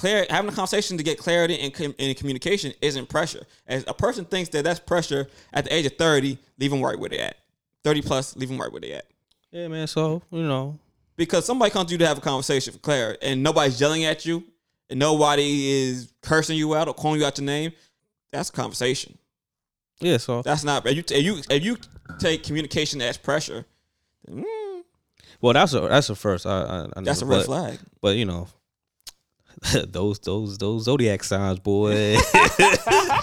clear having a conversation to get clarity and, com- and communication isn't pressure. As a person thinks that that's pressure at the age of thirty, leave them right where they at. Thirty plus, leave them right where they at. yeah, man. So you know, Because somebody comes to you to have a conversation for clarity, and nobody's yelling at you, and nobody is cursing you out or calling you out your name. That's a conversation. yeah. So That's not. If you if you if you take communication as pressure, then, mm, well, that's a that's a first. I, I, I that's a red flag. But you know, those those those zodiac signs, boy. yeah,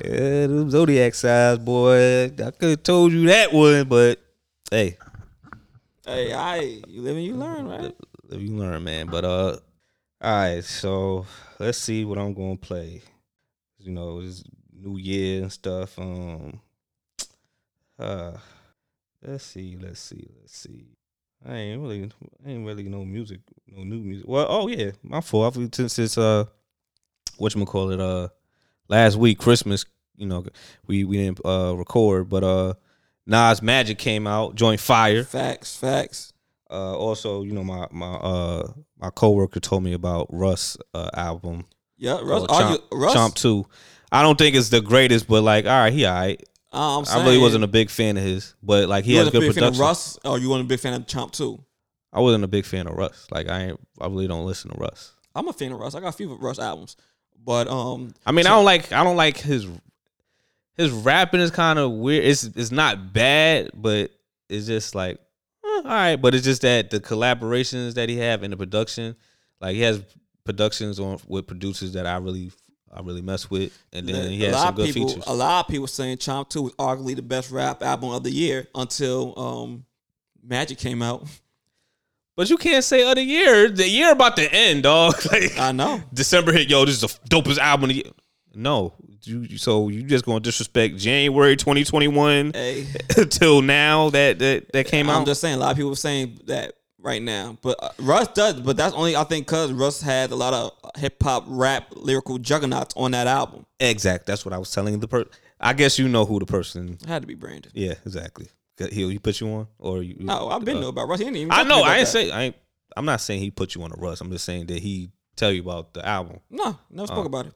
them zodiac signs, boy. I could have told you that one, but hey, Hey, I you live and you learn, right? live you learn, man. But uh, all right. So let's see what I'm gonna play. You know, it's New Year and stuff. Um, uh, let's see, let's see, let's see. I ain't really, I ain't really no music, no new music. Well, oh yeah, my fault. I've- Since it's uh, what you call it, uh, last week Christmas, you know, we we didn't uh record, but uh, Nas Magic came out, joint fire. Facts, facts. Uh, also, you know, my my uh my coworker told me about Russ uh, album, Yeah, Russ. Chomp, Russ. Chomp Two. I don't think it's the greatest, but like, all right, he all right. Uh, I'm I really wasn't a big fan of his, but like he has good big fan of production. Russ, or you weren't a big fan of Chomp Two. I wasn't a big fan of Russ. Like I ain't, I really don't listen to Russ. I'm a fan of Russ. I got a few of Russ albums, but um, I mean, I don't like I don't like his his rapping is kind of weird. It's it's not bad, but it's just like eh, all right. But it's just that the collaborations that he have in the production, like he has productions on with producers that I really I really mess with, and then he a has lot some of good people, features. a lot of people saying Chomp Two was arguably the best rap album of the year until um, Magic came out. But you can't say other year. The year about to end, dog. Like I know. December hit, yo, this is the dopest album of the year. No. You, so you just gonna disrespect January 2021 Hey, till now that that, that came out. I'm just saying. A lot of people saying that right now, but uh, Russ does. But that's only I think because Russ had a lot of hip hop, rap, lyrical juggernauts on that album. exact. That's what I was telling the person. I guess you know who the person. It had to be Brandon. Yeah, exactly. He he put you on, or you? No, I've been uh, know about Russ. He didn't even. I know. I ain't that. say. I ain't. I'm not saying he put you on a Russ. I'm just saying that he tell you about the album. No, never spoke Oh. about it.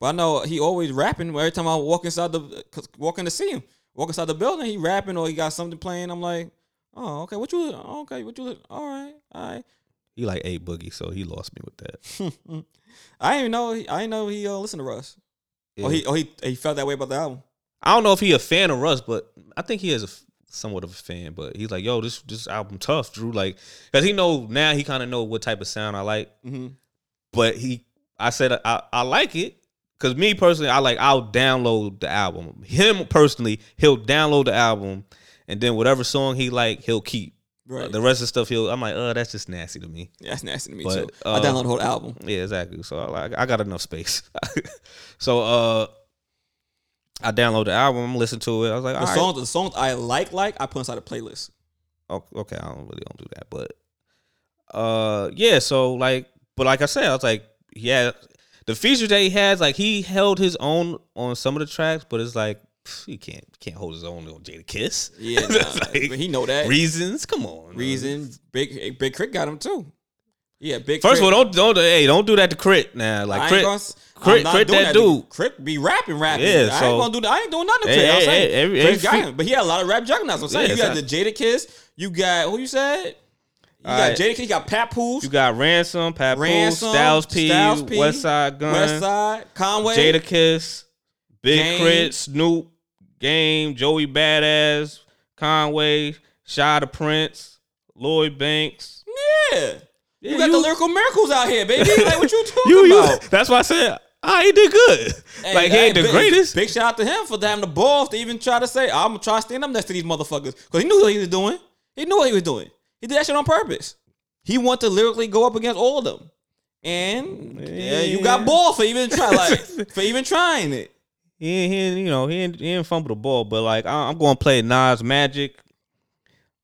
But I know he always rapping. Every time I walk inside the, cause walking to see him, walk inside the building, he rapping or he got something playing. I'm like, oh, okay, what you, okay, what you, all right, all right. He like a boogie, so he lost me with that. I didn't even know. He, I didn't know he uh, listened to Russ. Or he, or he, he felt that way about the album. I don't know if he a fan of Russ, but I think he is a somewhat of a fan. But he's like, yo, this this album tough, Drew. Like, cause he know now he kind of know what type of sound I like. Mm-hmm. But he, I said I, I like it. Cause me personally, I like I'll download the album. Him personally, he'll download the album, and then whatever song he like, he'll keep. Right. The rest of the stuff, he'll. I'm like, oh, that's just nasty to me. yeah, that's nasty to me But, too. I uh, downloaded the whole album. Yeah, exactly. So I, like, I got enough space. so uh, I download the album, listen to it. I was like, The all right. songs, the songs I like, like I put inside a playlist. Oh, okay, I don't really don't do that, but uh, yeah. So like but like I said, I was like, yeah, the features that he has, like he held his own on some of the tracks, but it's like he can't can't hold his own on Jadakiss. Yeah, nah, like, but he know that. reasons. Come on, man. Reason Big Big K.R.I.T. got him too. Yeah, Big. First of all, don't don't hey, don't do that to K.R.I.T. now. Like K.R.I.T., gonna K.R.I.T., K.R.I.T. that to- dude. K.R.I.T. be rapping, rapping. Yeah, I so- ain't gonna do that. I ain't doing nothing to Hey, I'm hey, saying. hey, every- got him, but he had a lot of rap juggernauts. I'm saying Yeah, you got the Jadakiss. You got who you said? You got Alright. Jadakiss. You got Papoose. You got Ransom, Papoose, Ransom, Styles P, Styles P, Westside Gunn, West Side, Conway. Jadakiss, Big Game. K.R.I.T., Snoop, Game, Joey Badass, Conway, Shy the Prince, Lloyd Banks. Yeah. You got you- the lyrical miracles out here, baby. Like what you talking You, you, about? that's why I said ah, he did good. Hey, like he ain't the big, greatest. Big shout out to him for having the balls to even try to say, I'm gonna try to stand up next to these motherfuckers. Because he knew what he was doing. He knew what he was doing. He did that shit on purpose. He wanted to lyrically go up against all of them. And yeah, you got balls for even try like for even trying it. He, ain't- he, ain't, you know, he ain't, he ain't fumble the ball, but like I, I'm going to play Nas Magic.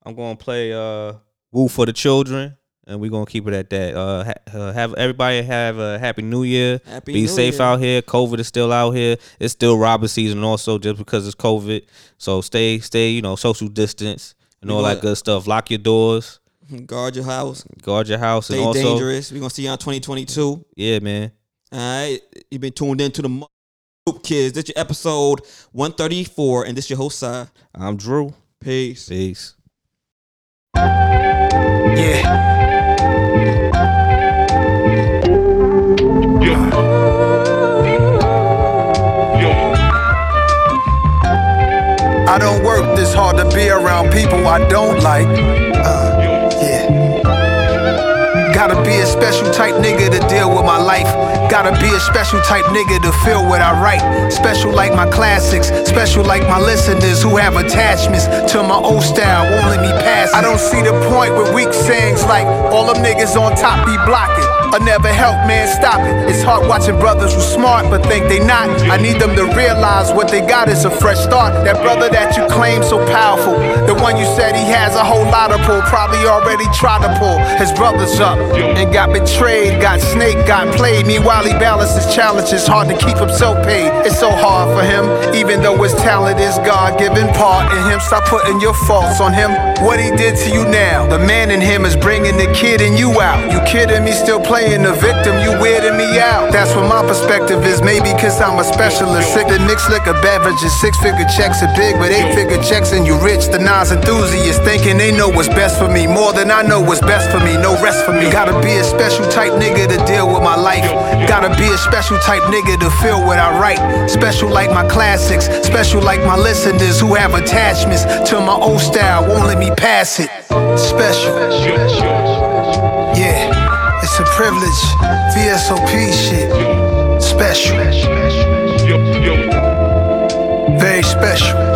I'm going to play uh Wu for the Children, and we're gonna keep it at that. Uh, ha- uh, have everybody have a happy New Year. Happy Be New safe Year. out here. COVID is still out here. It's still robber season, also just because it's COVID. So stay, stay, you know, social distance and all that good stuff. Lock your doors, Guard your house. guard your house, Stay and also, dangerous. We're gonna see you on 2022. yeah, man. All right. You've been tuned in to the Mo- Group Kids. This your episode 134, and this is your host side. I'm Drew. Peace. Peace. Yeah. I don't work this hard to be around people I don't like. Uh, yeah. Gotta be a special type nigga to deal with my life. Gotta be a special type nigga to feel what I write. Special like my classics, special like my listeners who have attachments to my old style, won't let me pass. it. I don't see the point with weak sayings like all them niggas on top be blocking. I never help man stop it. It's hard watching brothers who smart but think they not. I need them to realize what they got is a fresh start. That brother that you claim so powerful, the one you said he has a whole lot of pull, probably already tried to pull his brothers up and got betrayed, got snake, got played. Meanwhile he balances challenges, hard to keep himself paid. It's so hard for him, even though his talent is God-given part in him. Stop putting your faults on him. What he did to you now, the man in him is bringing the kid in you out. You kidding me? Still playing the victim, you weirding me out. That's what my perspective is. Maybe cause I'm a specialist. Sick the mixed liquor beverages, six figure checks are big, but eight figure checks and you rich. The Nas enthusiasts thinking they know what's best for me. More than I know what's best for me. No rest for me. Gotta be a special type nigga to deal with my life. Gotta be a special type nigga to feel what I write. Special like my classics. Special like my listeners who have attachments to my old style. Won't let me pass it. Special. Yeah, it's a privilege. VSOP shit. Special. Very special.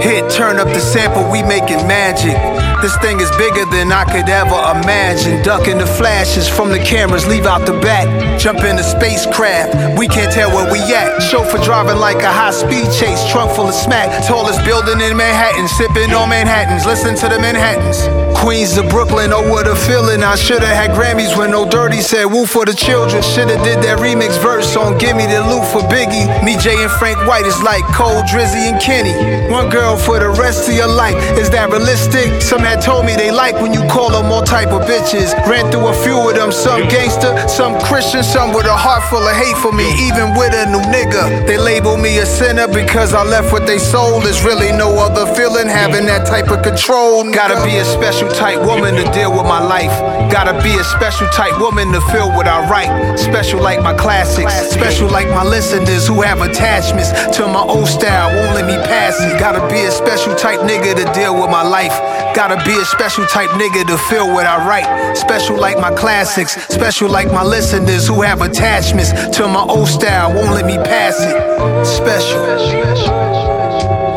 Hit, turn up the sample, we making magic. This thing is bigger than I could ever imagine. Ducking the flashes from the cameras, leave out the back. Jump in the spacecraft, we can't tell where we at. Chauffeur driving like a high speed chase, trunk full of smack. Tallest building in Manhattan, sipping on Manhattans, listen to the Manhattans. Queens of Brooklyn, oh what a feeling. I should've had Grammys when No Dirty said Wu for the children. Should've did that remix verse on Gimme the Loot for Biggie. Me, Jay, and Frank White is like Cole, Drizzy, and Kenny. One girl for the rest of your life. Is that realistic? Some had told me they like when you call them all type of bitches. Ran through a few of them, some gangster, some Christian, some with a heart full of hate for me. Even with a new nigga, they label me a sinner because I left what they sold. There's really no other feeling having that type of control. Gotta be a special type woman to deal with my life. Gotta be a special type woman to feel what I write. Special like my classics, special like my listeners who have attachments to my old style. Won't let me pass it. Gotta be a special type nigga to deal with my life. Gotta be a special type nigga to feel what I write. Special like my classics, special like my listeners who have attachments to my old style. Won't let me pass it. Special.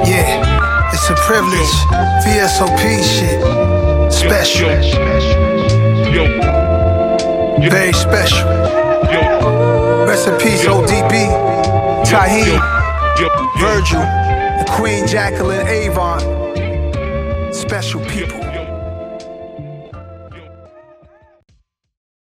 Yeah, it's a privilege. VSOP shit. Special. Very special. Rest in peace, ODB, Tahir, Virgil, Queen Jacqueline Avant. Special people.